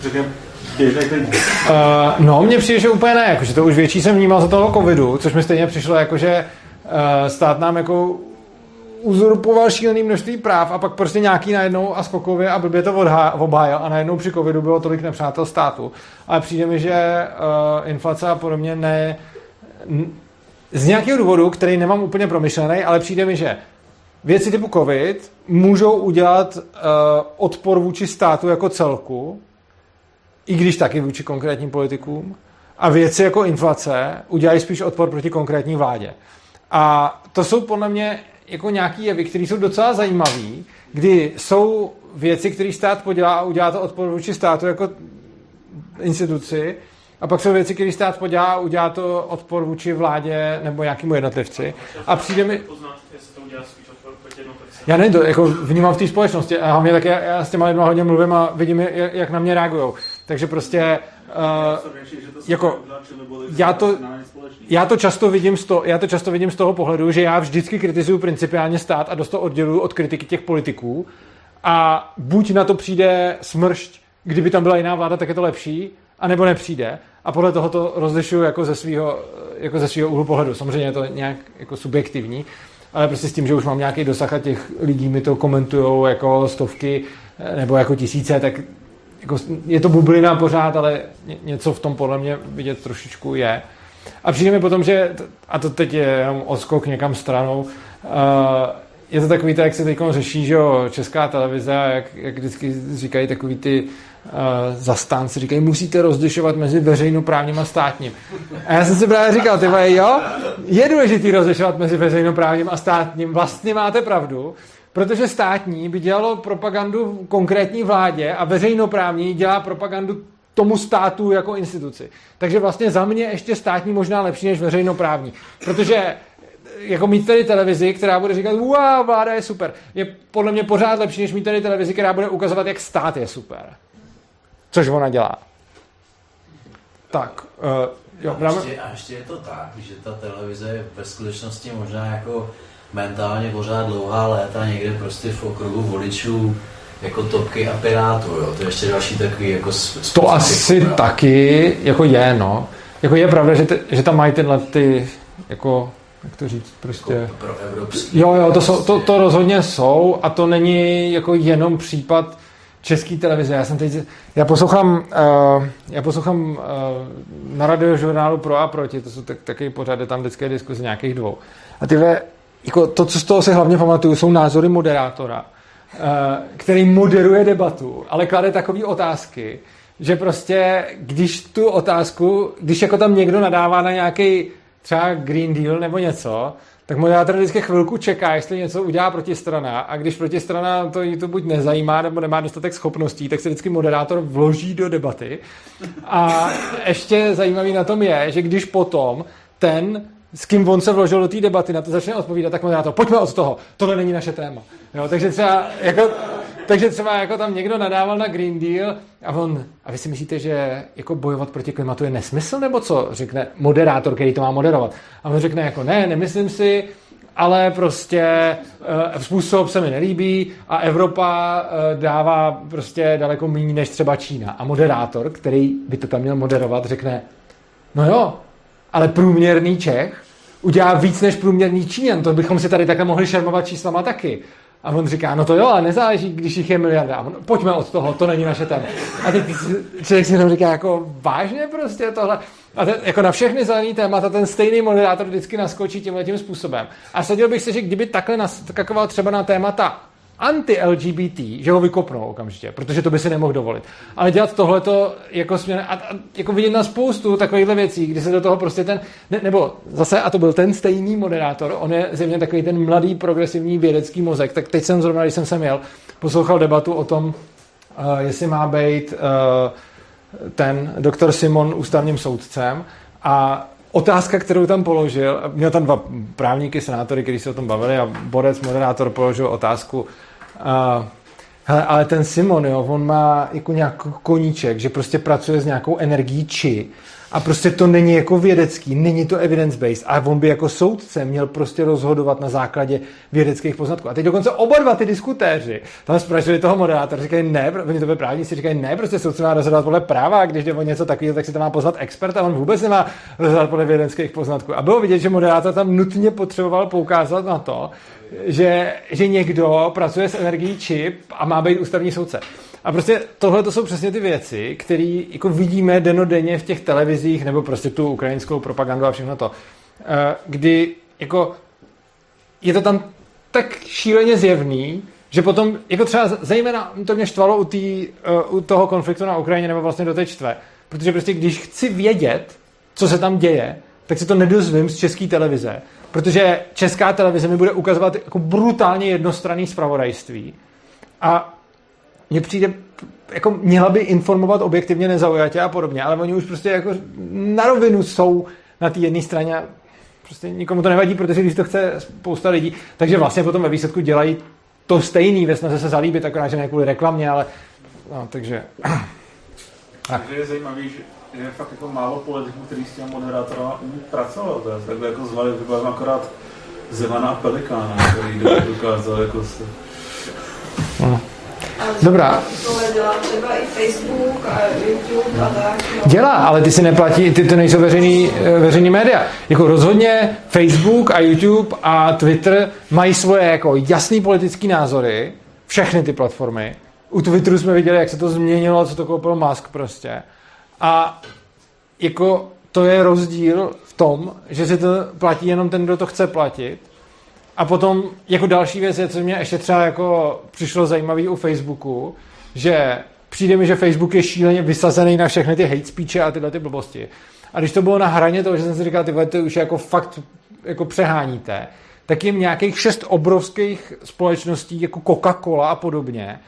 řekněme, běžných lidí. Uh, no, mně přijde, že úplně ne, jakože to už větší jsem vnímal za toho covidu, což mi stejně přišlo jako, že uh, stát nám jako uzurpoval šílený množství práv a pak prostě nějaký najednou a skokově a blbě to odhá- obhájil a najednou při covidu bylo tolik nepřátel státu. Ale přijde mi, že uh, inflace a podobně ne... n- Z nějakého důvodu, který nemám úplně promyšlený, ale přijde mi, že věci typu covid můžou udělat uh, odpor vůči státu jako celku, i když taky vůči konkrétním politikům. A věci jako inflace udělají spíš odpor proti konkrétní vládě. A to jsou podle mě jako nějaký jevy, které jsou docela zajímavé, kdy jsou věci, které stát podělá a udělá to odpor vůči státu jako instituci, a pak jsou věci, které stát podělá udělá to odpor vůči vládě nebo nějakému jednotlivci. A přijde mi, já nevím, to jako vnímám v té společnosti a hlavně tak já, já s těma lidma hodně mluvím a vidím, jak, jak na mě reagují. Takže prostě uh, jako, já to, já to často vidím z toho, já to často vidím z toho pohledu, že já vždycky kritizuju principiálně stát a dost to odděluju od kritiky těch politiků a buď na to přijde smršť, kdyby tam byla jiná vláda, tak je to lepší, anebo nepřijde. A podle toho to rozlišuju jako ze svého jako ze svýho úhlu pohledu. Samozřejmě je to nějak jako subjektivní, ale prostě s tím, že už mám nějaký dosah a těch lidí mi to komentují jako stovky eh, nebo jako tisíce, tak jako je to bublina pořád, ale ně- něco v tom podle mě vidět trošičku je. A přijde mi potom, že, a to teď je jenom odskok někam stranou, uh, je to takový, to, jak se teď řeší, že jo, česká televize, a jak, jak vždycky říkají takový ty zastánci, říkají, musíte rozlišovat mezi veřejnoprávním a státním. A já jsem si právě říkal, ty jo, je důležitý rozlišovat mezi veřejnoprávním a státním, vlastně máte pravdu, protože státní by dělalo propagandu konkrétní vládě a veřejnoprávní dělá propagandu tomu státu jako instituci. Takže vlastně za mě ještě státní možná lepší než veřejnoprávní. Protože jako mít tady televizi, která bude říkat, wow, vláda je super, je podle mě pořád lepší, než mít tady televizi, která bude ukazovat, jak stát je super. Což ona dělá. Tak, uh, jo, a, ještě, a ještě je to tak, že ta televize je ve skutečnosti možná jako mentálně pořád dlouhá léta někde prostě v okruhu voličů jako topky a pirátů, jo. To je ještě další takový jako To asi jo. taky jako je, no. Jako je pravda, že, te, že tam mají tyhle ty jako jak to říct, prostě... Jako pro evropský. Jo, jo, to, jsou, to, to rozhodně jsou a to není jako jenom případ české televize. Já jsem teď, já poslouchám, uh, já poslouchám uh, na radiožurnálu Pro a proti, to jsou tak, taky pořád, tam vždycky diskuze nějakých dvou. A ty jako to, co z toho si hlavně pamatuju, jsou názory moderátora, uh, který moderuje debatu, ale klade takové otázky, že prostě, když tu otázku, když jako tam někdo nadává na nějaký třeba Green Deal nebo něco, tak moderátor vždycky chvilku čeká, jestli něco udělá protistrana a když protistrana to jí to buď nezajímá nebo nemá dostatek schopností, tak se vždycky moderátor vloží do debaty. A ještě zajímavý na tom je, že když potom ten s kým on se vložil do té debaty, na to začne odpovídat, tak moderátor, pojďme od toho, tohle není naše téma. Jo, takže třeba jako, takže třeba jako tam někdo nadával na Green Deal a on, a vy si myslíte, že jako bojovat proti klimatu je nesmysl, nebo co? Řekne moderátor, který to má moderovat. A on řekne jako ne, nemyslím si, ale prostě uh, způsob se mi nelíbí a Evropa uh, dává prostě daleko méně než třeba Čína. A moderátor, který by to tam měl moderovat, řekne, no jo, ale průměrný Čech udělá víc než průměrný Číňan, to bychom si tady takhle mohli šermovat číslama taky. A on říká, no to jo, ale nezáleží, když jich je miliarda. A on, pojďme od toho, to není naše téma. A teď člověk si jenom říká, jako vážně prostě tohle. A ten, jako na všechny zelený témata ten stejný moderátor vždycky naskočí tímhle tím způsobem. A sadil bych se, že kdyby takhle naskakoval třeba na témata anti-LGBT, že ho vykopnou okamžitě, protože to by si nemohl dovolit. Ale dělat tohleto jako směr, a, a jako vidět na spoustu takovýchhle věcí, kdy se do toho prostě ten, ne, nebo zase, a to byl ten stejný moderátor, on je zřejmě takový ten mladý progresivní vědecký mozek, tak teď jsem zrovna, když jsem sem jel, poslouchal debatu o tom, uh, jestli má být uh, ten doktor Simon ústavním soudcem a otázka, kterou tam položil, měl tam dva právníky, senátory, kteří se o tom bavili a Borec, moderátor, položil otázku, Uh, hele, ale ten Simon, jo, on má jako nějaký koníček, že prostě pracuje s nějakou energií či a prostě to není jako vědecký, není to evidence-based a on by jako soudce měl prostě rozhodovat na základě vědeckých poznatků. A teď dokonce oba dva ty diskutéři tam zprašili toho moderátora, říkají ne, oni to by právníci říkají ne, prostě soudce má rozhodovat podle práva a když jde o něco takového, tak si to má poznat expert a on vůbec nemá rozhodovat podle vědeckých poznatků. A bylo vidět, že moderátor tam nutně potřeboval poukázat na to, že, že někdo pracuje s energií čip a má být ústavní soudce. A prostě tohle to jsou přesně ty věci, které jako vidíme denodenně v těch televizích nebo prostě tu ukrajinskou propagandu a všechno to. Eh, kdy jako je to tam tak šíleně zjevný, že potom, jako třeba zejména to mě štvalo u, tý, uh, u toho konfliktu na Ukrajině nebo vlastně do té čtve, protože prostě když chci vědět, co se tam děje, tak si to nedozvím z české televize, protože česká televize mi bude ukazovat jako brutálně jednostranný zpravodajství. A mně přijde, jako měla by informovat objektivně nezaujatě a podobně, ale oni už prostě jako na rovinu jsou na té jedné straně a prostě nikomu to nevadí, protože když to chce spousta lidí, takže vlastně potom ve výsledku dělají to stejný ve snaze se zalíbit, akorát, že ne kvůli reklamě, ale no, takže... Takže je zajímavý, že je fakt jako málo politiků, kteří s těmi moderátorem umí pracovat. To je takhle jako zvali, vybavím akorát Zemana Pelikána, který dokázal jako se... No. Dobrá. Dělá, ale ty si neplatí, ty to nejsou veřejný, eh, veřejný média. Jako rozhodně Facebook a YouTube a Twitter mají svoje jako jasný politický názory, všechny ty platformy. U Twitteru jsme viděli, jak se to změnilo, co to koupil Musk prostě. A jako to je rozdíl v tom, že si to platí jenom ten, kdo to chce platit a potom jako další věc je, co mě ještě třeba jako přišlo zajímavý u Facebooku, že přijde mi, že Facebook je šíleně vysazený na všechny ty hate speeche a tyhle ty blbosti. A když to bylo na hraně toho, že jsem si říkal, ty to už jako fakt jako přeháníte, tak jim nějakých šest obrovských společností jako Coca-Cola a podobně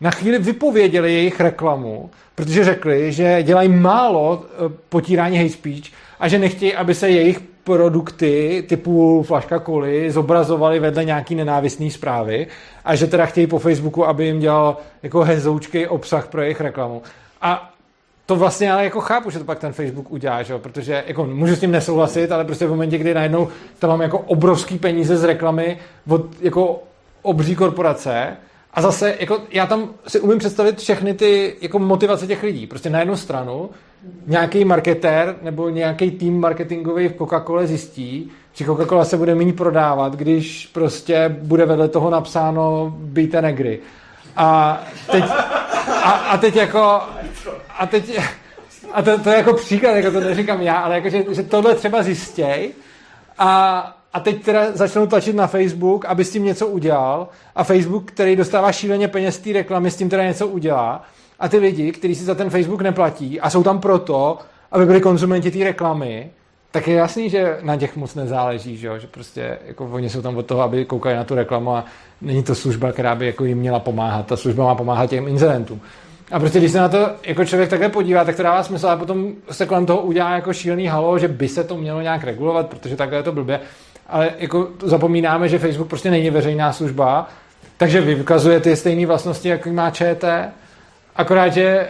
na chvíli vypověděli jejich reklamu, protože řekli, že dělají málo eh, potírání hate speech a že nechtějí, aby se jejich produkty typu flaška koly zobrazovali vedle nějaký nenávistný zprávy a že teda chtějí po Facebooku, aby jim dělal jako hezoučký obsah pro jejich reklamu. A to vlastně ale jako chápu, že to pak ten Facebook udělá, že protože jako můžu s tím nesouhlasit, ale prostě v momentě, kdy najednou tam mám jako obrovský peníze z reklamy od jako obří korporace a zase jako já tam si umím představit všechny ty jako motivace těch lidí. Prostě na jednu stranu nějaký marketér nebo nějaký tým marketingový v Coca-Cole zjistí, že Coca-Cola se bude méně prodávat, když prostě bude vedle toho napsáno bíte negry. A teď, a, a teď jako a teď a to, to je jako příklad, jako to neříkám já, ale jako, že, že tohle třeba zjistěj. A, a teď teda začnou tlačit na Facebook, aby s tím něco udělal. A Facebook, který dostává šíleně peněz z té reklamy, s tím teda něco udělá a ty lidi, kteří si za ten Facebook neplatí a jsou tam proto, aby byli konzumenti té reklamy, tak je jasný, že na těch moc nezáleží, že, jo? že prostě jako oni jsou tam od toho, aby koukali na tu reklamu a není to služba, která by jako jim měla pomáhat. Ta služba má pomáhat těm inzerentům. A prostě když se na to jako člověk takhle podívá, tak to dává smysl a potom se kolem toho udělá jako šílený halo, že by se to mělo nějak regulovat, protože takhle je to blbě. Ale jako zapomínáme, že Facebook prostě není veřejná služba, takže vykazuje ty stejné vlastnosti, jak má ČT, akorát, že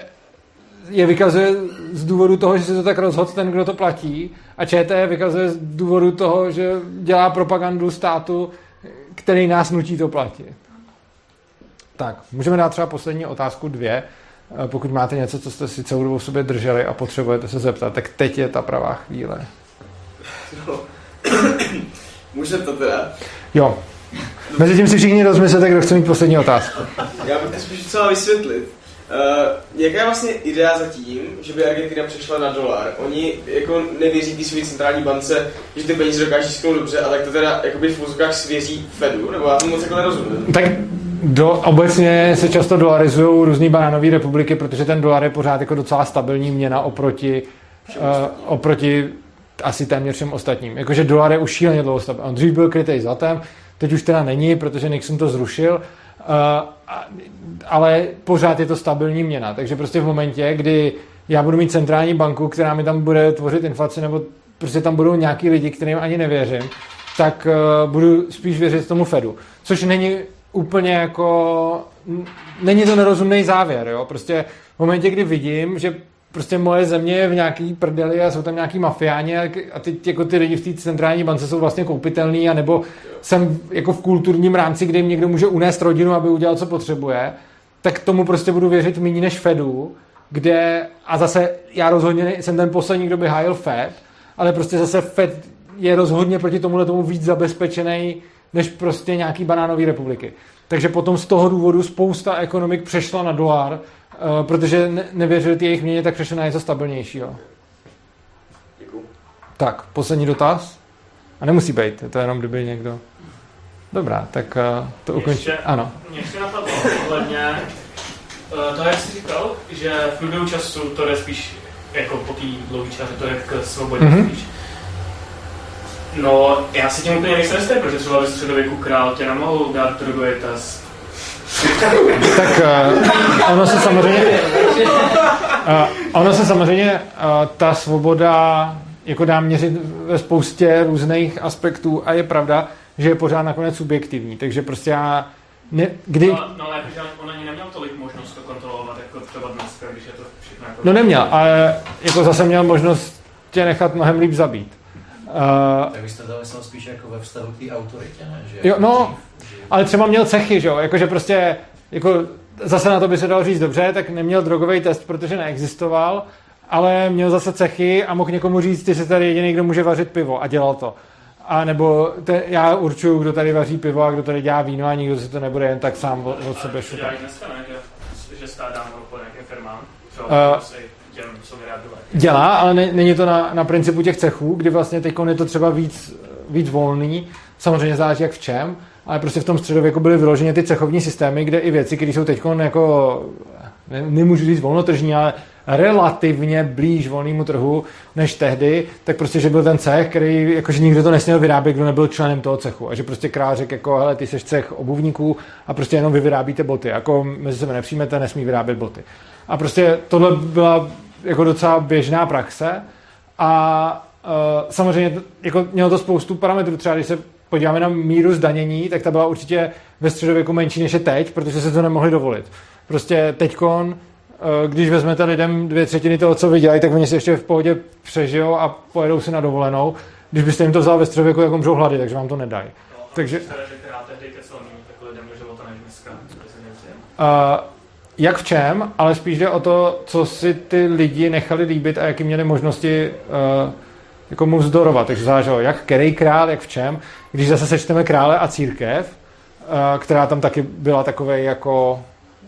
je vykazuje z důvodu toho, že se to tak rozhodl ten, kdo to platí a ČT vykazuje z důvodu toho, že dělá propagandu státu, který nás nutí to platit. Tak, můžeme dát třeba poslední otázku dvě. Eh, Pokud máte něco, co jste si celou dobu v sobě drželi a potřebujete se zeptat, tak teď je ta pravá chvíle. No. Může to teda? Jo. Mezitím si všichni rozmyslete, kdo chce mít poslední otázku. Já bych to spíš chcela vysvětlit. Uh, jaká je vlastně idea za tím, že by Argentina přešla na dolar? Oni jako nevěří té své centrální bance, že ty peníze dokáží sknout dobře, ale tak to teda jakoby v úzkách svěří Fedu, nebo já tomu moc jako nerozumím. Tak do, obecně se často dolarizují různý banánové republiky, protože ten dolar je pořád jako docela stabilní měna oproti, uh, oproti asi téměř všem ostatním. Jakože dolar je už šíleně dlouho stabilní. On dřív byl krytej zlatem, teď už teda není, protože Nixon to zrušil, ale pořád je to stabilní měna. Takže prostě v momentě, kdy já budu mít centrální banku, která mi tam bude tvořit inflaci, nebo prostě tam budou nějaký lidi, kterým ani nevěřím, tak uh, budu spíš věřit tomu Fedu. Což není úplně jako... Není to nerozumný závěr, jo? Prostě v momentě, kdy vidím, že prostě moje země je v nějaký prdeli a jsou tam nějaký mafiáni a teď jako ty lidi v té centrální bance jsou vlastně koupitelný a nebo jsem jako v kulturním rámci, kde jim někdo může unést rodinu, aby udělal, co potřebuje, tak tomu prostě budu věřit méně než Fedu, kde, a zase já rozhodně jsem ten poslední, kdo by hájil Fed, ale prostě zase Fed je rozhodně proti tomuhle tomu víc zabezpečený než prostě nějaký banánový republiky. Takže potom z toho důvodu spousta ekonomik přešla na dolar, protože ne- nevěřili ty jejich měně, tak přešli na něco stabilnějšího. Děkuju. Tak, poslední dotaz? A nemusí být, je to jenom kdyby někdo... Dobrá, tak uh, to ukončí. Ještě- Ano. Mě ještě napadlo ohledně uh, toho, jak jsi říkal, že v průběhu času to jde spíš jako po té dlouhé čáře, to je k svobodě Mhm. mm-hmm. spíš. No, já si tím úplně nejsem jistý, protože třeba ve středověku král tě nemohl dát drogový test. Tak uh, ono se samozřejmě... Uh, ono se samozřejmě uh, ta svoboda jako dá měřit ve spoustě různých aspektů a je pravda, že je pořád nakonec subjektivní. Takže prostě já... Ne, kdy, No, no ale jakože on ani neměl tolik možnost to kontrolovat, jako třeba dneska, když je to všechno jako... no neměl, ale jako zase měl možnost tě nechat mnohem líp zabít. Uh, Tak byste to myslel spíš jako ve vztahu k té autoritě, ne? Že Jo, jako no, dřív, že- ale třeba měl cechy, že jo, jakože prostě, jako zase na to by se dalo říct dobře, tak neměl drogový test, protože neexistoval, ale měl zase cechy a mohl někomu říct, ty jsi tady jediný, kdo může vařit pivo a dělal to. A nebo te, já určuju, kdo tady vaří pivo a kdo tady dělá víno a nikdo si to nebude jen tak sám od, od sebe šupat. dělají dneska, ne? Že, že stát dá monopol nějakým firmám, uh, co vyrábějí. Dělá, ale ne, není to na, na principu těch cechů, kdy vlastně teď je to třeba víc, víc volný, samozřejmě záleží jak v čem, ale prostě v tom středověku byly vyloženě ty cechovní systémy, kde i věci, které jsou teď jako, ne, nemůžu říct volnotržní, ale relativně blíž volnému trhu než tehdy, tak prostě, že byl ten cech, který, jakože nikdo to nesměl vyrábět, kdo nebyl členem toho cechu. A že prostě král řekl, jako, hele, ty seš cech obuvníků a prostě jenom vy vyrábíte boty. Jako mezi sebe nepřijmete, nesmí vyrábět boty. A prostě tohle byla jako docela běžná praxe a samozřejmě to- jako mělo to spoustu parametrů. Třeba když se podíváme na míru zdanění, tak ta byla určitě ve středověku menší než je teď, protože se to nemohli dovolit. Prostě teďkon, eh, když vezmete lidem dvě třetiny toho, co vydělají, tak oni se ještě v pohodě přežijou a pojedou si na dovolenou. Když byste jim to vzal ve středověku, jak umřou hlady, takže vám to nedají. Takže, Které, že která tehdy tak lidem života než dneska. Uh, jak v čem, ale spíš jde o to, co si ty lidi nechali líbit a jaký měli možnosti uh, jako mu vzdorovat. Takže záleželo, jak který král, jak v čem. Když zase sečteme krále a církev, uh, která tam taky byla takový jako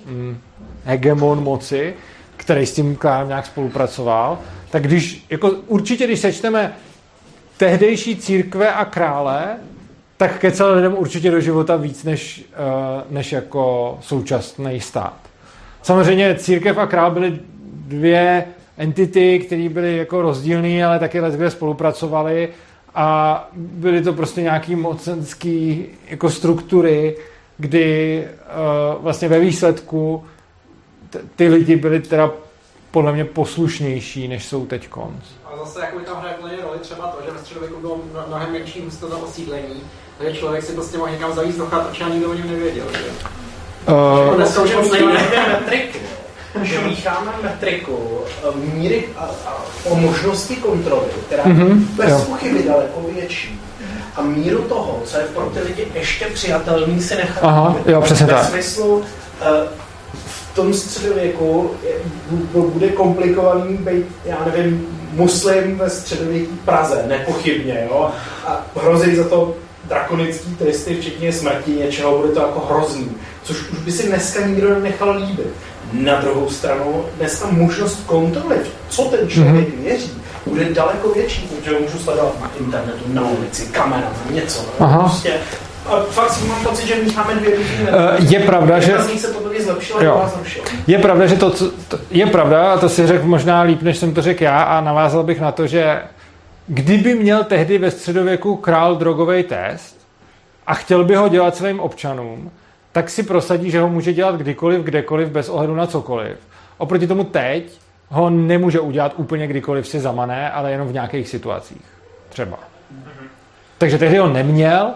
mm, hegemon moci, který s tím králem nějak spolupracoval, tak když, jako určitě, když sečteme tehdejší církve a krále, tak kecal lidem určitě do života víc než, uh, než jako současný stát. Samozřejmě církev a král byly dvě entity, které byly jako rozdílné, ale taky leckde spolupracovaly a byly to prostě nějaký mocenský jako struktury, kdy uh, vlastně ve výsledku t- ty lidi byli teda podle mě poslušnější, než jsou teď konc. A zase jako by tam hraje plně roli třeba to, že ve středověku bylo mno- mnohem menší hustota osídlení, takže člověk si prostě mohl někam zavízt do chat, a nikdo o něm nevěděl. Že? Uh, Dneska už moc nejde. metriku. Když mícháme metriku eh, míry a, a, o možnosti kontroly, která je Mhm, bez pochyby daleko větší, a míru toho, co je pro ty lidi ještě přijatelný, si nechat Aha, jo, přesně Ve tak. smyslu, eh, v tom středověku je- bu- bude komplikovaný být, já nevím, muslim ve středověké Praze, nepochybně, jo, a hrozí za to drakonický tresty, včetně smrti něčeho, bude to jako hrozný, což už by si dneska nikdo nechal líbit. Na druhou stranu, dneska možnost kontroly, co ten člověk Mhm. měří, bude daleko větší, protože ho můžu sledovat na internetu, na ulici, kamera, něco. Aha. Prostě, a fakt si mám pocit, že mícháme dvě různé Eh, je pravda, že- se podle mě zlepšila, Jo. zlepšila. Je pravda, že to, to je pravda, a to si řekl možná líp, než jsem to řekl já, a navázal bych na to, že kdyby měl tehdy ve středověku král drogový test a chtěl by ho dělat svým občanům, tak si prosadí, že ho může dělat kdykoliv, kdekoliv, bez ohledu na cokoliv. Oproti tomu teď ho nemůže udělat úplně kdykoliv si zamané, ale jenom v nějakých situacích. Třeba. Takže tehdy ho neměl,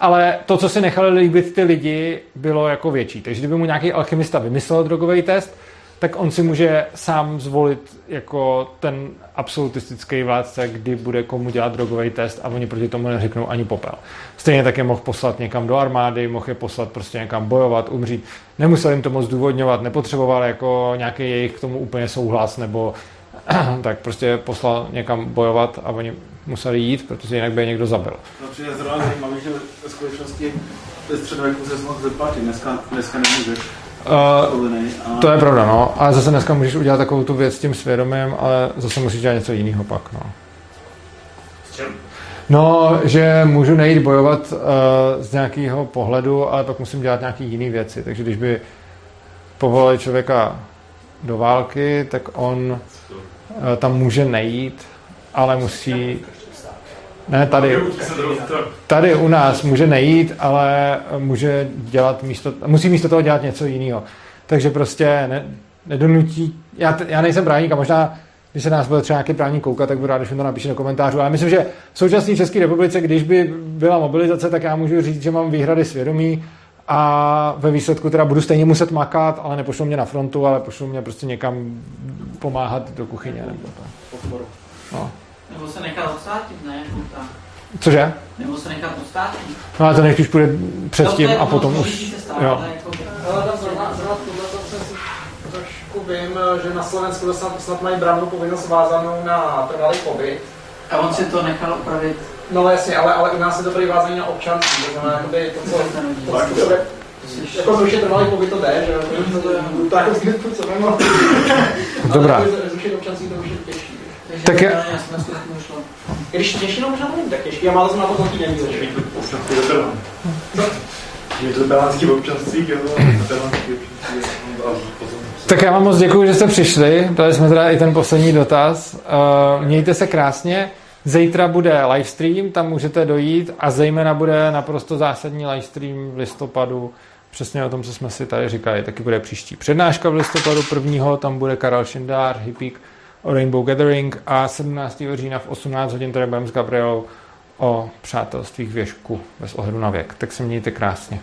ale to, co si nechali líbit ty lidi, bylo jako větší. Takže kdyby mu nějaký alchymista vymyslel drogový test, tak on si může sám zvolit jako ten absolutistický vládce, kdy bude komu dělat drogový test a oni proti tomu neřeknou ani popel. Stejně tak je mohl poslat někam do armády, mohl je poslat prostě někam bojovat, umřít. Nemusel jim to moc důvodňovat, nepotřeboval jako nějaký jejich k tomu úplně souhlas nebo tak prostě poslal někam bojovat a oni museli jít, protože jinak by je někdo zabil. No, přijde zrovna zajímavý, že ve skutečnosti ve středověku se mohl vyplatit, dneska, dneska nemůžeš. Uh, a- to je pravda, no. Ale zase dneska můžeš udělat takovou tu věc s tím svědomím, ale zase musíš dělat něco jiného pak, no. S? No, že můžu nejít bojovat uh, z nějakého pohledu, ale pak musím dělat nějaké jiné věci. Takže když by povolali člověka do války, tak on uh, tam může nejít, ale musí... Ne, tady, tady u nás může nejít, ale může dělat místo, musí místo toho dělat něco jiného. Takže prostě ne, nedonutí, já, já nejsem právník a možná, když se nás bude třeba nějaký právník koukat, tak budu rád, když mi to napíše do komentářů. Ale myslím, že v současné České republice, když by byla mobilizace, tak já můžu říct, že mám výhrady svědomí a ve výsledku teda budu stejně muset makat, ale nepošlu mě na frontu, ale pošlu mě prostě někam pomáhat do kuchyně. Nebo to. No. Nebo se nechat odstátit, ne? Jako tak. Cože? Nebo se nechat odstátit. No ale to nech, když půjde No, předtím to je a potom už. musí se stát, Jo. ale jako- Ale tam zrovna, zrovna tohle to jsem si trošku vím, že na Slovensku to snad, snad mají brávnou povinnost vázanou na trvalý pobyt. A on si to nechal opravit. No jasně, ale, ale u nás je to prý vázaný na občanství, to znamená, jakoby to, co, to, co, to, co, jako zrušit trvalý pobyt to jde, že jo, to, to, to, to ale Dobrá. jako zrušit občanství to už je těžší. Tak Já nešlo. Když těžší, no možná tak těžký, a málo jsem na to zlatý není veterán. Je to veteránský občanství, jo, veteránský občanství. Tak já vám moc děkuji, že jste přišli. Dali jsme teda i ten poslední dotaz. Uh, mějte se krásně. Zítra bude livestream, tam můžete dojít a zejména bude naprosto zásadní livestream v listopadu. Přesně o tom, co jsme si tady říkali. Taky bude příští přednáška v listopadu prvního, tam bude Karel Šindár, Hypík o Rainbow Gathering a 17. října v 18 hodin tady budeme s Gabrielou o přátelství k věžku bez ohledu na věk. Tak se mějte krásně.